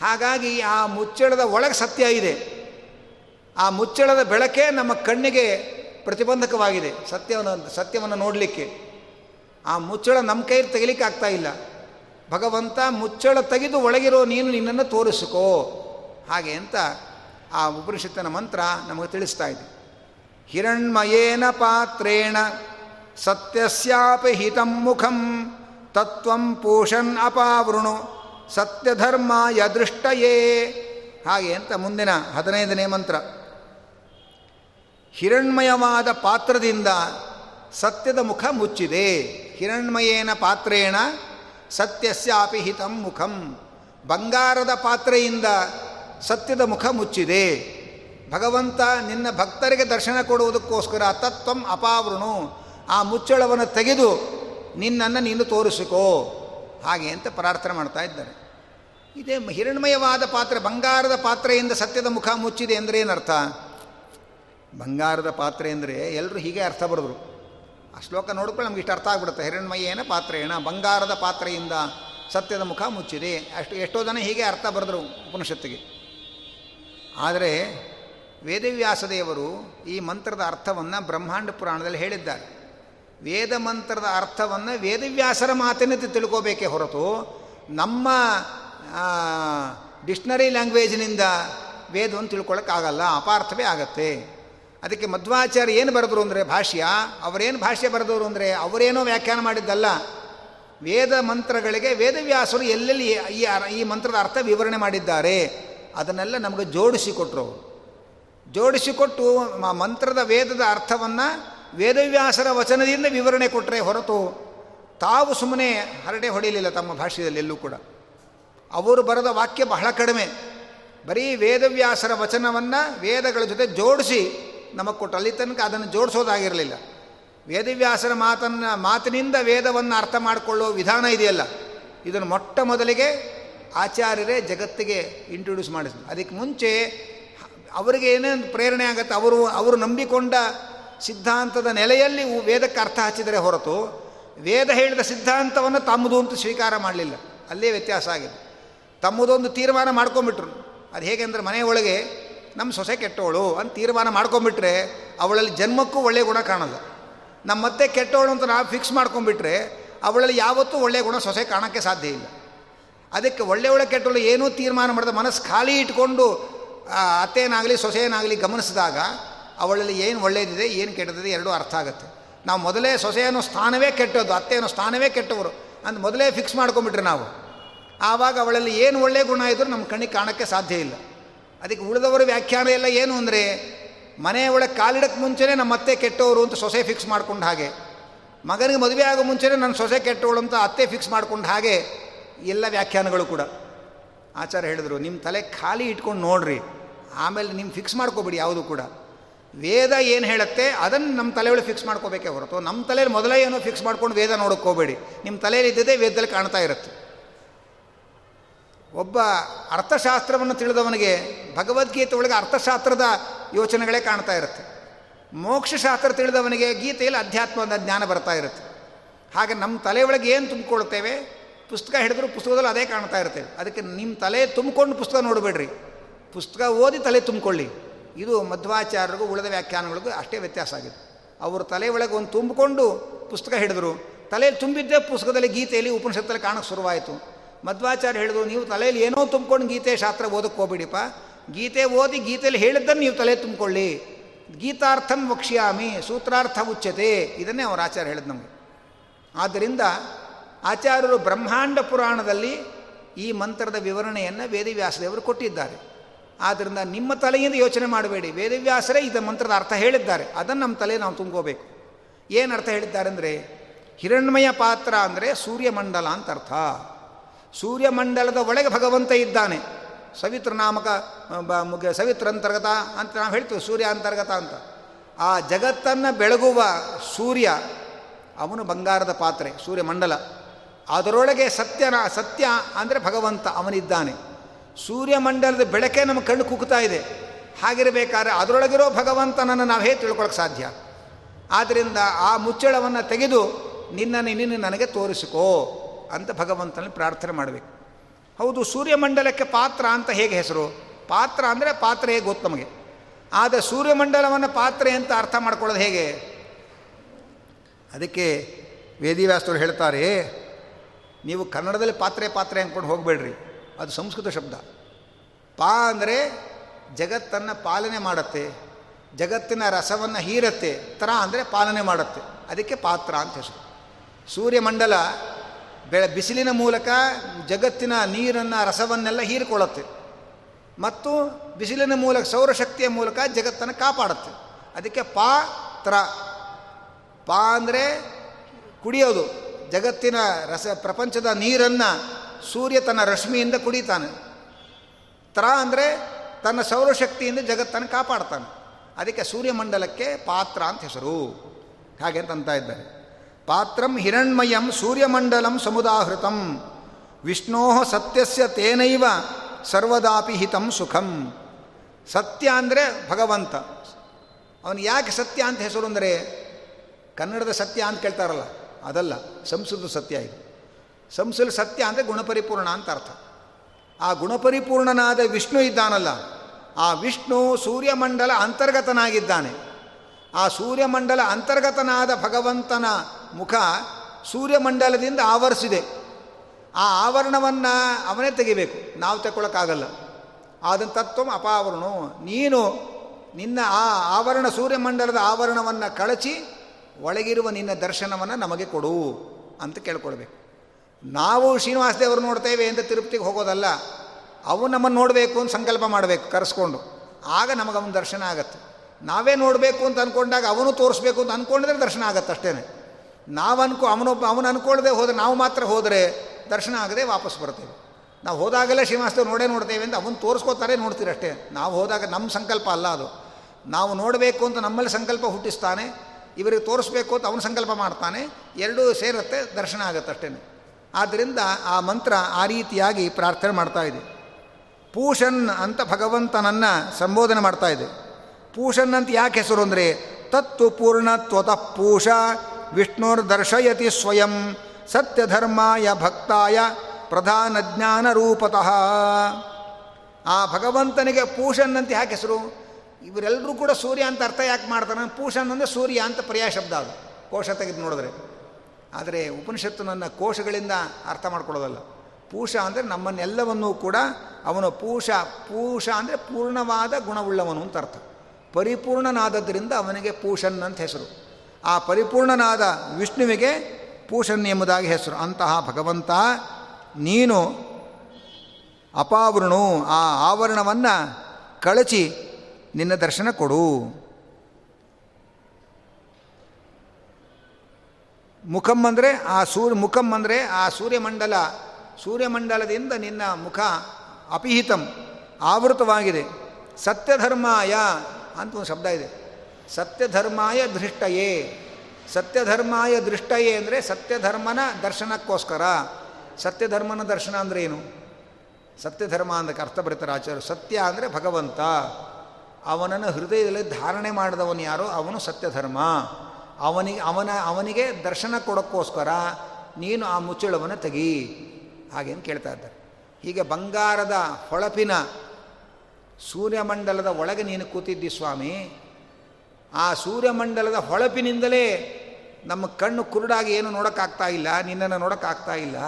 ಹಾಗಾಗಿ ಆ ಮುಚ್ಚಳದ ಒಳಗೆ ಸತ್ಯ ಇದೆ. ಆ ಮುಚ್ಚಳದ ಬೆಳಕೆ ನಮ್ಮ ಕಣ್ಣಿಗೆ ಪ್ರತಿಬಂಧಕವಾಗಿದೆ. ಸತ್ಯವನ್ನು ಸತ್ಯವನ್ನು ನೋಡಲಿಕ್ಕೆ. ಆ ಮುಚ್ಚಳ ನಮ್ಮ ಕೈಯಲ್ಲಿ ತೆಗಿಲಿಕ್ಕೆ ಆಗ್ತಾ ಇಲ್ಲ. ಭಗವಂತ ಮುಚ್ಚಳ ತೆಗೆದು ಒಳಗಿರೋ ನೀನು ನಿನ್ನನ್ನು ತೋರಿಸಿಕೋ. ಹಾಗೆ ಅಂತ ಆ ಉಪನಿಷತ್ತಿನ ಮಂತ್ರ ನಮಗೆ ತಿಳಿಸ್ತಾ ಇದೆ. ಹಿರಣ್ಮಯೇನ ಪಾತ್ರೇಣ ಸತ್ಯಸ್ಯಾಪಿ ಹಿತಂ ಮುಖಂ ತತ್ವಂ ಪೂಷನ್ ಅಪಾವೃಣು ಸತ್ಯಧರ್ಮ ಯದೃಷ್ಟಯೇ ಹಾಗೆ ಅಂತ ಮುಂದಿನ ಹದಿನೈದನೇ ಮಂತ್ರ. ಹಿರಣ್ಮಯವಾದ ಪಾತ್ರದಿಂದ ಸತ್ಯದ ಮುಖ ಮುಚ್ಚಿದೆ. ಹಿರಣ್ಮಯೇನ ಪಾತ್ರೇಣ ಸತ್ಯಸ್ಯಾಪಿ ಹಿತಂ ಮುಖಂ. ಬಂಗಾರದ ಪಾತ್ರೆಯಿಂದ ಸತ್ಯದ ಮುಖ ಮುಚ್ಚಿದೆ. ಭಗವಂತ ನಿನ್ನ ಭಕ್ತರಿಗೆ ದರ್ಶನ ಕೊಡುವುದಕ್ಕೋಸ್ಕರ ತತ್ವಂ ಅಪಾವೃಣು. ಆ ಮುಚ್ಚಳವನ್ನು ತೆಗೆದು ನಿನ್ನನ್ನು ನೀನು ತೋರಿಸಿಕೋ. ಹಾಗೆ ಅಂತ ಪ್ರಾರ್ಥನೆ ಮಾಡ್ತಾ ಇದ್ದಾರೆ. ಇದೇ ಹಿರಣ್ಮಯವಾದ ಪಾತ್ರೆ, ಬಂಗಾರದ ಪಾತ್ರೆಯಿಂದ ಸತ್ಯದ ಮುಖ ಮುಚ್ಚಿದೆ ಅಂದರೆ ಏನರ್ಥ? ಬಂಗಾರದ ಪಾತ್ರೆ ಅಂದರೆ ಎಲ್ಲರೂ ಹೀಗೆ ಅರ್ಥ ಬರೆದ್ರು. ಆ ಶ್ಲೋಕ ನೋಡ್ಕೊಂಡು ನಮ್ಗೆ ಇಷ್ಟು ಅರ್ಥ ಆಗ್ಬಿಡುತ್ತೆ. ಹಿರಣ್ಮಯ್ಯೇನ ಪಾತ್ರೆಯೇನ ಬಂಗಾರದ ಪಾತ್ರೆಯಿಂದ ಸತ್ಯದ ಮುಖ ಮುಚ್ಚಿದೆ. ಅಷ್ಟು ಎಷ್ಟೋ ಜನ ಹೀಗೆ ಅರ್ಥ ಬರೆದ್ರು ಉಪನಿಷತ್ತಿಗೆ. ಆದರೆ ವೇದವ್ಯಾಸದೇವರು ಈ ಮಂತ್ರದ ಅರ್ಥವನ್ನು ಬ್ರಹ್ಮಾಂಡ ಪುರಾಣದಲ್ಲಿ ಹೇಳಿದ್ದಾರೆ. ವೇದ ಮಂತ್ರದ ಅರ್ಥವನ್ನು ವೇದವ್ಯಾಸರ ಮಾತಿನಂತೆ ತಿಳ್ಕೋಬೇಕೇ ಹೊರತು ನಮ್ಮ ಡಿಕ್ಷ್ನರಿ ಲ್ಯಾಂಗ್ವೇಜ್ನಿಂದ ವೇದವನ್ನು ತಿಳ್ಕೊಳ್ಳೋಕ್ಕಾಗಲ್ಲ ಅಪಾರ್ಥವೇ ಆಗತ್ತೆ. ಅದಕ್ಕೆ ಮಧ್ವಾಚಾರ್ಯ ಏನು ಬರೆದ್ರು ಅಂದರೆ ಭಾಷ್ಯ, ಅವರೇನು ಭಾಷ್ಯ ಬರೆದವರು ಅಂದರೆ ಅವರೇನೋ ವ್ಯಾಖ್ಯಾನ ಮಾಡಿದ್ದಲ್ಲ. ವೇದ ಮಂತ್ರಗಳಿಗೆ ವೇದವ್ಯಾಸರು ಎಲ್ಲೆಲ್ಲಿ ಈ ಈ ಮಂತ್ರದ ಅರ್ಥ ವಿವರಣೆ ಮಾಡಿದ್ದಾರೆ, ಅದನ್ನೆಲ್ಲ ನಮಗೆ ಜೋಡಿಸಿಕೊಟ್ರು ಅವರು. ಜೋಡಿಸಿಕೊಟ್ಟು ಮಂತ್ರದ ವೇದದ ಅರ್ಥವನ್ನು ವೇದವ್ಯಾಸರ ವಚನದಿಂದ ವಿವರಣೆ ಕೊಟ್ಟರೆ ಹೊರತು ತಾವು ಸುಮ್ಮನೆ ಹರಡೆ ಹೊಡೆಯಲಿಲ್ಲ ತಮ್ಮ ಭಾಷೆಯಲ್ಲಿ ಎಲ್ಲೂ ಕೂಡ. ಅವರು ಬರೆದ ವಾಕ್ಯ ಬಹಳ ಕಡಿಮೆ. ಬರೀ ವೇದವ್ಯಾಸರ ವಚನವನ್ನು ವೇದಗಳ ಜೊತೆ ಜೋಡಿಸಿ ನಮಗೆ ಕೊಟ್ಟು ಅಲ್ಲಿ ತನಕ ಅದನ್ನು ಜೋಡಿಸೋದಾಗಿರಲಿಲ್ಲ. ವೇದವ್ಯಾಸರ ಮಾತನ್ನು, ಮಾತಿನಿಂದ ವೇದವನ್ನು ಅರ್ಥ ಮಾಡಿಕೊಳ್ಳೋ ವಿಧಾನ ಇದೆಯಲ್ಲ, ಇದನ್ನು ಮೊಟ್ಟ ಮೊದಲಿಗೆ ಆಚಾರ್ಯರೇ ಜಗತ್ತಿಗೆ ಇಂಟ್ರೊಡ್ಯೂಸ್ ಮಾಡಿದ್ರು ಅದಕ್ಕೆ ಮುಂಚೆ ಅವರಿಗೆ ಏನೇನು ಪ್ರೇರಣೆ ಆಗುತ್ತೆ, ಅವರು ಅವರು ನಂಬಿಕೊಂಡ ಸಿದ್ಧಾಂತದ ನೆಲೆಯಲ್ಲಿ ವೇದಕ್ಕೆ ಅರ್ಥ ಹಚ್ಚಿದರೆ ಹೊರತು ವೇದ ಹೇಳಿದ ಸಿದ್ಧಾಂತವನ್ನು ತಮ್ಮದು ಅಂತ ಸ್ವೀಕಾರ ಮಾಡಲಿಲ್ಲ. ಅಲ್ಲೇ ವ್ಯತ್ಯಾಸ ಆಗಿದೆ. ತಮ್ಮದೊಂದು ತೀರ್ಮಾನ ಮಾಡ್ಕೊಂಬಿಟ್ರು ಅದು ಹೇಗೆಂದ್ರೆ ಮನೆಯೊಳಗೆ ನಮ್ಮ ಸೊಸೆ ಕೆಟ್ಟವಳು ಅಂತ ತೀರ್ಮಾನ ಮಾಡ್ಕೊಂಬಿಟ್ರೆ ಅವಳಲ್ಲಿ ಜನ್ಮಕ್ಕೂ ಒಳ್ಳೆಯ ಗುಣ ಕಾಣಲ್ಲ. ನಮ್ಮ ಮತ್ತೆ ಕೆಟ್ಟವಳು ಅಂತ ನಾವು ಫಿಕ್ಸ್ ಮಾಡ್ಕೊಂಬಿಟ್ರೆ ಅವಳಲ್ಲಿ ಯಾವತ್ತೂ ಒಳ್ಳೆಯ ಗುಣ ಸೊಸೆ ಕಾಣೋಕ್ಕೆ ಸಾಧ್ಯ ಇಲ್ಲ. ಅದಕ್ಕೆ ಒಳ್ಳೆ ಒಳ್ಳೆ ಕೆಟ್ಟವಳು ಏನೂ ತೀರ್ಮಾನ ಮಾಡಿದ ಮನಸ್ಸು ಖಾಲಿ ಇಟ್ಕೊಂಡು ಅತ್ತೇನಾಗಲಿ ಸೊಸೆಯನ್ನಾಗಲಿ ಗಮನಿಸಿದಾಗ ಅವಳಲ್ಲಿ ಏನು ಒಳ್ಳೆಯದಿದೆ ಏನು ಕೆಟ್ಟದಿದೆ ಎರಡೂ ಅರ್ಥ ಆಗುತ್ತೆ. ನಾವು ಮೊದಲೇ ಸೊಸೆಯನ್ನೋ ಸ್ಥಾನವೇ ಕೆಟ್ಟದ್ದು ಅತ್ತೆಯನ್ನೋ ಸ್ಥಾನವೇ ಕೆಟ್ಟವರು ಅಂತ ಮೊದಲೇ ಫಿಕ್ಸ್ ಮಾಡ್ಕೊಂಬಿಟ್ರೆ ನಾವು. ಆವಾಗ ಅವಳಲ್ಲಿ ಏನು ಒಳ್ಳೆಯ ಗುಣ ಇದ್ದರೂ ನಮ್ಮ ಕಣ್ಣಿಗೆ ಕಾಣೋಕ್ಕೆ ಸಾಧ್ಯ ಇಲ್ಲ. ಅದಕ್ಕೆ ಉಳಿದವರ ವ್ಯಾಖ್ಯಾನ ಎಲ್ಲ ಏನು ಅಂದರೆ ಮನೆಯ ಒಳಗೆ ಕಾಲಿಡಕ್ಕೆ ಮುಂಚೆನೇ ನಮ್ಮ ಅತ್ತೆ ಕೆಟ್ಟವರು ಅಂತ ಸೊಸೆ ಫಿಕ್ಸ್ ಮಾಡ್ಕೊಂಡು ಹಾಗೆ. ಮಗನಿಗೆ ಮದುವೆ ಆಗೋ ಮುಂಚೆನೇ ನನ್ನ ಸೊಸೆ ಕೆಟ್ಟವಳು ಅಂತ ಅತ್ತೆ ಫಿಕ್ಸ್ ಮಾಡ್ಕೊಂಡು ಹಾಗೆ ಎಲ್ಲ ವ್ಯಾಖ್ಯಾನಗಳು ಕೂಡ. ಆಚಾರ ಹೇಳಿದ್ರು ನಿಮ್ಮ ತಲೆ ಖಾಲಿ ಇಟ್ಕೊಂಡು ನೋಡ್ರಿ, ಆಮೇಲೆ ನಿಮ್ಮ ಫಿಕ್ಸ್ ಮಾಡ್ಕೋಬೇಡಿ ಯಾವುದು ಕೂಡ. ವೇದ ಏನು ಹೇಳುತ್ತೆ, ಅದನ್ನು ನಮ್ಮ ತಲೆಯೊಳಗೆ ಫಿಕ್ಸ್ ಮಾಡ್ಕೋಬೇಕೇ ಹೊರತು. ನಮ್ಮ ತಲೆಯಲ್ಲಿ ಮೊದಲೇ ಏನೋ ಫಿಕ್ಸ್ ಮಾಡ್ಕೊಂಡು ವೇದ ನೋಡೋಕ್ಕೋಬೇಡಿ ನಿಮ್ಮ ತಲೆಯಲ್ಲಿ ಇದ್ದದೇ ವೇದದಲ್ಲಿ ಕಾಣ್ತಾ ಇರುತ್ತೆ. ಒಬ್ಬ ಅರ್ಥಶಾಸ್ತ್ರವನ್ನು ತಿಳಿದವನಿಗೆ ಭಗವದ್ಗೀತೆ ಒಳಗೆ ಅರ್ಥಶಾಸ್ತ್ರದ ಯೋಚನೆಗಳೇ ಕಾಣ್ತಾ ಇರುತ್ತೆ. ಮೋಕ್ಷಶಾಸ್ತ್ರ ತಿಳಿದವನಿಗೆ ಗೀತೆಯಲ್ಲಿ ಅಧ್ಯಾತ್ಮದ ಜ್ಞಾನ ಬರ್ತಾ ಇರುತ್ತೆ. ಹಾಗೆ ನಮ್ಮ ತಲೆಯೊಳಗೆ ಏನು ತುಂಬಿಕೊಳ್ತೇವೆ ಪುಸ್ತಕ ಹಿಡಿದ್ರು ಪುಸ್ತಕದಲ್ಲಿ ಅದೇ ಕಾಣ್ತಾ ಇರ್ತೇವೆ ಅದಕ್ಕೆ ನಿಮ್ಮ ತಲೆ ತುಂಬಿಕೊಂಡು ಪುಸ್ತಕ ನೋಡಬೇಡ್ರಿ. ಪುಸ್ತಕ ಓದಿ ತಲೆ ತುಂಬಿಕೊಳ್ಳಿ. ಇದು ಮಧ್ವಾಚಾರ್ಯರಿಗೂ ಉಳಿದ ವ್ಯಾಖ್ಯಾನಗಳಿಗೂ ಅಷ್ಟೇ ವ್ಯತ್ಯಾಸ ಆಗಿದೆ. ಅವರು ತಲೆ ಒಳಗೆ ಒಂದು ತುಂಬಿಕೊಂಡು ಪುಸ್ತಕ ಹಿಡಿದ್ರು, ತಲೆ ತುಂಬಿದ್ದೇ ಪುಸ್ತಕದಲ್ಲಿ ಗೀತೆಯಲ್ಲಿ ಉಪನಿಷತ್ತಲ್ಲಿ ಕಾಣಕ್ಕೆ ಶುರುವಾಯಿತು. ಮಧ್ವಾಚಾರ್ಯ ಹೇಳಿದ್ರು, ನೀವು ತಲೆಯಲ್ಲಿ ಏನೋ ತುಂಬ್ಕೊಂಡು ಗೀತೆ ಶಾಸ್ತ್ರ ಓದಕ್ಕೆ ಹೋಗ್ಬಿಡಿಪ್ಪ. ಗೀತೆ ಓದಿ ಗೀತೆಯಲ್ಲಿ ಹೇಳಿದ್ದನ್ನು ನೀವು ತಲೆ ತುಂಬಿಕೊಳ್ಳಿ. ಗೀತಾರ್ಥಂ ವಕ್ಷ್ಯಾಮಿ, ಸೂತ್ರಾರ್ಥ ಉಚ್ಯತೆ. ಇದನ್ನೇ ಅವರ ಆಚಾರ್ಯ ಹೇಳಿದ್ ನಮಗೆ. ಆದ್ದರಿಂದ ಆಚಾರ್ಯರು ಬ್ರಹ್ಮಾಂಡ ಪುರಾಣದಲ್ಲಿ ಈ ಮಂತ್ರದ ವಿವರಣೆಯನ್ನು ವೇದವ್ಯಾಸದೇವರು ಕೊಟ್ಟಿದ್ದಾರೆ. ಆದ್ದರಿಂದ ನಿಮ್ಮ ತಲೆಯಿಂದ ಯೋಚನೆ ಮಾಡಬೇಡಿ. ವೇದವ್ಯಾಸರೇ ಇದ ಮಂತ್ರದ ಅರ್ಥ ಹೇಳಿದ್ದಾರೆ. ಅದನ್ನು ನಮ್ಮ ತಲೆ ನಾವು ತುಂಬೋಬೇಕು ಏನು ಅರ್ಥ ಹೇಳಿದ್ದಾರೆ ಅಂದರೆ ಹಿರಣ್ಮಯ ಪಾತ್ರ ಅಂದರೆ ಸೂರ್ಯಮಂಡಲ ಅಂತ ಅರ್ಥ. ಸೂರ್ಯಮಂಡಲದ ಒಳಗೆ ಭಗವಂತ ಇದ್ದಾನೆ. ಸವಿತ್ರ ನಾಮಕ ಸವಿತ್ರ ಅಂತರ್ಗತ ಅಂತ ನಾವು ಹೇಳ್ತೀವಿ ಸೂರ್ಯ ಅಂತರ್ಗತ ಅಂತ. ಆ ಜಗತ್ತನ್ನು ಬೆಳಗುವ ಸೂರ್ಯ ಅವನು ಬಂಗಾರದ ಪಾತ್ರೆ, ಸೂರ್ಯಮಂಡಲ. ಅದರೊಳಗೆ ಸತ್ಯನ, ಸತ್ಯ ಅಂದರೆ ಭಗವಂತ, ಅವನಿದ್ದಾನೆ. ಸೂರ್ಯಮಂಡಲದ ಬೆಳಕೆ ನಮ್ಮ ಕಣ್ಣು ಕುಗ್ತಾ ಇದೆ. ಹಾಗಿರಬೇಕಾದ್ರೆ ಅದರೊಳಗಿರೋ ಭಗವಂತನನ್ನು ನಾವು ಹೇಗೆ ತಿಳ್ಕೊಳಕ್ಕೆ ಸಾಧ್ಯ. ಆದ್ದರಿಂದ ಆ ಮುಚ್ಚಳವನ್ನು ತೆಗೆದು ನಿನ್ನನ್ನು ನಿನ್ನ ನನಗೆ ತೋರಿಸಿಕೋ. ಅಂತ ಭಗವಂತನಲ್ಲಿ ಪ್ರಾರ್ಥನೆ ಮಾಡಬೇಕು. ಹೌದು, ಸೂರ್ಯಮಂಡಲಕ್ಕೆ ಪಾತ್ರ ಅಂತ ಹೇಗೆ ಹೆಸರು? ಪಾತ್ರ ಅಂದರೆ ಪಾತ್ರ ಹೇಗೆ ಗೊತ್ತು ನಮಗೆ? ಆದರೆ ಸೂರ್ಯಮಂಡಲವನ್ನು ಪಾತ್ರೆ ಅಂತ ಅರ್ಥ ಮಾಡ್ಕೊಳ್ಳೋದು ಹೇಗೆ? ಅದಕ್ಕೆ ವೇದಿವ್ಯಾಸರು ಹೇಳ್ತಾರೆ, ನೀವು ಕನ್ನಡದಲ್ಲಿ ಪಾತ್ರೆ ಪಾತ್ರೆ ಅಂದ್ಕೊಂಡು ಹೋಗಬೇಡ್ರಿ. ಅದು ಸಂಸ್ಕೃತ ಶಬ್ದ. ಪಾ ಅಂದರೆ ಜಗತ್ತನ್ನು ಪಾಲನೆ ಮಾಡುತ್ತೆ, ಜಗತ್ತಿನ ರಸವನ್ನು ಹೀರತ್ತೆ, ತರ ಅಂದರೆ ಪಾಲನೆ ಮಾಡುತ್ತೆ. ಅದಕ್ಕೆ ಪಾತ್ರ ಅಂತ ಹೆಸರು. ಸೂರ್ಯಮಂಡಲ ಬೆಳೆ ಬಿಸಿಲಿನ ಮೂಲಕ ಜಗತ್ತಿನ ನೀರನ್ನು ರಸವನ್ನೆಲ್ಲ ಹೀರಿಕೊಳ್ಳುತ್ತೆ. ಮತ್ತು ಬಿಸಿಲಿನ ಮೂಲಕ ಸೌರಶಕ್ತಿಯ ಮೂಲಕ ಜಗತ್ತನ್ನು ಕಾಪಾಡುತ್ತೆ. ಅದಕ್ಕೆ ಪಾತ್ರ ಪಾ ಅಂದರೆ ಕುಡಿಯೋದು. ಜಗತ್ತಿನ ರಸ, ಪ್ರಪಂಚದ ನೀರನ್ನು ಸೂರ್ಯ ತನ್ನ ರಶ್ಮಿಯಿಂದ ಕುಡಿತಾನೆ. ತ್ರ ಅಂದರೆ ತನ್ನ ಸೌರಶಕ್ತಿಯಿಂದ ಜಗತ್ತನ್ನು ಕಾಪಾಡ್ತಾನೆ. ಅದಕ್ಕೆ ಸೂರ್ಯಮಂಡಲಕ್ಕೆ ಪಾತ್ರ ಅಂತ ಹೆಸರು. ಹಾಗೆ ಅಂತ ಇದ್ದಾರೆ. ಪಾತ್ರಂ ಹಿರಣ್ಮಯಂ ಸೂರ್ಯಮಂಡಲಂ ಸಮುದಾಹೃತಂ. ವಿಷ್ಣೋ ಸತ್ಯಸ್ಯ ತೇನೈವ ಸರ್ವದಾಪಿ ಹಿತಂ ಸುಖಂ. ಸತ್ಯ ಅಂದರೆ ಭಗವಂತ. ಅವನು ಯಾಕೆ ಸತ್ಯ ಅಂತ ಹೆಸರು ಅಂದರೆ, ಕನ್ನಡದ ಸತ್ಯ ಅಂತ ಕೇಳ್ತಾರಲ್ಲ, ಅದಲ್ಲ ಸಂಸ್ಕೃತ ಸತ್ಯ ಇದು. ಸಂಸ್ಕೃತ ಸತ್ಯ ಅಂದರೆ ಗುಣಪರಿಪೂರ್ಣ ಅಂತ ಅರ್ಥ. ಆ ಗುಣಪರಿಪೂರ್ಣನಾದ ವಿಷ್ಣು ಇದ್ದಾನಲ್ಲ, ಆ ವಿಷ್ಣು ಸೂರ್ಯಮಂಡಲ ಅಂತರ್ಗತನಾಗಿದ್ದಾನೆ. ಆ ಸೂರ್ಯಮಂಡಲ ಅಂತರ್ಗತನಾದ ಭಗವಂತನ ಮುಖ ಸೂರ್ಯಮಂಡಲದಿಂದ ಆವರಿಸಿದೆ. ಆ ಆವರಣವನ್ನು ಅವನೇ ತೆಗಿಬೇಕು. ನಾವು ತಗೊಳ್ಳೋಕ್ಕಾಗಲ್ಲ ಆದ ತತ್ವ ಅಪಾವರಣು. ನೀನು ನಿನ್ನ ಆ ಆವರಣ ಸೂರ್ಯಮಂಡಲದ ಆವರಣವನ್ನು ಕಳಚಿ ಒಳಗಿರುವ ನಿನ್ನ ದರ್ಶನವನ್ನು ನಮಗೆ ಕೊಡು ಅಂತ ಕೇಳ್ಕೊಳ್ಬೇಕು. ನಾವು ಶ್ರೀನಿವಾಸ ದೇವರು ನೋಡ್ತೇವೆ ಅಂತ ತಿರುಪ್ತಿಗೆ ಹೋಗೋದಲ್ಲ, ಅವು ನಮ್ಮನ್ನು ನೋಡಬೇಕು ಅಂತ ಸಂಕಲ್ಪ ಮಾಡಬೇಕು, ಕರೆಸ್ಕೊಂಡು. ಆಗ ನಮಗೆ ಅವನ ದರ್ಶನ ಆಗತ್ತೆ. ನಾವೇ ನೋಡಬೇಕು ಅಂತ ಅಂದ್ಕೊಂಡಾಗ ಅವನು ತೋರಿಸ್ಬೇಕು ಅಂತ ಅಂದ್ಕೊಂಡಿದ್ರೆ ದರ್ಶನ ಆಗತ್ತೆ ಅಷ್ಟೇ ನಾವು ಅನ್ಕೋ, ಅವನೊಬ್ಬ, ಅವನು ಅನ್ಕೊಳ್ಳದೆ ಹೋದ್ರೆ ನಾವು ಮಾತ್ರ ಹೋದರೆ ದರ್ಶನ ಆಗದೆ ವಾಪಸ್ ಬರ್ತೇವೆ. ನಾವು ಹೋದಾಗಲೇ ಶ್ರೀವಾಸ್ತವ ನೋಡೇ ನೋಡ್ತೇವೆ ಅಂತ ಅವನು ತೋರಿಸ್ಕೋತಾರೆ ನೋಡ್ತೀರಿ ಅಷ್ಟೇ ನಾವು ಹೋದಾಗ ನಮ್ಮ ಸಂಕಲ್ಪ ಅಲ್ಲ ಅದು. ನಾವು ನೋಡಬೇಕು ಅಂತ ನಮ್ಮಲ್ಲಿ ಸಂಕಲ್ಪ ಹುಟ್ಟಿಸ್ತಾನೆ, ಇವರಿಗೆ ತೋರಿಸ್ಬೇಕು ಅಂತ ಅವನು ಸಂಕಲ್ಪ ಮಾಡ್ತಾನೆ, ಎರಡೂ ಸೇರುತ್ತೆ, ದರ್ಶನ ಆಗುತ್ತೆ ಅಷ್ಟೇ ಆದ್ದರಿಂದ ಆ ಮಂತ್ರ ಆ ರೀತಿಯಾಗಿ ಪ್ರಾರ್ಥನೆ ಮಾಡ್ತಾ ಇದೆ. ಪೂಷನ್ ಅಂತ ಭಗವಂತನನ್ನು ಸಂಬೋಧನೆ ಮಾಡ್ತಾ ಇದೆ. ಪೂಷನ್ ಅಂತ ಯಾಕೆ ಹೆಸರು ಅಂದರೆ ತತ್ತು ಪೂರ್ಣತ್ವತಃ ಪೂಷ ದರ್ಶಯತಿ ಸ್ವಯಂ ಸತ್ಯಧರ್ಮಾಯ ಭಕ್ತಾಯ ಪ್ರಧಾನ ಜ್ಞಾನ ರೂಪತಃ. ಆ ಭಗವಂತನಿಗೆ ಪೂಷನ್ ಅಂತ ಯಾಕೆ ಹೆಸರು? ಇವರೆಲ್ಲರೂ ಕೂಡ ಸೂರ್ಯ ಅಂತ ಅರ್ಥ ಯಾಕೆ ಮಾಡ್ತಾನೆ ಪೂಷನ್ ಅಂದರೆ ಸೂರ್ಯ ಅಂತ ಪರ್ಯಾಯ ಶಬ್ದ ಅದು. ಕೋಶ ತೆಗೆದು ನೋಡಿದ್ರೆ. ಆದರೆ ಉಪನಿಷತ್ತು ನನ್ನ ಕೋಶಗಳಿಂದ ಅರ್ಥ ಮಾಡ್ಕೊಳ್ಳೋದಲ್ಲ. ಪೂಷ ಅಂದರೆ ನಮ್ಮನ್ನೆಲ್ಲವನ್ನೂ ಕೂಡ ಅವನು ಪೂಷ ಪೂಷ ಅಂದರೆ ಪೂರ್ಣವಾದ ಗುಣವುಳ್ಳವನು ಅಂತ ಅರ್ಥ. ಪರಿಪೂರ್ಣನಾದದ್ದರಿಂದ ಅವನಿಗೆ ಪೂಷನ್ ಅಂತ ಹೆಸರು. ಆ ಪರಿಪೂರ್ಣನಾದ ವಿಷ್ಣುವಿಗೆ ಪೂಷನ್ ಎಂಬುದಾಗಿ ಹೆಸರು. ಅಂತಹ ಭಗವಂತ ನೀನು ಅಪಾವೃಣು ಆ ಆವರಣವನ್ನು ಕಳಚಿ ನಿನ್ನ ದರ್ಶನ ಕೊಡು. ಮುಖಂ ಅಂದರೆ ಆ ಸೂರ್ಯ ಮುಖಂ ಅಂದರೆ ಆ ಸೂರ್ಯಮಂಡಲ. ಸೂರ್ಯಮಂಡಲದಿಂದ ನಿನ್ನ ಮುಖ ಅಪಿಹಿತಂ, ಆವೃತವಾಗಿದೆ. ಸತ್ಯಧರ್ಮಾಯ ಅಂತ ಒಂದು ಶಬ್ದ ಇದೆ. ಸತ್ಯಧರ್ಮಾಯ ದೃಷ್ಟಯೇ. ಸತ್ಯಧರ್ಮಾಯ ದೃಷ್ಟಯೇ ಅಂದರೆ ಸತ್ಯಧರ್ಮನ ದರ್ಶನಕ್ಕೋಸ್ಕರ. ಸತ್ಯಧರ್ಮನ ದರ್ಶನ ಅಂದರೆ ಏನು? ಸತ್ಯಧರ್ಮ ಅಂದಕ್ಕೆ ಅರ್ಥ ಬರೀತಾರೆ ಆಚಾರ್ಯ ಸತ್ಯ ಅಂದರೆ ಭಗವಂತ. ಅವನನ್ನು ಹೃದಯದಲ್ಲಿ ಧಾರಣೆ ಮಾಡಿದವನು ಯಾರೋ? ಅವನು ಸತ್ಯಧರ್ಮ. ಅವನಿಗೆ ಅವನ, ಅವನಿಗೆ ದರ್ಶನ ಕೊಡೋಕ್ಕೋಸ್ಕರ ನೀನು ಆ ಮುಚ್ಚಳವನ್ನು ತೆಗಿ. ಹಾಗೇನು ಕೇಳ್ತಾ ಇದ್ದಾರೆ. ಹೀಗೆ ಬಂಗಾರದ ಹೊಳಪಿನ ಸೂರ್ಯಮಂಡಲದ ಒಳಗೆ ನೀನು ಕೂತಿದ್ದಿ ಸ್ವಾಮಿ ಆ ಸೂರ್ಯಮಂಡಲದ ಹೊಳಪಿನಿಂದಲೇ ನಮ್ಮ ಕಣ್ಣು ಕುರುಡಾಗಿ ಏನು ನೋಡೋಕ್ಕಾಗ್ತಾ ಇಲ್ಲ, ನಿನ್ನನ್ನು ನೋಡೋಕ್ಕಾಗ್ತಾ ಇಲ್ಲ.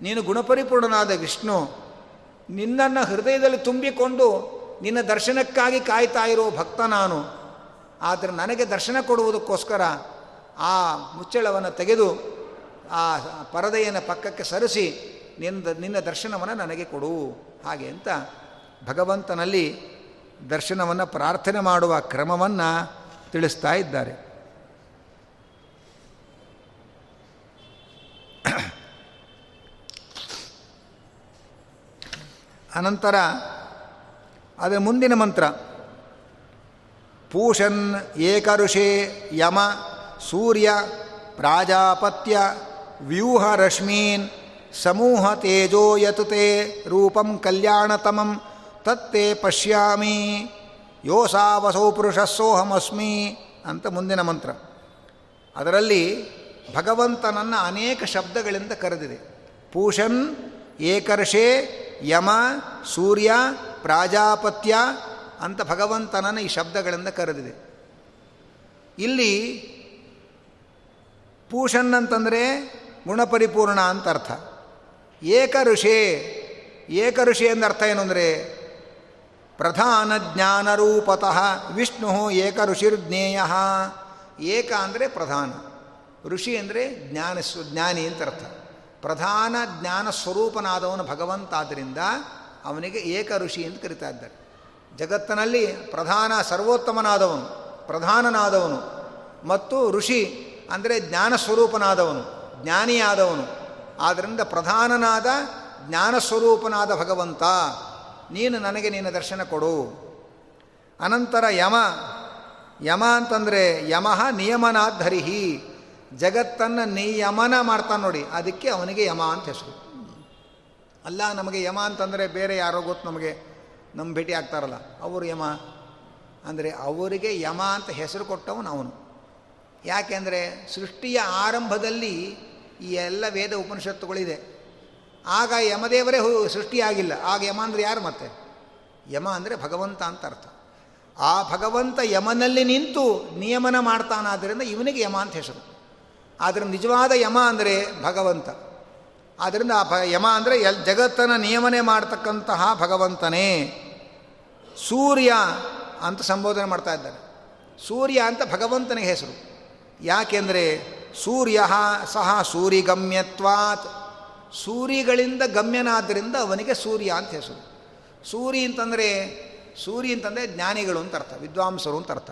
ನೀನು ಗುಣಪರಿಪೂರ್ಣನಾದ ವಿಷ್ಣು, ನಿನ್ನನ್ನು ಹೃದಯದಲ್ಲಿ ತುಂಬಿಕೊಂಡು ನಿನ್ನ ದರ್ಶನಕ್ಕಾಗಿ ಕಾಯ್ತಾ ಇರೋ ಭಕ್ತ ನಾನು. ಆದರೆ ನನಗೆ ದರ್ಶನ ಕೊಡುವುದಕ್ಕೋಸ್ಕರ ಆ ಮುಚ್ಚಳವನ್ನು ತೆಗೆದು ಆ ಪರದೆಯನ್ನು ಪಕ್ಕಕ್ಕೆ ಸರಿಸಿ ನಿನ್ನ ನಿನ್ನ ದರ್ಶನವನ್ನು ನನಗೆ ಕೊಡು. ಹಾಗೆ ಅಂತ ಭಗವಂತನಲ್ಲಿ ದರ್ಶನವನ್ನು, ಪ್ರಾರ್ಥನೆ ಮಾಡುವ ಕ್ರಮವನ್ನು ತಿಳಿಸ್ತಾ ಇದ್ದಾರೆ. ಅನಂತರ ಅದೇ ಮುಂದಿನ ಮಂತ್ರ. ಪೂಷನ್ ಏಕಋಷೇ ಯಮ ಸೂರ್ಯ ಪ್ರಾಜಾಪತ್ಯ ವ್ಯೂಹ ರಶ್ಮೀನ್ ಸಮೂಹ ತೇಜೋ ಯತುತೆ ರೂಪಂ ಕಲ್ಯಾಣತಮಂ ತತ್ತೇ ಪಶ್ಯಾಮಿ ಯೋಸಾವಸೌ ಪುರುಷಸ್ಸೋಹಮಸ್ಮಿ ಅಂತ ಮುಂದಿನ ಮಂತ್ರ. ಅದರಲ್ಲಿ ಭಗವಂತನನ್ನು ಅನೇಕ ಶಬ್ದಗಳಿಂದ ಕರೆದಿದೆ. ಪೂಷನ್, ಏಕರ್ಷೆ, ಯಮ, ಸೂರ್ಯ, ಪ್ರಾಜಾಪತ್ಯ ಅಂತ ಭಗವಂತನನ್ನು ಈ ಶಬ್ದಗಳಿಂದ ಕರೆದಿದೆ. ಇಲ್ಲಿ ಪೂಷನ್ ಅಂತಂದರೆ ಗುಣಪರಿಪೂರ್ಣ ಅಂತ ಅರ್ಥ. ಏಕ ಋಷಿ ಏಕ ಋಷಿ ಎಂದರ್ಥ ಏನು ಅಂದರೆ ಪ್ರಧಾನ ಜ್ಞಾನರೂಪತಃ ವಿಷ್ಣು ಏಕ ಋಷಿರ್ಜ್ಞೇಯ ಏಕ ಅಂದರೆ ಪ್ರಧಾನ. ಋಷಿ ಅಂದರೆ ಜ್ಞಾನ ಜ್ಞಾನಿ ಅಂತ ಅರ್ಥ. ಪ್ರಧಾನ ಜ್ಞಾನ ಸ್ವರೂಪನಾದವನು ಭಗವಂತ ಆದ್ದರಿಂದ ಅವನಿಗೆ ಏಕ ಋಷಿ ಅಂತ ಕರಿತಾ ಇದ್ದಾರೆ. ಜಗತ್ತಿನಲ್ಲಿ ಪ್ರಧಾನ ಸರ್ವೋತ್ತಮನಾದವನು, ಪ್ರಧಾನನಾದವನು ಮತ್ತು ಋಷಿ ಅಂದರೆ ಜ್ಞಾನ ಸ್ವರೂಪನಾದವನು, ಜ್ಞಾನಿಯಾದವನು. ಆದ್ದರಿಂದ ಪ್ರಧಾನನಾದ ಜ್ಞಾನಸ್ವರೂಪನಾದ ಭಗವಂತ ನೀನು ನನಗೆ ನಿನ್ನ ದರ್ಶನ ಕೊಡು. ಅನಂತರ ಯಮ. ಯಮ ಅಂತಂದರೆ ಯಮಃ ನಿಯಮನಾಧರಿಹಿ ಜಗತ್ತನ್ನು ನಿಯಮನ ಮಾಡ್ತಾನೆ ನೋಡಿ. ಅದಕ್ಕೆ ಅವನಿಗೆ ಯಮ ಅಂತ ಹೆಸರು. ಅಲ್ಲ, ನಮಗೆ ಯಮ ಅಂತಂದರೆ ಬೇರೆ ಯಾರೋ ಗೊತ್ತು ನಮಗೆ. ನಮ್ಮ ಭೇಟಿ ಆಗ್ತಾರಲ್ಲ, ಅವರು ಯಮ. ಅಂದರೆ ಅವರಿಗೆ ಯಮ ಅಂತ ಹೆಸರು ಕೊಟ್ಟವನು ಅವನು. ಯಾಕೆಂದರೆ ಸೃಷ್ಟಿಯ ಆರಂಭದಲ್ಲಿ ಈ ಎಲ್ಲ ವೇದ ಉಪನಿಷತ್ತುಗಳಿದೆ. ಆಗ ಯಮದೇವರೇ ಸೃಷ್ಟಿಯಾಗಿಲ್ಲ. ಆಗ ಯಮ ಅಂದರೆ ಯಾರು ಮತ್ತೆ? ಯಮ ಅಂದರೆ ಭಗವಂತ ಅಂತ ಅರ್ಥ. ಆ ಭಗವಂತ ಯಮನಲ್ಲಿ ನಿಂತು ನಿಯಮನ ಮಾಡ್ತಾನಾದ್ದರಿಂದ ಇವನಿಗೆ ಯಮ ಅಂತ ಹೆಸರು. ಆದರೆ ನಿಜವಾದ ಯಮ ಅಂದರೆ ಭಗವಂತ. ಆದ್ದರಿಂದ ಆ ಭ ಯಮ ಅಂದರೆ ಎಲ್ ಜಗತ್ತನ ನಿಯಮನೆ ಮಾಡ್ತಕ್ಕಂತಹ ಭಗವಂತನೇ. ಸೂರ್ಯ ಅಂತ ಸಂಬೋಧನೆ ಮಾಡ್ತಾ ಇದ್ದಾರೆ. ಸೂರ್ಯ ಅಂತ ಭಗವಂತನಿಗೆ ಹೆಸರು. ಯಾಕೆಂದರೆ ಸೂರ್ಯ ಸಹ ಸೂರಿಗಮ್ಯತ್ವಾತ್ ಸೂರಿಗಳಿಂದ ಗಮ್ಯನಾದ್ದರಿಂದ ಅವನಿಗೆ ಸೂರ್ಯ ಅಂತ ಹೆಸರು. ಸೂರಿ ಅಂತಂದರೆ ಸೂರಿ ಅಂತಂದರೆ ಜ್ಞಾನಿಗಳು ಅಂತ ಅರ್ಥ, ವಿದ್ವಾಂಸರು ಅಂತ ಅರ್ಥ.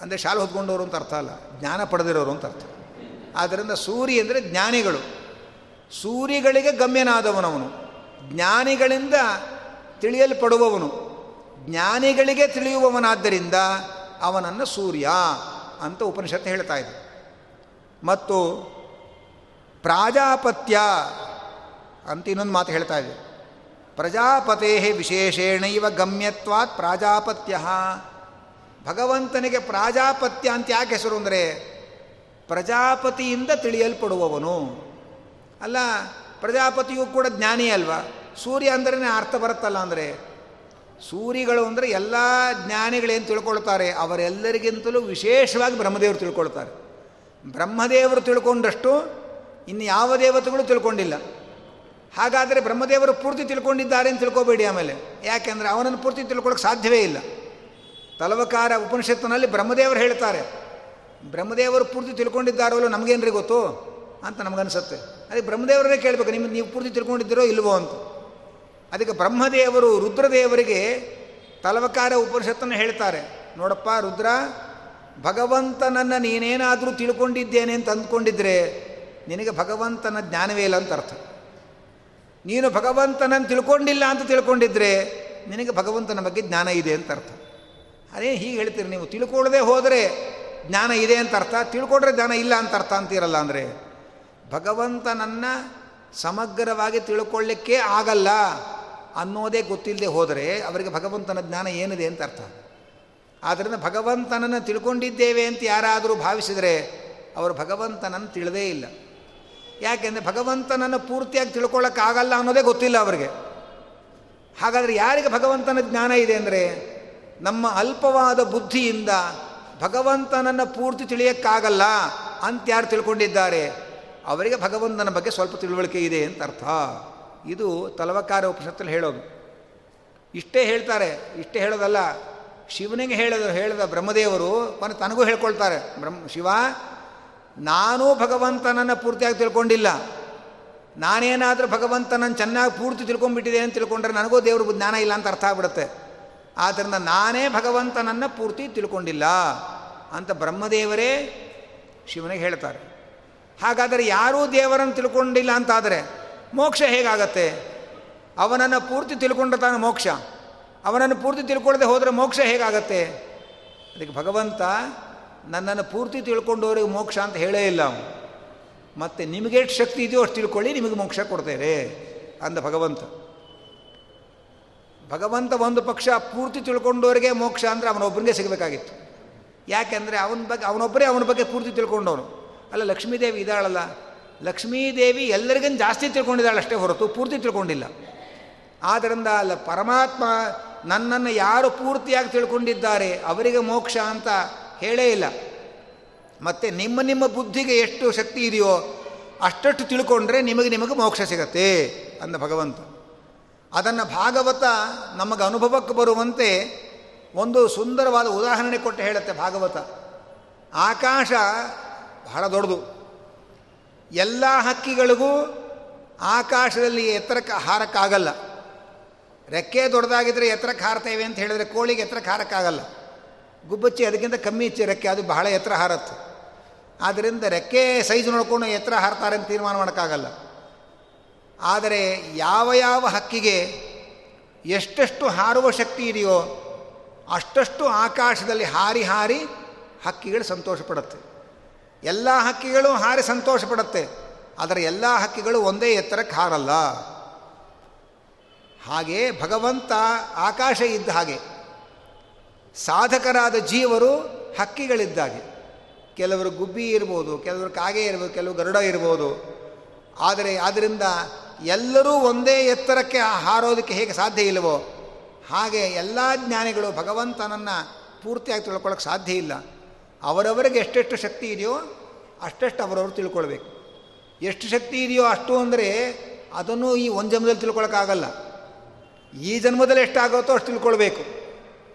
ಅಂದರೆ ಶಾಲೆ ಹೊತ್ಕೊಂಡವರು ಅಂತ ಅರ್ಥ ಅಲ್ಲ, ಜ್ಞಾನ ಪಡೆದಿರೋರು ಅಂತ ಅರ್ಥ. ಆದ್ದರಿಂದ ಸೂರಿ ಅಂದರೆ ಜ್ಞಾನಿಗಳು. ಸೂರಿಗಳಿಗೆ ಗಮ್ಯನಾದವನವನು, ಜ್ಞಾನಿಗಳಿಂದ ತಿಳಿಯಲ್ಪಡುವವನು, ಜ್ಞಾನಿಗಳಿಗೆ ತಿಳಿಯುವವನಾದ್ದರಿಂದ ಅವನನ್ನು ಸೂರ್ಯ ಅಂತ ಉಪನಿಷತ್ತು ಹೇಳ್ತಾ ಇದೆ. ಮತ್ತು ಪ್ರಾಜಾಪತ್ಯ ಅಂತ ಇನ್ನೊಂದು ಮಾತು ಹೇಳ್ತಾ ಇದೆ. ಪ್ರಜಾಪತೇ ವಿಶೇಷೇಣೈವ ಗಮ್ಯತ್ವಾತ್ ಪ್ರಾಜಾಪತ್ಯ. ಭಗವಂತನಿಗೆ ಪ್ರಾಜಾಪತ್ಯ ಅಂತ ಯಾಕೆ ಹೆಸರು ಅಂದರೆ ಪ್ರಜಾಪತಿಯಿಂದ ತಿಳಿಯಲ್ಪಡುವವನು. ಅಲ್ಲ, ಪ್ರಜಾಪತಿಯು ಕೂಡ ಜ್ಞಾನಿ ಅಲ್ವಾ? ಸೂರ್ಯ ಅಂದ್ರೇ ಅರ್ಥ ಬರುತ್ತಲ್ಲ ಅಂದರೆ? ಸೂರಿಗಳು ಅಂದರೆ ಎಲ್ಲ ಜ್ಞಾನಿಗಳೇನು ತಿಳ್ಕೊಳ್ತಾರೆ? ಅವರೆಲ್ಲರಿಗಿಂತಲೂ ವಿಶೇಷವಾಗಿ ಬ್ರಹ್ಮದೇವರು ತಿಳ್ಕೊಳ್ತಾರೆ. ಬ್ರಹ್ಮದೇವರು ತಿಳ್ಕೊಂಡಷ್ಟು ಇನ್ನು ಯಾವ ದೇವತೆಗಳು ತಿಳ್ಕೊಂಡಿಲ್ಲ. ಹಾಗಾದರೆ ಬ್ರಹ್ಮದೇವರು ಪೂರ್ತಿ ತಿಳ್ಕೊಂಡಿದ್ದಾರೆ ಅಂತ ತಿಳ್ಕೊಬೇಡಿ ಆಮೇಲೆ. ಯಾಕೆಂದರೆ ಅವನನ್ನು ಪೂರ್ತಿ ತಿಳ್ಕೊಳ್ಳೋಕೆ ಸಾಧ್ಯವೇ ಇಲ್ಲ. ತಲವಕಾರ ಉಪನಿಷತ್ತಿನಲ್ಲಿ ಬ್ರಹ್ಮದೇವರು ಹೇಳ್ತಾರೆ, ಬ್ರಹ್ಮದೇವರು ಪೂರ್ತಿ ತಿಳ್ಕೊಂಡಿದ್ದಾರೋ ನಮಗೇನ್ರಿ ಗೊತ್ತು? ಅಂತ ನಮಗನ್ಸುತ್ತೆ. ಅದಕ್ಕೆ ಬ್ರಹ್ಮದೇವರೇ ಕೇಳಬೇಕು, ನಿಮ್ಗೆ ನೀವು ಪೂರ್ತಿ ತಿಳ್ಕೊಂಡಿದ್ದೀರೋ ಇಲ್ವೋ ಅಂತ. ಅದಕ್ಕೆ ಬ್ರಹ್ಮದೇವರು ರುದ್ರದೇವರಿಗೆ ತಲವಕಾರ ಉಪನಿಷತ್ತನ್ನು ಹೇಳ್ತಾರೆ. ನೋಡಪ್ಪ ರುದ್ರ, ಭಗವಂತನನ್ನು ನೀನೇನಾದರೂ ತಿಳ್ಕೊಂಡಿದ್ದೇನೆ ಅಂತ ಅಂದ್ಕೊಂಡಿದ್ರೆ ನಿನಗೆ ಭಗವಂತನ ಜ್ಞಾನವೇ ಇಲ್ಲ ಅಂತ ಅರ್ಥ. ನೀನು ಭಗವಂತನನ್ನು ತಿಳ್ಕೊಂಡಿಲ್ಲ ಅಂತ ತಿಳ್ಕೊಂಡಿದ್ರೆ ನಿನಗೆ ಭಗವಂತನ ಬಗ್ಗೆ ಜ್ಞಾನ ಇದೆ ಅಂತ ಅರ್ಥ. ಅದೇ ಹೀಗೆ ಹೇಳ್ತೀರಿ ನೀವು, ತಿಳ್ಕೊಳ್ಳದೆ ಹೋದರೆ ಜ್ಞಾನ ಇದೆ ಅಂತ ಅರ್ಥ, ತಿಳ್ಕೊಂಡ್ರೆ ಜ್ಞಾನ ಇಲ್ಲ ಅಂತ ಅರ್ಥ ಅಂತೀರಲ್ಲ ಅಂದರೆ, ಭಗವಂತನನ್ನು ಸಮಗ್ರವಾಗಿ ತಿಳ್ಕೊಳ್ಳಿಕ್ಕೆ ಆಗಲ್ಲ ಅನ್ನೋದೇ ಗೊತ್ತಿಲ್ಲದೆ ಹೋದರೆ ಅವರಿಗೆ ಭಗವಂತನ ಜ್ಞಾನ ಏನಿದೆ ಅಂತ ಅರ್ಥ. ಆದ್ದರಿಂದ ಭಗವಂತನನ್ನು ತಿಳ್ಕೊಂಡಿದ್ದೇವೆ ಅಂತ ಯಾರಾದರೂ ಭಾವಿಸಿದರೆ ಅವರು ಭಗವಂತನನ್ನು ತಿಳಿದೇ ಇಲ್ಲ. ಯಾಕೆಂದರೆ ಭಗವಂತನನ್ನು ಪೂರ್ತಿಯಾಗಿ ತಿಳ್ಕೊಳ್ಳೋಕ್ಕಾಗಲ್ಲ ಅನ್ನೋದೇ ಗೊತ್ತಿಲ್ಲ ಅವರಿಗೆ. ಹಾಗಾದರೆ ಯಾರಿಗೆ ಭಗವಂತನ ಜ್ಞಾನ ಇದೆ ಅಂದರೆ ನಮ್ಮ ಅಲ್ಪವಾದ ಬುದ್ಧಿಯಿಂದ ಭಗವಂತನನ್ನು ಪೂರ್ತಿ ತಿಳಿಯೋಕ್ಕಾಗಲ್ಲ ಅಂತ ಯಾರು ತಿಳ್ಕೊಂಡಿದ್ದಾರೆ? ಅವರಿಗೆ ಭಗವಂತನ ಬಗ್ಗೆ ಸ್ವಲ್ಪ ತಿಳುವಳಿಕೆ ಇದೆ ಅಂತ ಅರ್ಥ. ಇದು ತಲವಕಾರ ಉಪನಿಷತ್ತಲ್ಲಿ ಹೇಳೋದು. ಇಷ್ಟೇ ಹೇಳ್ತಾರೆ, ಇಷ್ಟೇ ಹೇಳೋದಲ್ಲ. ಶಿವನಿಗೆ ಹೇಳೋದು, ಹೇಳಿದ ಬ್ರಹ್ಮದೇವರು, ಕೊನೆ ತನಗೂ ಹೇಳ್ಕೊಳ್ತಾರೆ, ಬ್ರಹ್ಮ, ಶಿವ ನಾನೂ ಭಗವಂತನನ್ನು ಪೂರ್ತಿಯಾಗಿ ತಿಳ್ಕೊಂಡಿಲ್ಲ. ನಾನೇನಾದರೂ ಭಗವಂತನನ್ನು ಚೆನ್ನಾಗಿ ಪೂರ್ತಿ ತಿಳ್ಕೊಂಡ್ಬಿಟ್ಟಿದೆ ಅಂತ ತಿಳ್ಕೊಂಡ್ರೆ ನನಗೂ ದೇವ್ರ ಜ್ಞಾನ ಇಲ್ಲ ಅಂತ ಅರ್ಥ ಆಗ್ಬಿಡುತ್ತೆ. ಆದ್ದರಿಂದ ನಾನೇ ಭಗವಂತನನ್ನು ಪೂರ್ತಿ ತಿಳ್ಕೊಂಡಿಲ್ಲ ಅಂತ ಬ್ರಹ್ಮದೇವರೇ ಶಿವನಿಗೆ ಹೇಳ್ತಾರೆ. ಹಾಗಾದರೆ ಯಾರೂ ದೇವರನ್ನು ತಿಳ್ಕೊಂಡಿಲ್ಲ ಅಂತಾದರೆ ಮೋಕ್ಷ ಹೇಗಾಗತ್ತೆ? ಅವನನ್ನು ಪೂರ್ತಿ ತಿಳ್ಕೊಂಡ್ರೆ ತಾನು ಮೋಕ್ಷ. ಅವನನ್ನು ಪೂರ್ತಿ ತಿಳ್ಕೊಳ್ಳದೆ ಹೋದರೆ ಮೋಕ್ಷ ಹೇಗಾಗತ್ತೆ? ಅದಕ್ಕೆ ಭಗವಂತ ನನ್ನನ್ನು ಪೂರ್ತಿ ತಿಳ್ಕೊಂಡವ್ರಿಗೆ ಮೋಕ್ಷ ಅಂತ ಹೇಳೇ ಇಲ್ಲ ಅವನು. ಮತ್ತು ನಿಮಗೆ ಎಷ್ಟು ಶಕ್ತಿ ಇದೆಯೋ ಅಷ್ಟು ತಿಳ್ಕೊಳ್ಳಿ, ನಿಮಗೆ ಮೋಕ್ಷ ಕೊಡ್ತೇವೆ ಅಂದ ಭಗವಂತ. ಭಗವಂತ ಒಂದು ಪಕ್ಷ ಪೂರ್ತಿ ತಿಳ್ಕೊಂಡವರಿಗೆ ಮೋಕ್ಷ ಅಂದರೆ ಅವನೊಬ್ಬನಿಗೆ ಸಿಗಬೇಕಾಗಿತ್ತು. ಯಾಕೆಂದರೆ ಅವನ ಬಗ್ಗೆ, ಅವನೊಬ್ಬರೇ ಅವನ ಬಗ್ಗೆ ಪೂರ್ತಿ ತಿಳ್ಕೊಂಡವನು. ಅಲ್ಲ, ಲಕ್ಷ್ಮೀದೇವಿ ಇದ್ದಾಳಲ್ಲ, ಲಕ್ಷ್ಮೀದೇವಿ ಎಲ್ಲರಿಗೂ ಜಾಸ್ತಿ ತಿಳ್ಕೊಂಡಿದ್ದಾಳಷ್ಟೇ ಹೊರತು ಪೂರ್ತಿ ತಿಳ್ಕೊಂಡಿಲ್ಲ. ಆದ್ದರಿಂದ ಅಲ್ಲ, ಪರಮಾತ್ಮ ನನ್ನನ್ನು ಯಾರು ಪೂರ್ತಿಯಾಗಿ ತಿಳ್ಕೊಂಡಿದ್ದಾರೆ, ಅವರಿಗೆ ಮೋಕ್ಷ ಅಂತ ಹೇಳೇ ಇಲ್ಲ. ಮತ್ತು ನಿಮ್ಮ ನಿಮ್ಮ ಬುದ್ಧಿಗೆ ಎಷ್ಟು ಶಕ್ತಿ ಇದೆಯೋ ಅಷ್ಟಷ್ಟು ತಿಳ್ಕೊಂಡ್ರೆ ನಿಮಗೆ ನಿಮಗೆ ಮೋಕ್ಷ ಸಿಗತ್ತೆ ಅಂದ ಭಗವಂತ. ಅದನ್ನು ಭಾಗವತ ನಮಗೆ ಅನುಭವಕ್ಕೆ ಬರುವಂತೆ ಒಂದು ಸುಂದರವಾದ ಉದಾಹರಣೆ ಕೊಟ್ಟು ಹೇಳುತ್ತೆ ಭಾಗವತ. ಆಕಾಶ ಬಹಳ ದೊಡ್ಡದು. ಎಲ್ಲ ಹಕ್ಕಿಗಳಿಗೂ ಆಕಾಶದಲ್ಲಿ ಎತ್ತರಕ್ಕೆ ಹಾರಕ್ಕಾಗಲ್ಲ ರೆಕ್ಕೆ ದೊಡ್ಡದಾಗಿದ್ದರೆ ಎತ್ತರಕ್ಕೆ ಹಾರ್ತೇವೆ ಅಂತ ಹೇಳಿದರೆ ಕೋಳಿಗೆ ಎತ್ತರಕ್ಕೆ ಹಾರಕ್ಕಾಗಲ್ಲ. ಗುಬ್ಬಚ್ಚಿ ಅದಕ್ಕಿಂತ ಕಮ್ಮಿ ಇಚ್ಚಿ ರೆಕ್ಕೆ, ಅದು ಬಹಳ ಎತ್ತರ ಹಾರತ್ತು. ಆದ್ದರಿಂದ ರೆಕ್ಕೆ ಸೈಜ್ ನೋಡ್ಕೊಂಡು ಎತ್ತರ ಹಾರ್ತಾರೆ ಅಂತ ತೀರ್ಮಾನ ಮಾಡೋಕ್ಕಾಗಲ್ಲ. ಆದರೆ ಯಾವ ಯಾವ ಹಕ್ಕಿಗೆ ಎಷ್ಟೆಷ್ಟು ಹಾರುವ ಶಕ್ತಿ ಇದೆಯೋ ಅಷ್ಟಷ್ಟು ಆಕಾಶದಲ್ಲಿ ಹಾರಿ ಹಾರಿ ಹಕ್ಕಿಗಳು ಸಂತೋಷ ಪಡುತ್ತೆ ಎಲ್ಲ ಹಕ್ಕಿಗಳು ಹಾರಿ ಸಂತೋಷ ಪಡುತ್ತೆ ಆದರೆ ಎಲ್ಲ ಹಕ್ಕಿಗಳು ಒಂದೇ ಎತ್ತರಕ್ಕೆ ಹಾರಲ್ಲ. ಹಾಗೆ ಭಗವಂತ ಆಕಾಶ ಇದ್ದ ಹಾಗೆ ಸಾಧಕರಾದ ಜೀವರು ಹಕ್ಕಿಗಳಿದ್ದಾಗೆ. ಕೆಲವರು ಗುಬ್ಬಿ ಇರ್ಬೋದು, ಕೆಲವರು ಕಾಗೆ ಇರ್ಬೋದು ಕೆಲವು ಗರುಡ ಇರ್ಬೋದು. ಆದರೆ ಆದ್ದರಿಂದ ಎಲ್ಲರೂ ಒಂದೇ ಎತ್ತರಕ್ಕೆ ಹಾರೋದಕ್ಕೆ ಹೇಗೆ ಸಾಧ್ಯ ಇಲ್ಲವೋ, ಹಾಗೆ ಎಲ್ಲ ಜ್ಞಾನಿಗಳು ಭಗವಂತನನ್ನು ಪೂರ್ತಿಯಾಗಿ ತಿಳ್ಕೊಳ್ಳೋಕೆ ಸಾಧ್ಯ ಇಲ್ಲ. ಅವರವರಿಗೆ ಎಷ್ಟೆಷ್ಟು ಶಕ್ತಿ ಇದೆಯೋ ಅಷ್ಟೆಷ್ಟು ಅವರವರು ತಿಳ್ಕೊಳ್ಬೇಕು. ಎಷ್ಟು ಶಕ್ತಿ ಇದೆಯೋ ಅಷ್ಟು ಅಂದರೆ ಅದನ್ನು ಈ ಒಂದು ಜನ್ಮದಲ್ಲಿ ತಿಳ್ಕೊಳಕ್ಕಾಗಲ್ಲ ಈ ಜನ್ಮದಲ್ಲಿ ಎಷ್ಟಾಗುತ್ತೋ ಅಷ್ಟು ತಿಳ್ಕೊಳ್ಬೇಕು.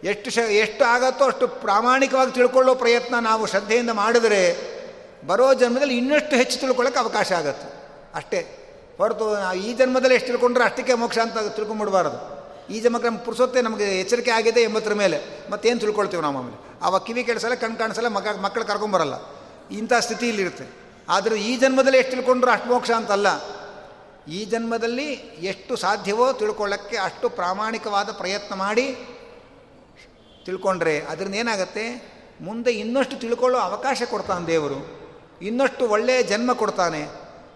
ಎಷ್ಟು ಶ, ಎಷ್ಟು ಆಗತ್ತೋ ಅಷ್ಟು ಪ್ರಾಮಾಣಿಕವಾಗಿ ತಿಳ್ಕೊಳ್ಳೋ ಪ್ರಯತ್ನ ನಾವು ಶ್ರದ್ಧೆಯಿಂದ ಮಾಡಿದರೆ ಬರೋ ಜನ್ಮದಲ್ಲಿ ಇನ್ನಷ್ಟು ಹೆಚ್ಚು ತಿಳ್ಕೊಳ್ಳೋಕೆ ಅವಕಾಶ ಆಗುತ್ತೆ. ಅಷ್ಟೇ. ಹೊರತು ಈ ಜನ್ಮದಲ್ಲಿ ಎಷ್ಟು ತಿಳ್ಕೊಂಡ್ರೆ ಅಷ್ಟಕ್ಕೆ ಮೋಕ್ಷ ಅಂತ ತಿಳ್ಕೊಂಬಿಡ್ಬಾರ್ದು. ಈ ಜನ್ಮಕ್ಕೆ ನಮ್ಮ ಪುರುಸೊತ್ತೆ ನಮಗೆ ಎಚ್ಚರಿಕೆ ಆಗಿದೆ ಎಂಬತ್ತರ ಮೇಲೆ. ಮತ್ತೇನು ತಿಳ್ಕೊಳ್ತೀವಿ ನಾವು ಆಮೇಲೆ ಆವಾಗ ಕಿವಿ ಕೆಡಿಸಲ್ಲ ಕಣ್ ಕಾಣಿಸಲ್ಲ, ಮಗ, ಮಕ್ಕಳು ಕರ್ಕೊಂಬರಲ್ಲ. ಇಂಥ ಸ್ಥಿತಿಯಲ್ಲಿರುತ್ತೆ. ಆದರೆ ಈ ಜನ್ಮದಲ್ಲಿ ಎಷ್ಟು ತಿಳ್ಕೊಂಡ್ರು ಅಷ್ಟು ಮೋಕ್ಷ ಅಂತಲ್ಲ. ಈ ಜನ್ಮದಲ್ಲಿ ಎಷ್ಟು ಸಾಧ್ಯವೋ ತಿಳ್ಕೊಳ್ಳೋಕ್ಕೆ ಅಷ್ಟು ಪ್ರಾಮಾಣಿಕವಾದ ಪ್ರಯತ್ನ ಮಾಡಿ ತಿಳ್ಕೊಂಡ್ರೆ ಅದರಿಂದ ಏನಾಗುತ್ತೆ? ಮುಂದೆ ಇನ್ನಷ್ಟು ತಿಳ್ಕೊಳ್ಳೋ ಅವಕಾಶ ಕೊಡ್ತಾನೆ ದೇವರು. ಇನ್ನಷ್ಟು ಒಳ್ಳೆಯ ಜನ್ಮ ಕೊಡ್ತಾನೆ.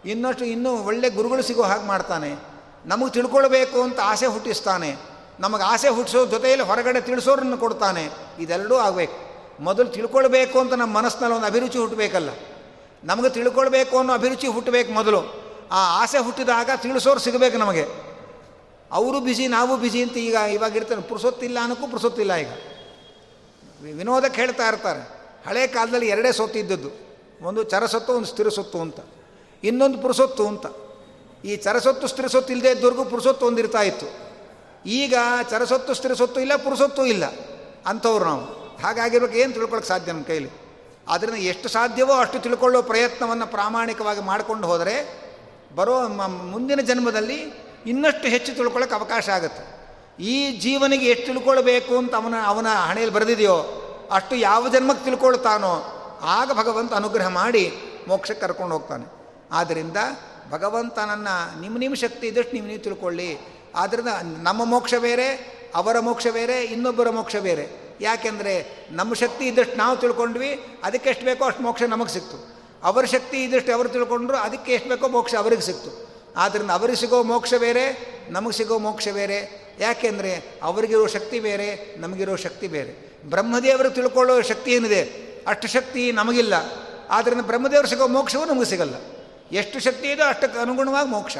ಇನ್ನಷ್ಟು ಇನ್ನೂ ಒಳ್ಳೆ ಗುರುಗಳು ಸಿಗೋ ಹಾಗೆ ಮಾಡ್ತಾನೆ. ನಮಗೆ ತಿಳ್ಕೊಳ್ಬೇಕು ಅಂತ ಆಸೆ ಹುಟ್ಟಿಸ್ತಾನೆ. ನಮಗೆ ಆಸೆ ಹುಟ್ಟಿಸೋ ಜೊತೆಯಲ್ಲಿ ಹೊರಗಡೆ ತಿಳಿಸೋರನ್ನು ಕೊಡ್ತಾನೆ. ಇದೆಲ್ಲರೂ ಆಗಬೇಕು. ಮೊದಲು ತಿಳ್ಕೊಳ್ಬೇಕು ಅಂತ ನಮ್ಮ ಮನಸ್ಸಿನಲ್ಲಿ ಒಂದು ಅಭಿರುಚಿ ಹುಟ್ಟಬೇಕಲ್ಲ. ನಮಗೆ ತಿಳ್ಕೊಳ್ಬೇಕು ಅನ್ನೋ ಅಭಿರುಚಿ ಹುಟ್ಟಬೇಕು ಮೊದಲು. ಆ ಆಸೆ ಹುಟ್ಟಿದಾಗ ತಿಳಿಸೋರು ಸಿಗಬೇಕು ನಮಗೆ. ಅವರು ಬಿಸಿ ನಾವು ಬಿಸಿ ಅಂತ ಈಗ ಇವಾಗಿರ್ತಾನೆ ಪುರುಸೊತ್ತಿಲ್ಲ ಅನ್ನೋಕ್ಕೂ ಪುರುಸೊತ್ತಿಲ್ಲ ಈಗ. ವಿನೋದಕ್ಕೆ ಹೇಳ್ತಾ ಇರ್ತಾರೆ. ಹಳೆ ಕಾಲದಲ್ಲಿ ಎರಡೇ ಸೊತ್ತು ಇದ್ದದ್ದು. ಒಂದು ಚರಸೊತ್ತು ಒಂದು ಸ್ಥಿರ ಸೊತ್ತು ಅಂತ. ಇನ್ನೊಂದು ಪುರುಸೊತ್ತು ಅಂತ. ಈ ಚರಸೊತ್ತು ಸ್ಥಿರ ಸೊತ್ತು ಇಲ್ಲದೆ ಇದ್ದವರೆಗೂ ಪುರುಸೊತ್ತು ಒಂದಿರ್ತಾ ಇತ್ತು. ಈಗ ಚರಸೊತ್ತು ಸ್ಥಿರ ಸೊತ್ತು ಇಲ್ಲ ಪುರುಸೊತ್ತು ಇಲ್ಲ ಅಂಥವ್ರು ನಾವು. ಹಾಗಾಗಿರ್ಬೇಕು ಏನು ತಿಳ್ಕೊಳಕ್ಕೆ ಸಾಧ್ಯ ನಮ್ಮ ಕೈಲಿ? ಆದ್ದರಿಂದ ಎಷ್ಟು ಸಾಧ್ಯವೋ ಅಷ್ಟು ತಿಳ್ಕೊಳ್ಳೋ ಪ್ರಯತ್ನವನ್ನು ಪ್ರಾಮಾಣಿಕವಾಗಿ ಮಾಡಿಕೊಂಡು ಹೋದರೆ ಬರೋ ಮುಂದಿನ ಜನ್ಮದಲ್ಲಿ ಇನ್ನಷ್ಟು ಹೆಚ್ಚು ತಿಳ್ಕೊಳ್ಳೋಕೆ ಅವಕಾಶ ಆಗುತ್ತೆ. ಈ ಜೀವನಿಗೆ ಎಷ್ಟು ತಿಳ್ಕೊಳ್ಬೇಕು ಅಂತ ಅವನ ಅವನ ಹಣೆಯಲ್ಲಿ ಬರೆದಿದೆಯೋ ಅಷ್ಟು ಯಾವ ಜನ್ಮಕ್ಕೆ ತಿಳ್ಕೊಳ್ತಾನೋ ಆಗ ಭಗವಂತ ಅನುಗ್ರಹ ಮಾಡಿ ಮೋಕ್ಷಕ್ಕೆ ಕರ್ಕೊಂಡು ಹೋಗ್ತಾನೆ. ಆದ್ದರಿಂದ ಭಗವಂತನನ್ನು ನಿಮ್ಮ ನಿಮ್ಮ ಶಕ್ತಿ ಇದ್ದಷ್ಟು ನೀವು ನೀವು ತಿಳ್ಕೊಳ್ಳಿ. ಆದ್ದರಿಂದ ನಮ್ಮ ಮೋಕ್ಷ ಬೇರೆ, ಅವರ ಮೋಕ್ಷ ಬೇರೆ, ಇನ್ನೊಬ್ಬರ ಮೋಕ್ಷ ಬೇರೆ. ಯಾಕೆಂದರೆ ನಮ್ಮ ಶಕ್ತಿ ಇದ್ದಷ್ಟು ನಾವು ತಿಳ್ಕೊಂಡ್ವಿ, ಅದಕ್ಕೆ ಎಷ್ಟು ಬೇಕೋ ಅಷ್ಟು ಮೋಕ್ಷ ನಮಗೆ ಸಿಕ್ತು. ಅವರ ಶಕ್ತಿ ಇದ್ದಷ್ಟು ಅವರು ತಿಳ್ಕೊಂಡ್ರು, ಅದಕ್ಕೆ ಎಷ್ಟು ಬೇಕೋ ಮೋಕ್ಷ ಅವರಿಗೆ ಸಿಕ್ತು. ಆದ್ದರಿಂದ ಅವರಿಗೆ ಸಿಗೋ ಮೋಕ್ಷ ಬೇರೆ, ನಮಗೆ ಸಿಗೋ ಮೋಕ್ಷ ಬೇರೆ. ಯಾಕೆಂದರೆ ಅವರಿಗಿರೋ ಶಕ್ತಿ ಬೇರೆ, ನಮಗಿರೋ ಶಕ್ತಿ ಬೇರೆ. ಬ್ರಹ್ಮದೇವರು ತಿಳ್ಕೊಳ್ಳೋ ಶಕ್ತಿ ಏನಿದೆ? ಅಷ್ಟು ಶಕ್ತಿ ನಮಗಿಲ್ಲ. ಆದ್ದರಿಂದ ಬ್ರಹ್ಮದೇವರು ಸಿಗೋ ಮೋಕ್ಷವೂ ನಮಗೆ ಸಿಗಲ್ಲ. ಎಷ್ಟು ಶಕ್ತಿ ಇದೋ ಅಷ್ಟಕ್ಕೆ ಅನುಗುಣವಾಗಿ ಮೋಕ್ಷ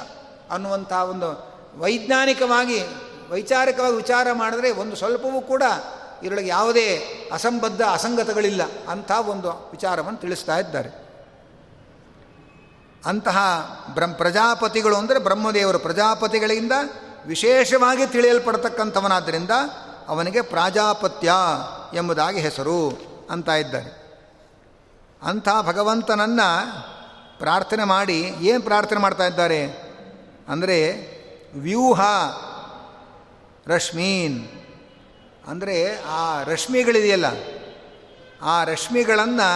ಅನ್ನುವಂಥ ಒಂದು ವೈಜ್ಞಾನಿಕವಾಗಿ, ವೈಚಾರಿಕವಾಗಿ ವಿಚಾರ ಮಾಡಿದ್ರೆ ಒಂದು ಸ್ವಲ್ಪವೂ ಕೂಡ ಇದರೊಳಗೆ ಯಾವುದೇ ಅಸಂಬದ್ಧ ಅಸಂಗತಗಳಿಲ್ಲ ಅಂಥ ಒಂದು ವಿಚಾರವನ್ನು ತಿಳಿಸ್ತಾ ಇದ್ದಾರೆ. ಅಂತಹ ಬ್ರಹ್ಮ ಪ್ರಜಾಪತಿಗಳು ಅಂದರೆ ಬ್ರಹ್ಮದೇವರು ಪ್ರಜಾಪತಿಗಳಿಂದ ವಿಶೇಷವಾಗಿ ತಿಳಿಯಲ್ಪಡ್ತಕ್ಕಂಥವನಾದ್ದರಿಂದ ಅವನಿಗೆ ಪ್ರಾಜಾಪತ್ಯ ಎಂಬುದಾಗಿ ಹೆಸರು ಅಂತ ಇದ್ದಾರೆ. ಅಂಥ ಭಗವಂತನನ್ನು ಪ್ರಾರ್ಥನೆ ಮಾಡಿ ಏನು ಪ್ರಾರ್ಥನೆ ಮಾಡ್ತಾ ಇದ್ದಾರೆ? ಅಂದರೆ ವ್ಯೂಹ, ರಶ್ಮೀನ್. ಅಂದರೆ ಆ ರಶ್ಮಿಗಳಿದೆಯಲ್ಲ, ಆ ರಶ್ಮಿಗಳನ್ನು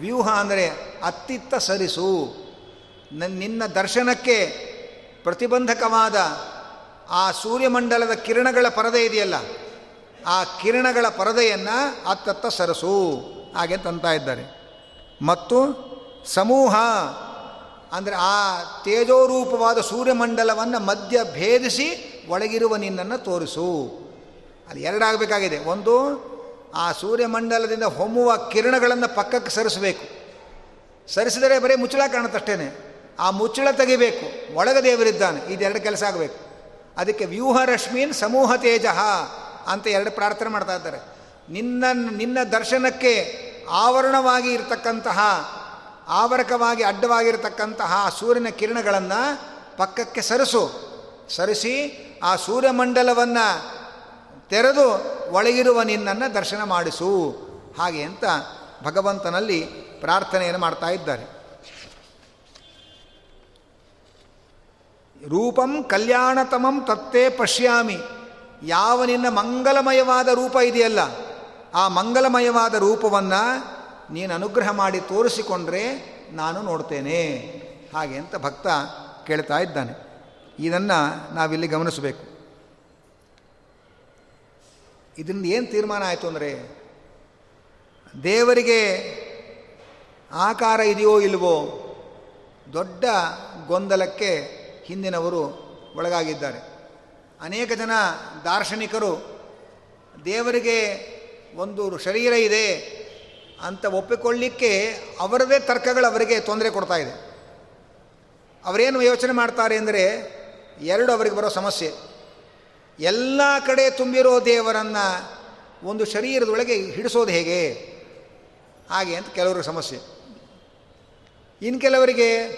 ವ್ಯೂಹ ಅಂದರೆ ಅತ್ತಿತ್ತ ಸರಿಸು. ನಿನ್ನ ದರ್ಶನಕ್ಕೆ ಪ್ರತಿಬಂಧಕವಾದ ಆ ಸೂರ್ಯಮಂಡಲದ ಕಿರಣಗಳ ಪರದೆ ಇದೆಯಲ್ಲ, ಆ ಕಿರಣಗಳ ಪರದೆಯನ್ನು ಅತ್ತತ್ತ ಸರಸು ಹಾಗೆ ತಂತ ಇದ್ದಾರೆ. ಮತ್ತು ಸಮೂಹ, ಅಂದರೆ ಆ ತೇಜೋರೂಪವಾದ ಸೂರ್ಯಮಂಡಲವನ್ನು ಮಧ್ಯ ಭೇದಿಸಿ ಒಳಗಿರುವ ನಿನ್ನನ್ನು ತೋರಿಸು. ಅದು ಎರಡಾಗಬೇಕಾಗಿದೆ. ಒಂದು, ಆ ಸೂರ್ಯಮಂಡಲದಿಂದ ಹೊಮ್ಮುವ ಕಿರಣಗಳನ್ನು ಪಕ್ಕಕ್ಕೆ ಸರಿಸಬೇಕು. ಸರಿಸಿದರೆ ಬರೀ ಮುಚ್ಚಳ ಕಾಣುತ್ತಷ್ಟೇನೆ. ಆ ಮುಚ್ಚಳ ತೆಗಿಬೇಕು. ಒಳಗ ದೇವರಿದ್ದಾನೆ. ಇದೆರಡು ಕೆಲಸ ಆಗಬೇಕು. ಅದಕ್ಕೆ ವ್ಯೂಹ ರಶ್ಮೀನ್ ಸಮೂಹ ತೇಜಃ ಅಂತ ಎರಡು ಪ್ರಾರ್ಥನೆ ಮಾಡ್ತಾ ಇದ್ದಾರೆ. ನಿನ್ನ ನಿನ್ನ ದರ್ಶನಕ್ಕೆ ಆವರಣವಾಗಿ ಇರತಕ್ಕಂತಹ, ಆವರಕವಾಗಿ ಅಡ್ಡವಾಗಿರತಕ್ಕಂತಹ ಸೂರ್ಯನ ಕಿರಣಗಳನ್ನು ಪಕ್ಕಕ್ಕೆ ಸರಿಸು. ಸರಿಸಿ ಆ ಸೂರ್ಯಮಂಡಲವನ್ನು ತೆರೆದು ಒಳಗಿರುವ ನಿನ್ನನ್ನು ದರ್ಶನ ಮಾಡಿಸು. ಹಾಗೆ ಅಂತ ಭಗವಂತನಲ್ಲಿ ಪ್ರಾರ್ಥನೆಯನ್ನು ಮಾಡ್ತಾ ಇದ್ದಾರೆ. ರೂಪಂ ಕಲ್ಯಾಣತಮಂ ತತ್ತೇ ಪಶ್ಯಾಮಿ. ಯಾವ ನಿನ್ನ ಮಂಗಲಮಯವಾದ ರೂಪ ಇದೆಯಲ್ಲ, ಆ ಮಂಗಲಮಯವಾದ ರೂಪವನ್ನು ನೀನು ಅನುಗ್ರಹ ಮಾಡಿ ತೋರಿಸಿಕೊಂಡ್ರೆ ನಾನು ನೋಡ್ತೇನೆ. ಹಾಗೆ ಅಂತ ಭಕ್ತ ಕೇಳ್ತಾ ಇದ್ದಾನೆ. ಇದನ್ನು ನಾವಿಲ್ಲಿ ಗಮನಿಸಬೇಕು. ಇದರಿಂದ ಏನು ತೀರ್ಮಾನ ಆಯಿತು ಅಂದರೆ, ದೇವರಿಗೆ ಆಕಾರ ಇದೆಯೋ ಇಲ್ವೋ ದೊಡ್ಡ ಗೊಂದಲಕ್ಕೆ ಹಿಂದಿನವರು ಒಳಗಾಗಿದ್ದಾರೆ. ಅನೇಕ ಜನ ದಾರ್ಶನಿಕರು, ದೇವರಿಗೆ ಒಂದು ಶರೀರ ಇದೆ ಅಂತ ಒಪ್ಪಿಕೊಳ್ಳಿಕ್ಕೆ ಅವರದೇ ತರ್ಕಗಳು ಅವರಿಗೆ ತೊಂದರೆ ಕೊಡ್ತಾ ಇದೆ. ಅವರೇನು ಯೋಚನೆ ಮಾಡ್ತಾರೆ ಅಂದರೆ, ಎರಡು ಅವರಿಗೆ ಬರೋ ಸಮಸ್ಯೆ. ಎಲ್ಲ ಕಡೆ ತುಂಬಿರೋ ದೇವರನ್ನು ಒಂದು ಶರೀರದೊಳಗೆ ಹಿಡಿಸೋದು ಹೇಗೆ? ಹಾಗೆ ಅಂತ ಕೆಲವರಿಗೆ ಸಮಸ್ಯೆ. ಇನ್ನು ಕೆಲವರಿಗೆ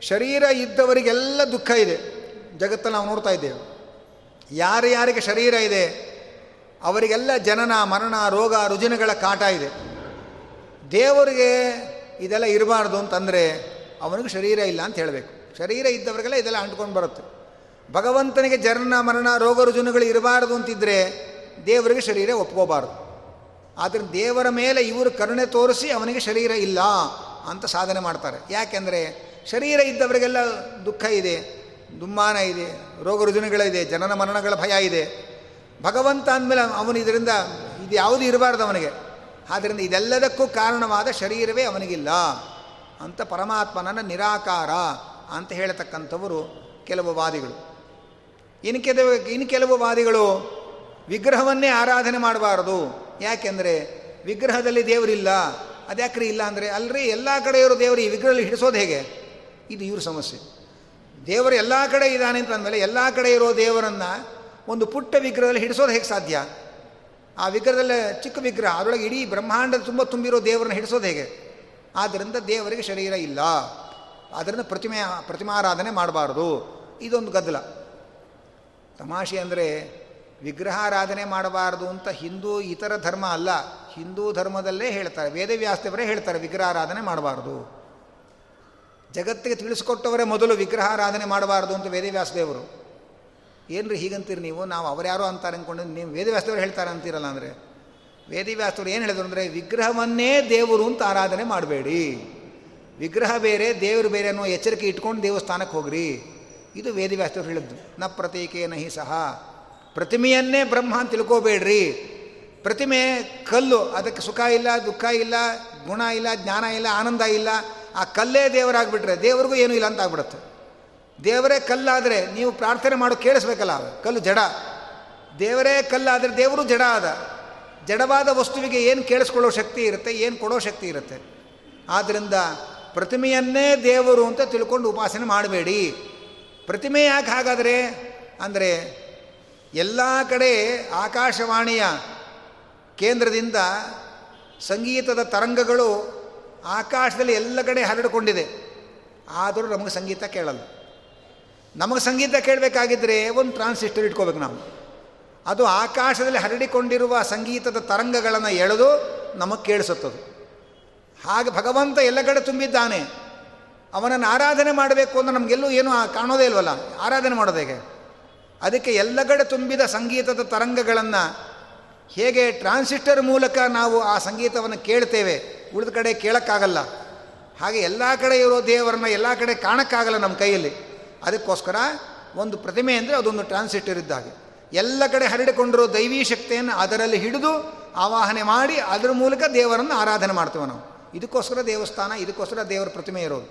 ಶರೀರ ಇದ್ದವರಿಗೆಲ್ಲ ದುಃಖ ಇದೆ. ಜಗತ್ತಲ್ಲಿ ನಾವು ನೋಡ್ತಾ ಇದ್ದೇವೆ. ಯಾರು ಯಾರಿಗೆ ಶರೀರ ಇದೆ, ಅವರಿಗೆಲ್ಲ ಜನನ, ಮರಣ, ರೋಗ, ರುಜಿನಗಳ ಕಾಟ ಇದೆ. ದೇವರಿಗೆ ಇದೆಲ್ಲ ಇರಬಾರ್ದು ಅಂತಂದರೆ ಅವನಿಗೆ ಶರೀರ ಇಲ್ಲ ಅಂತ ಹೇಳಬೇಕು. ಶರೀರ ಇದ್ದವರಿಗೆಲ್ಲ ಇದೆಲ್ಲ ಅಂಟ್ಕೊಂಡು ಬರುತ್ತೆ. ಭಗವಂತನಿಗೆ ಜನನ, ಮರಣ, ರೋಗ, ರುಜಿನಗಳು ಇರಬಾರ್ದು ಅಂತಿದ್ದರೆ ದೇವರಿಗೆ ಶರೀರ ಒಪ್ಕೋಬಾರ್ದು. ಆದರೆ ದೇವರ ಮೇಲೆ ಇವರು ಕರುಣೆ ತೋರಿಸಿ ಅವನಿಗೆ ಶರೀರ ಇಲ್ಲ ಅಂತ ಸಾಧನೆ ಮಾಡ್ತಾರೆ. ಯಾಕೆಂದರೆ ಶರೀರ ಇದ್ದವರಿಗೆಲ್ಲ ದುಃಖ ಇದೆ, ದುಮ್ಮಾನ ಇದೆ, ರೋಗ ರುಜಿನಗಳಿದೆ, ಜನನ ಮರಣಗಳ ಭಯ ಇದೆ. ಭಗವಂತ ಅಂದಮೇಲೆ ಅವನು ಇದರಿಂದ ಇದು ಯಾವುದು ಇರಬಾರ್ದು ಅವನಿಗೆ. ಆದ್ದರಿಂದ ಇದೆಲ್ಲದಕ್ಕೂ ಕಾರಣವಾದ ಶರೀರವೇ ಅವನಿಗಿಲ್ಲ ಅಂತ ಪರಮಾತ್ಮನನ್ನು ನಿರಾಕಾರ ಅಂತ ಹೇಳತಕ್ಕಂಥವರು ಕೆಲವು ವಾದಿಗಳು. ಇನ್ನು ಕೆಲವು ಇನ್ನು ಕೆಲವು ವಾದಿಗಳು ವಿಗ್ರಹವನ್ನೇ ಆರಾಧನೆ ಮಾಡಬಾರದು. ಯಾಕೆಂದರೆ ವಿಗ್ರಹದಲ್ಲಿ ದೇವರಿಲ್ಲ. ಅದ್ಯಾಕ್ರಿ ಇಲ್ಲ ಅಂದರೆ ಅಲ್ಲರಿ ಎಲ್ಲ ಕಡೆ ಇರೋ ದೇವರು ಈ ವಿಗ್ರಹದಲ್ಲಿ ಹಿಡಿಸೋದು ಹೇಗೆ? ಇದು ಇವ್ರ ಸಮಸ್ಯೆ. ದೇವರು ಎಲ್ಲ ಕಡೆ ಇದ್ದಾನೆ ಅಂತ ಅಂದಮೇಲೆ ಎಲ್ಲ ಕಡೆ ಇರೋ ದೇವರನ್ನು ಒಂದು ಪುಟ್ಟ ವಿಗ್ರಹದಲ್ಲಿ ಹಿಡಿಸೋದು ಹೇಗೆ ಸಾಧ್ಯ? ಆ ವಿಗ್ರಹದಲ್ಲಿ ಚಿಕ್ಕ ವಿಗ್ರಹ, ಅದರೊಳಗೆ ಇಡೀ ಬ್ರಹ್ಮಾಂಡದ ತುಂಬ ತುಂಬಿರೋ ದೇವರನ್ನ ಹಿಡಿಸೋದು ಹೇಗೆ? ಆದ್ದರಿಂದ ದೇವರಿಗೆ ಶರೀರ ಇಲ್ಲ. ಅದರಿಂದ ಪ್ರತಿಮೆ, ಪ್ರತಿಮಾರಾಧನೆ ಮಾಡಬಾರ್ದು. ಇದೊಂದು ಗದ್ದಲ. ತಮಾಷೆ ಅಂದರೆ ವಿಗ್ರಹಾರಾಧನೆ ಮಾಡಬಾರ್ದು ಅಂತ ಹಿಂದೂ ಇತರ ಧರ್ಮ ಅಲ್ಲ. ಹಿಂದೂ ಧರ್ಮದಲ್ಲೇ ಹೇಳ್ತಾರೆ. ವೇದವ್ಯಾಸದೇವರೇ ಹೇಳ್ತಾರೆ ವಿಗ್ರಹಾರಾಧನೆ ಮಾಡಬಾರ್ದು. ಜಗತ್ತಿಗೆ ತಿಳಿಸ್ಕೊಟ್ಟವರೇ ಮೊದಲು ವಿಗ್ರಹಾರಾಧನೆ ಮಾಡಬಾರ್ದು ಅಂತ ವೇದವ್ಯಾಸದೇವರು. ಏನ್ರಿ ಹೀಗಂತೀರಿ ನೀವು? ನಾವು ಅವರ್ಯಾರೋ ಅಂತಾರೆ ಅಂದ್ಕೊಂಡು ನೀವು ವೇದವ್ಯಾಸದೇವರು ಹೇಳ್ತಾರೆ ಅಂತೀರಲ್ಲ ಅಂದರೆ? ವೇದವ್ಯಾಸದವ್ರು ಏನು ಹೇಳಿದ್ರು ಅಂದರೆ, ವಿಗ್ರಹವನ್ನೇ ದೇವರು ಅಂತ ಆರಾಧನೆ ಮಾಡಬೇಡಿ. ವಿಗ್ರಹ ಬೇರೆ, ದೇವರು ಬೇರೆ ಅನ್ನೋ ಎಚ್ಚರಿಕೆ ಇಟ್ಕೊಂಡು ದೇವಸ್ಥಾನಕ್ಕೆ ಹೋಗ್ರಿ. ಇದು ವೇದವ್ಯಾಸದವ್ರು ಹೇಳಿದ್ದು. ನ ಪ್ರತೀಕೆ ನಹಿ ಸಹ. ಪ್ರತಿಮೆಯನ್ನೇ ಬ್ರಹ್ಮ ಅಂತ ತಿಳ್ಕೋಬೇಡ್ರಿ. ಪ್ರತಿಮೆ ಕಲ್ಲು, ಅದಕ್ಕೆ ಸುಖ ಇಲ್ಲ, ದುಃಖ ಇಲ್ಲ, ಗುಣ ಇಲ್ಲ, ಜ್ಞಾನ ಇಲ್ಲ, ಆನಂದ ಇಲ್ಲ. ಆ ಕಲ್ಲೇ ದೇವರಾಗ್ಬಿಟ್ರೆ ದೇವರಿಗೂ ಏನೂ ಇಲ್ಲ ಅಂತ ಆಗ್ಬಿಡುತ್ತೆ. ದೇವರೇ ಕಲ್ಲಾದರೆ ನೀವು ಪ್ರಾರ್ಥನೆ ಮಾಡೋ ಕೇಳಿಸ್ಬೇಕಲ್ಲ, ಕಲ್ಲು ಜಡ. ದೇವರೇ ಕಲ್ಲಾದರೆ ದೇವರು ಜಡ ಆದ. ಜಡವಾದ ವಸ್ತುವಿಗೆ ಏನು ಕೇಳಿಸ್ಕೊಳ್ಳೋ ಶಕ್ತಿ ಇರುತ್ತೆ, ಏನು ಕೊಡೋ ಶಕ್ತಿ ಇರುತ್ತೆ. ಆದ್ದರಿಂದ ಪ್ರತಿಮೆಯನ್ನೇ ದೇವರು ಅಂತ ತಿಳ್ಕೊಂಡು ಉಪಾಸನೆ ಮಾಡಬೇಡಿ. ಪ್ರತಿಮೆ ಯಾಕೆ ಹಾಗಾದರೆ? ಅಂದರೆ ಎಲ್ಲ ಕಡೆ ಆಕಾಶವಾಣಿಯ ಕೇಂದ್ರದಿಂದ ಸಂಗೀತದ ತರಂಗಗಳು ಆಕಾಶದಲ್ಲಿ ಎಲ್ಲ ಕಡೆ ಹರಡಿಕೊಂಡಿದೆ. ಆದರೂ ನಮಗೆ ಸಂಗೀತ ಕೇಳಲ್ಲ. ನಮಗೆ ಸಂಗೀತ ಕೇಳಬೇಕಾಗಿದ್ದರೆ ಒಂದು ಟ್ರಾನ್ಸಿಸ್ಟರ್ ಇಟ್ಕೋಬೇಕು ನಾವು. ಅದು ಆಕಾಶದಲ್ಲಿ ಹರಡಿಕೊಂಡಿರುವ ಸಂಗೀತದ ತರಂಗಗಳನ್ನು ಎಳೆದು ನಮಗೆ ಕೇಳಿಸುತ್ತದೆ. ಹಾಗೆ ಭಗವಂತ ಎಲ್ಲ ಕಡೆ ತುಂಬಿದ್ದಾನೆ. ಅವನನ್ನು ಆರಾಧನೆ ಮಾಡಬೇಕು ಅಂದರೆ ನಮಗೆಲ್ಲೂ ಏನೂ ಕಾಣೋದೇ ಇಲ್ವಲ್ಲ? ಆರಾಧನೆ ಮಾಡೋದು ಹೇಗೆ? ಅದಕ್ಕೆ ಎಲ್ಲ ಕಡೆ ತುಂಬಿದ ಸಂಗೀತದ ತರಂಗಗಳನ್ನು ಹೇಗೆ ಟ್ರಾನ್ಸಿಸ್ಟರ್ ಮೂಲಕ ನಾವು ಆ ಸಂಗೀತವನ್ನು ಕೇಳ್ತೇವೆ, ಉಳಿದ ಕಡೆ ಕೇಳೋಕ್ಕಾಗಲ್ಲ. ಹಾಗೆ ಎಲ್ಲ ಕಡೆ ಇರೋ ದೇವರನ್ನ ಎಲ್ಲ ಕಡೆ ಕಾಣೋಕ್ಕಾಗಲ್ಲ ನಮ್ಮ ಕೈಯಲ್ಲಿ. ಅದಕ್ಕೋಸ್ಕರ ಒಂದು ಪ್ರತಿಮೆ ಅಂದರೆ ಅದೊಂದು ಟ್ರಾನ್ಸಿಸ್ಟರ್ ಇದ್ದ ಎಲ್ಲ ಕಡೆ ಹರಡಿಕೊಂಡಿರೋ ದೈವೀ ಶಕ್ತಿಯನ್ನು ಅದರಲ್ಲಿ ಹಿಡಿದು ಆವಾಹನೆ ಮಾಡಿ ಅದರ ಮೂಲಕ ದೇವರನ್ನು ಆರಾಧನೆ ಮಾಡ್ತೇವೆ ನಾವು. ಇದಕ್ಕೋಸ್ಕರ ದೇವಸ್ಥಾನ, ಇದಕ್ಕೋಸ್ಕರ ದೇವರ ಪ್ರತಿಮೆ ಇರೋದು.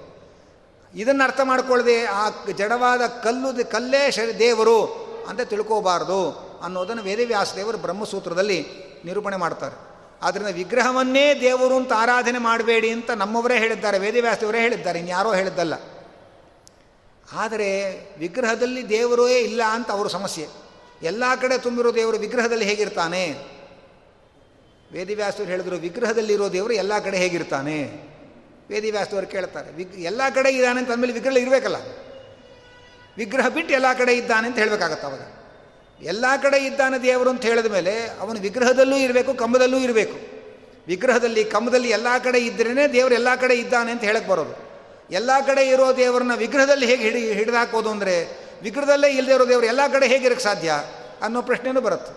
ಇದನ್ನು ಅರ್ಥ ಮಾಡ್ಕೊಳ್ಳದೆ ಆ ಜಡವಾದ ಕಲ್ಲು ಕಲ್ಲೇ ಶರಿ ದೇವರು ಅಂತ ತಿಳ್ಕೋಬಾರ್ದು. ಅನ್ನೋದನ್ನು ವೇದವ್ಯಾಸ ದೇವರು ಬ್ರಹ್ಮಸೂತ್ರದಲ್ಲಿ ನಿರೂಪಣೆ ಮಾಡ್ತಾರೆ. ಆದ್ದರಿಂದ ವಿಗ್ರಹವನ್ನೇ ದೇವರು ಅಂತ ಆರಾಧನೆ ಮಾಡಬೇಡಿ ಅಂತ ನಮ್ಮವರೇ ಹೇಳಿದ್ದಾರೆ ವೇದವ್ಯಾಸದೇವರೇ ಹೇಳಿದ್ದಾರೆ, ಇನ್ಯಾರೋ ಹೇಳಿದ್ದಲ್ಲ. ಆದರೆ ವಿಗ್ರಹದಲ್ಲಿ ದೇವರೇ ಇಲ್ಲ ಅಂತ ಅವರ ಸಮಸ್ಯೆ. ಎಲ್ಲ ಕಡೆ ತುಂಬಿರೋ ದೇವರು ವಿಗ್ರಹದಲ್ಲಿ ಹೇಗಿರ್ತಾನೆ? ವೇದಿವ್ಯಾಸರು ಹೇಳಿದ್ರು ವಿಗ್ರಹದಲ್ಲಿರೋ ದೇವರು ಎಲ್ಲ ಕಡೆ ಹೇಗಿರ್ತಾನೆ? ವೇದಿವ್ಯಾಸದವರು ಕೇಳ್ತಾರೆ, ವಿಗ್ ಎಲ್ಲ ಕಡೆ ಇದ್ದಾನೆ ಅಂತ ಅಂದಮೇಲೆ ವಿಗ್ರಹ ಇರಬೇಕಲ್ಲ. ವಿಗ್ರಹ ಬಿಟ್ಟು ಎಲ್ಲ ಕಡೆ ಇದ್ದಾನೆ ಅಂತ ಹೇಳಬೇಕಾಗತ್ತೆ ಅವಾಗ. ಎಲ್ಲ ಕಡೆ ಇದ್ದಾನೆ ದೇವರು ಅಂತ ಹೇಳಿದ ಮೇಲೆ ಅವನು ವಿಗ್ರಹದಲ್ಲೂ ಇರಬೇಕು, ಕಂಬದಲ್ಲೂ ಇರಬೇಕು. ವಿಗ್ರಹದಲ್ಲಿ, ಕಂಬದಲ್ಲಿ ಎಲ್ಲ ಕಡೆ ಇದ್ರೇ ದೇವರು ಎಲ್ಲ ಕಡೆ ಇದ್ದಾನೆ ಅಂತ ಹೇಳಕ್ಕೆ ಬರೋದು. ಎಲ್ಲ ಕಡೆ ಇರೋ ದೇವರನ್ನ ವಿಗ್ರಹದಲ್ಲಿ ಹೇಗೆ ಹಿಡಿ, ಹಿಡಿದಾಕೋದು ಅಂದರೆ ವಿಗ್ರಹದಲ್ಲೇ ಇಲ್ಲದೆ ಇರೋ ದೇವರು ಎಲ್ಲ ಕಡೆ ಹೇಗಿರಕ್ಕೆ ಸಾಧ್ಯ ಅನ್ನೋ ಪ್ರಶ್ನೆಯೂ ಬರುತ್ತೆ.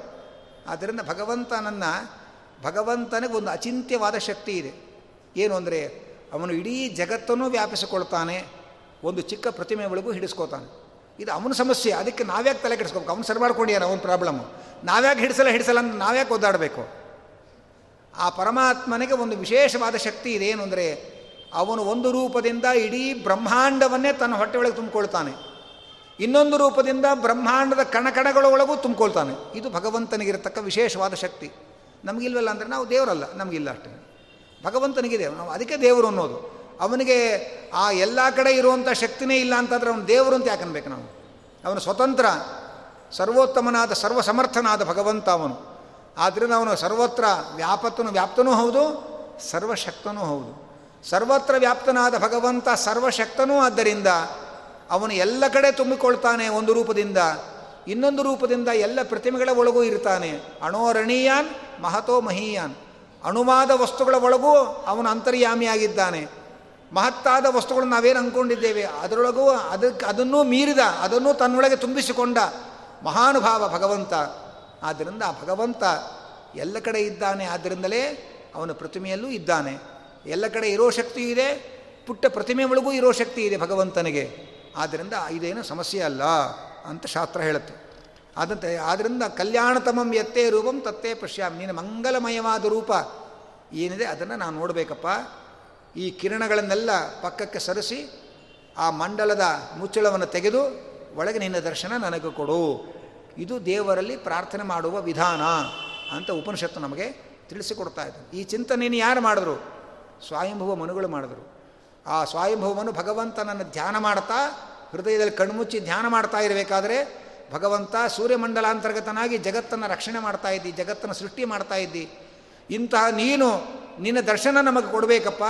ಆದ್ದರಿಂದ ಭಗವಂತನನ್ನು, ಭಗವಂತನಿಗೆ ಒಂದು ಅಚಿಂತ್ಯವಾದ ಶಕ್ತಿ ಇದೆ. ಏನು ಅಂದರೆ ಅವನು ಇಡೀ ಜಗತ್ತನ್ನು ವ್ಯಾಪಿಸಿಕೊಳ್ತಾನೆ, ಒಂದು ಚಿಕ್ಕ ಪ್ರತಿಮೆ ಒಳಗೂ ಹಿಡಿಸ್ಕೋತಾನೆ. ಇದು ಅವನ ಸಮಸ್ಯೆ, ಅದಕ್ಕೆ ನಾವ್ಯಾಕೆ ತಲೆ ಕೆಡಿಸ್ಕೋಬೇಕು? ಅವನು ಸರಿ ಮಾಡ್ಕೊಂಡಿಯಾನ ಅವನ ಪ್ರಾಬ್ಲಮ್ಮು ನಾವ್ಯಾಕೆ ಹಿಡಿಸಲ್ಲ ಹಿಡಿಸಲ್ಲ ಅಂತ ನಾವ್ಯಾಕೆ ಒದ್ದಾಡಬೇಕು? ಆ ಪರಮಾತ್ಮನಿಗೆ ಒಂದು ವಿಶೇಷವಾದ ಶಕ್ತಿ ಇದೇನು ಅಂದರೆ ಅವನು ಒಂದು ರೂಪದಿಂದ ಇಡೀ ಬ್ರಹ್ಮಾಂಡವನ್ನೇ ತನ್ನ ಹೊಟ್ಟೆ ಒಳಗೆ ತುಂಬಿಕೊಳ್ತಾನೆ. ಇನ್ನೊಂದು ರೂಪದಿಂದ ಬ್ರಹ್ಮಾಂಡದ ಕಣಕಣಗಳ ಒಳಗೂ ತುಂಬಿಕೊಳ್ತಾನೆ. ಇದು ಭಗವಂತನಿಗಿರತಕ್ಕ ವಿಶೇಷವಾದ ಶಕ್ತಿ. ನಮಗಿಲ್ವಲ್ಲ ಅಂದರೆ ನಾವು ದೇವರಲ್ಲ, ನಮಗಿಲ್ಲ ಅಷ್ಟೇ. ಭಗವಂತನಿಗಿದೆ ನಾವು ಅದಕ್ಕೆ ದೇವರು ಅನ್ನೋದು. ಅವನಿಗೆ ಆ ಎಲ್ಲ ಕಡೆ ಇರುವಂಥ ಶಕ್ತಿನೇ ಇಲ್ಲ ಅಂತಂದರೆ ಅವನು ದೇವರು ಅಂತ ಯಾಕನ್ಬೇಕು ನಾವು? ಅವನು ಸ್ವತಂತ್ರ, ಸರ್ವೋತ್ತಮನಾದ, ಸರ್ವಸಮರ್ಥನಾದ ಭಗವಂತ ಅವನು. ಆದ್ದರಿಂದ ಅವನು ಸರ್ವತ್ರ ವ್ಯಾಪತನು ವ್ಯಾಪ್ತನೂ ಹೌದು, ಸರ್ವಶಕ್ತನೂ ಹೌದು. ಸರ್ವತ್ರ ವ್ಯಾಪ್ತನಾದ ಭಗವಂತ ಸರ್ವಶಕ್ತನೂ ಆದ್ದರಿಂದ ಅವನು ಎಲ್ಲ ಕಡೆ ತುಂಬಿಕೊಳ್ತಾನೆ ಒಂದು ರೂಪದಿಂದ, ಇನ್ನೊಂದು ರೂಪದಿಂದ ಎಲ್ಲ ಪ್ರತಿಮೆಗಳ ಒಳಗೂ ಇರ್ತಾನೆ. ಅಣೋರಣೀಯಾನ್ ಮಹತೋ ಮಹೀಯಾನ್. ಅಣುವಾದ ವಸ್ತುಗಳ ಒಳಗೂ ಅವನು ಅಂತರ್ಯಾಮಿಯಾಗಿದ್ದಾನೆ. ಮಹತ್ತಾದ ವಸ್ತುಗಳನ್ನು ನಾವೇನು ಅಂದ್ಕೊಂಡಿದ್ದೇವೆ? ಅದರೊಳಗೂ ಅದಕ್ಕೆ ಅದನ್ನೂ ಮೀರಿದ, ಅದನ್ನು ತನ್ನೊಳಗೆ ತುಂಬಿಸಿಕೊಂಡ ಮಹಾನುಭಾವ ಭಗವಂತ. ಆದ್ದರಿಂದ ಆ ಭಗವಂತ ಎಲ್ಲ ಕಡೆ ಇದ್ದಾನೆ. ಆದ್ದರಿಂದಲೇ ಅವನ ಪ್ರತಿಮೆಯಲ್ಲೂ ಇದ್ದಾನೆ. ಎಲ್ಲ ಕಡೆ ಇರೋ ಶಕ್ತಿ ಇದೆ. ಪುಟ್ಟ ಪ್ರತಿಮೆ ಒಳಗೂ ಇರೋ ಶಕ್ತಿ ಇದೆ ಭಗವಂತನಿಗೆ. ಆದ್ದರಿಂದ ಇದೇನು ಸಮಸ್ಯೆ ಅಲ್ಲ ಅಂತ ಶಾಸ್ತ್ರ ಹೇಳುತ್ತೆ. ಆದಂತೆ ಆದ್ದರಿಂದ ಕಲ್ಯಾಣತಮಂ ಎತ್ತೇ ರೂಪಂ ತತ್ತೇ ಪಶ್ಯಾಮಿ. ನೀನು ಮಂಗಲಮಯವಾದ ರೂಪ ಏನಿದೆ ಅದನ್ನು ನಾನು ನೋಡಬೇಕಪ್ಪ. ಈ ಕಿರಣಗಳನ್ನೆಲ್ಲ ಪಕ್ಕಕ್ಕೆ ಸರಿಸಿ ಆ ಮಂಡಲದ ಮುಚ್ಚಳವನ್ನು ತೆಗೆದು ಒಳಗೆ ನಿನ್ನ ದರ್ಶನ ನನಗೆ ಕೊಡು. ಇದು ದೇವರಲ್ಲಿ ಪ್ರಾರ್ಥನೆ ಮಾಡುವ ವಿಧಾನ ಅಂತ ಉಪನಿಷತ್ತು ನಮಗೆ ತಿಳಿಸಿಕೊಡ್ತಾ ಇದ್ದರು ಈ ಚಿಂತನೆಯನ್ನು ಯಾರು ಮಾಡಿದ್ರು? ಸ್ವಾಯಂಭವ ಮನುಗಳು ಮಾಡಿದ್ರು. ಆ ಸ್ವಯಂಭುವನು ಭಗವಂತನನ್ನು ಧ್ಯಾನ ಮಾಡ್ತಾ, ಹೃದಯದಲ್ಲಿ ಕಣ್ಮುಚ್ಚಿ ಧ್ಯಾನ ಮಾಡ್ತಾ ಇರಬೇಕಾದ್ರೆ ಭಗವಂತ ಸೂರ್ಯಮಂಡಲಾಂತರ್ಗತನಾಗಿ ಜಗತ್ತನ್ನು ರಕ್ಷಣೆ ಮಾಡ್ತಾ ಇದ್ದಿ, ಜಗತ್ತನ್ನು ಸೃಷ್ಟಿ ಮಾಡ್ತಾ ಇದ್ದಿ. ಇಂತಹ ನೀನು ನಿನ್ನ ದರ್ಶನ ನಮಗೆ ಕೊಡಬೇಕಪ್ಪ.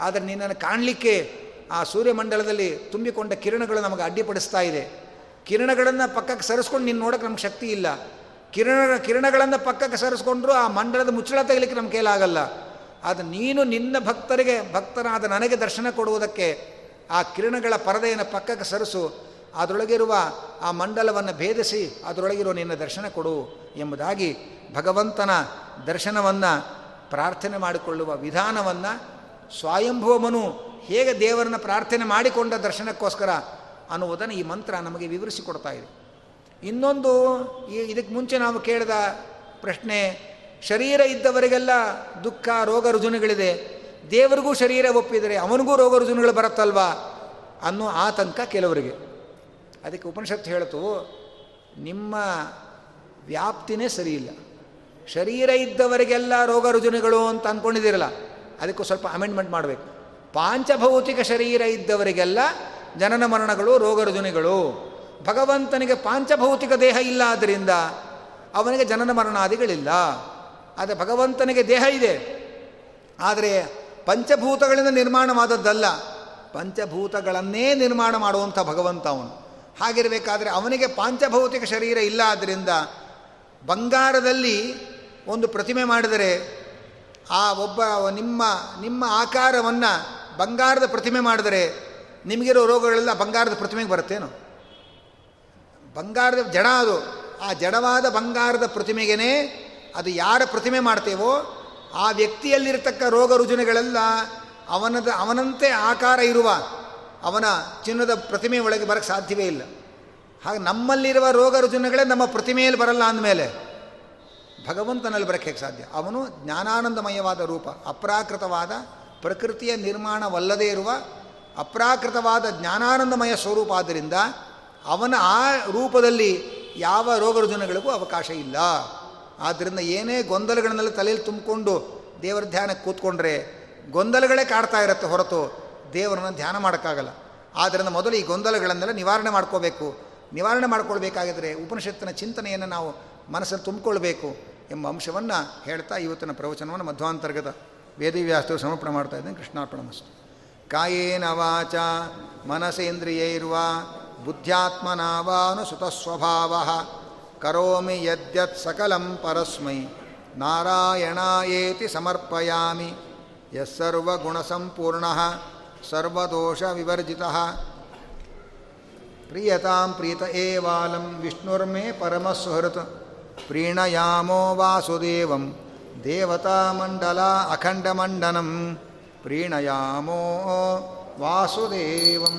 ಆದರೆ ನಿನ್ನನ್ನು ಕಾಣಲಿಕ್ಕೆ ಆ ಸೂರ್ಯಮಂಡಲದಲ್ಲಿ ತುಂಬಿಕೊಂಡ ಕಿರಣಗಳು ನಮಗೆ ಅಡ್ಡಿಪಡಿಸ್ತಾ ಇದೆ. ಕಿರಣಗಳನ್ನು ಪಕ್ಕಕ್ಕೆ ಸರಿಸ್ಕೊಂಡು ನೀನು ನೋಡೋಕೆ ನಮ್ಗೆ ಶಕ್ತಿ ಇಲ್ಲ. ಕಿರಣ, ಕಿರಣಗಳನ್ನು ಪಕ್ಕಕ್ಕೆ ಸರಿಸ್ಕೊಂಡ್ರು ಆ ಮಂಡಲದ ಮುಚ್ಚಳ ತೆಗಲಿಕ್ಕೆ ನಮ್ಮ ಕೈಲಾಗಲ್ಲ ಅದು ನೀನು ನಿನ್ನ ಭಕ್ತರಿಗೆ, ಭಕ್ತನಾದ ನನಗೆ ದರ್ಶನ ಕೊಡುವುದಕ್ಕೆ ಆ ಕಿರಣಗಳ ಪರದೆಯನ್ನು ಪಕ್ಕಕ್ಕೆ ಸರಿಸು. ಅದರೊಳಗಿರುವ ಆ ಮಂಡಲವನ್ನು ಭೇದಿಸಿ ಅದರೊಳಗಿರುವ ನಿನ್ನ ದರ್ಶನ ಕೊಡು ಎಂಬುದಾಗಿ ಭಗವಂತನ ದರ್ಶನವನ್ನು ಪ್ರಾರ್ಥನೆ ಮಾಡಿಕೊಳ್ಳುವ ವಿಧಾನವನ್ನು ಸ್ವಯಂಭೂಮನು ಹೇಗೆ ದೇವರನ್ನು ಪ್ರಾರ್ಥನೆ ಮಾಡಿಕೊಂಡ ದರ್ಶನಕ್ಕೋಸ್ಕರ ಅನ್ನುವುದನ್ನು ಈ ಮಂತ್ರ ನಮಗೆ ವಿವರಿಸಿಕೊಡ್ತಾ ಇದೆ. ಇನ್ನೊಂದು ಈ ಇದಕ್ಕೆ ಮುಂಚೆ ನಾವು ಕೇಳಿದ ಪ್ರಶ್ನೆ, ಶರೀರ ಇದ್ದವರಿಗೆಲ್ಲ ದುಃಖ, ರೋಗ, ರುಜುನಗಳಿದೆ. ದೇವರಿಗೂ ಶರೀರ ಒಪ್ಪಿದರೆ ಅವನಿಗೂ ರೋಗ, ರುಜುನಗಳು ಬರುತ್ತಲ್ವಾ ಅನ್ನೋ ಆತಂಕ ಕೆಲವರಿಗೆ. ಅದಕ್ಕೆ ಉಪನಿಷತ್ತು ಹೇಳ್ತು ನಿಮ್ಮ ವ್ಯಾಪ್ತಿನೇ ಸರಿಯಿಲ್ಲ. ಶರೀರ ಇದ್ದವರಿಗೆಲ್ಲ ರೋಗ, ರುಜುನಗಳು ಅಂತ ಅಂದ್ಕೊಂಡಿದ್ದೀರಲ್ಲ ಅದಕ್ಕೂ ಸ್ವಲ್ಪ ಅಮೆಂಡ್ಮೆಂಟ್ ಮಾಡಬೇಕು. ಪಾಂಚಭೌತಿಕ ಶರೀರ ಇದ್ದವರಿಗೆಲ್ಲ ಜನನ ಮರಣಗಳು, ರೋಗರುಜುನಿಗಳು. ಭಗವಂತನಿಗೆ ಪಾಂಚಭೌತಿಕ ದೇಹ ಇಲ್ಲ ಆದ್ದರಿಂದ ಅವನಿಗೆ ಜನನ ಮರಣಾದಿಗಳಿಲ್ಲ. ಆದರೆ ಭಗವಂತನಿಗೆ ದೇಹ ಇದೆ. ಆದರೆ ಪಂಚಭೂತಗಳಿಂದ ನಿರ್ಮಾಣವಾದದ್ದಲ್ಲ. ಪಂಚಭೂತಗಳನ್ನೇ ನಿರ್ಮಾಣ ಮಾಡುವಂಥ ಭಗವಂತ ಅವನು. ಹಾಗಿರಬೇಕಾದ್ರೆ ಅವನಿಗೆ ಪಾಂಚಭೌತಿಕ ಶರೀರ ಇಲ್ಲ ಆದ್ದರಿಂದ ಬಂಗಾರದಲ್ಲಿ ಒಂದು ಪ್ರತಿಮೆ ಮಾಡಿದರೆ ಆ ಒಬ್ಬ ನಿಮ್ಮ ನಿಮ್ಮ ಆಕಾರವನ್ನು ಬಂಗಾರದ ಪ್ರತಿಮೆ ಮಾಡಿದರೆ ನಿಮಗಿರೋ ರೋಗಗಳೆಲ್ಲ ಬಂಗಾರದ ಪ್ರತಿಮೆಗೆ ಬರುತ್ತೇನು? ಬಂಗಾರದ ಜಡ ಅದು. ಆ ಜಡವಾದ ಬಂಗಾರದ ಪ್ರತಿಮೆಗೇ ಅದು ಯಾರ ಪ್ರತಿಮೆ ಮಾಡ್ತೇವೋ, ಆ ವ್ಯಕ್ತಿಯಲ್ಲಿರತಕ್ಕ ರೋಗ ರುಜಿನಗಳೆಲ್ಲ ಅವನದ, ಅವನಂತೆ ಆಕಾರ ಇರುವ ಅವನ ಚಿನ್ನದ ಪ್ರತಿಮೆ ಒಳಗೆ ಬರಕ್ಕೆ ಸಾಧ್ಯವೇ ಇಲ್ಲ. ಹಾಗೆ ನಮ್ಮಲ್ಲಿರುವ ರೋಗ ರುಜಿನಗಳೇ ನಮ್ಮ ಪ್ರತಿಮೆಯಲ್ಲಿ ಬರಲ್ಲ ಅಂದಮೇಲೆ ಭಗವಂತನಲ್ಲಿ ಬರೋಕ್ಕೆ ಸಾಧ್ಯ. ಅವನು ಜ್ಞಾನಾನಂದಮಯವಾದ ರೂಪ, ಅಪ್ರಾಕೃತವಾದ ಪ್ರಕೃತಿಯ ನಿರ್ಮಾಣವಲ್ಲದೇ ಇರುವ ಅಪ್ರಾಕೃತವಾದ ಜ್ಞಾನಾನಂದಮಯ ಸ್ವರೂಪ ಆದ್ದರಿಂದ ಅವನ ಆ ರೂಪದಲ್ಲಿ ಯಾವ ರೋಗ ರುಜುನಗಳಿಗೂ ಅವಕಾಶ ಇಲ್ಲ. ಆದ್ದರಿಂದ ಏನೇ ಗೊಂದಲಗಳನ್ನೆಲ್ಲ ತಲೆಯಲ್ಲಿ ತುಂಬಿಕೊಂಡು ದೇವರ ಧ್ಯಾನಕ್ಕೆ ಕೂತ್ಕೊಂಡ್ರೆ ಗೊಂದಲಗಳೇ ಕಾಡ್ತಾ ಇರುತ್ತೆ ಹೊರತು ದೇವರನ್ನು ಧ್ಯಾನ ಮಾಡೋಕ್ಕಾಗಲ್ಲ. ಆದ್ದರಿಂದ ಮೊದಲು ಈ ಗೊಂದಲಗಳನ್ನೆಲ್ಲ ನಿವಾರಣೆ ಮಾಡ್ಕೋಬೇಕು. ನಿವಾರಣೆ ಮಾಡ್ಕೊಳ್ಬೇಕಾಗಿದ್ರೆ ಉಪನಿಷತ್ತಿನ ಚಿಂತನೆಯನ್ನು ನಾವು ಮನಸ್ಸಲ್ಲಿ ತುಂಬಿಕೊಳ್ಬೇಕು. ಎಂಬ ಅಂಶವನ್ನು ಹೇಳ್ತಾ ಇವತ್ತಿನ ಪ್ರವಚನವನ್ನು ಮಧ್ವಾಂತರ್ಗತ ವೇದಿವ್ಯಾಸ್ತರು ಸಮರ್ಪಣೆ ಮಾಡ್ತಾ ಇದ್ದೇನೆ. ಕೃಷ್ಣಾರ್ಪಣ ಮಸ್ತು ಕಾಯೇನ ವಾಚ ಮನಸೇಂದ್ರಿಯೈರ್ವ ಬುದ್ಧ್ಯಾತ್ಮನಾವಾನು ಸುತಸ್ವಭಾವ ಕರೋಮಿ ಯದ್ಯತ್ ಸಕಲಂ ಪರಸ್ಮೈ. ನಾರಾಯಣಾಯೇತಿ ಸಮರ್ಪಯಾಮಿ. ಯಸ್ಸರ್ವಗುಣಸಂಪೂರ್ಣ ಸರ್ವದೋಷ ವಿವರ್ಜಿತ. ಪ್ರಿಯತಾಂ ಪ್ರೀತ ಏವಾಲಂ ವಿಷ್ಣುರ್ಮೇ ಪರಮಸುಹೃತ್ ಪ್ರೀಣಯಾಮೋ ವಾಸುದೇವಂ ದೇವತಾಮಂಡಲ ಅಖಂಡಮಂಡನಂ ಪ್ರೀಣಯಾಮೋ ವಾಸುದೇವಂ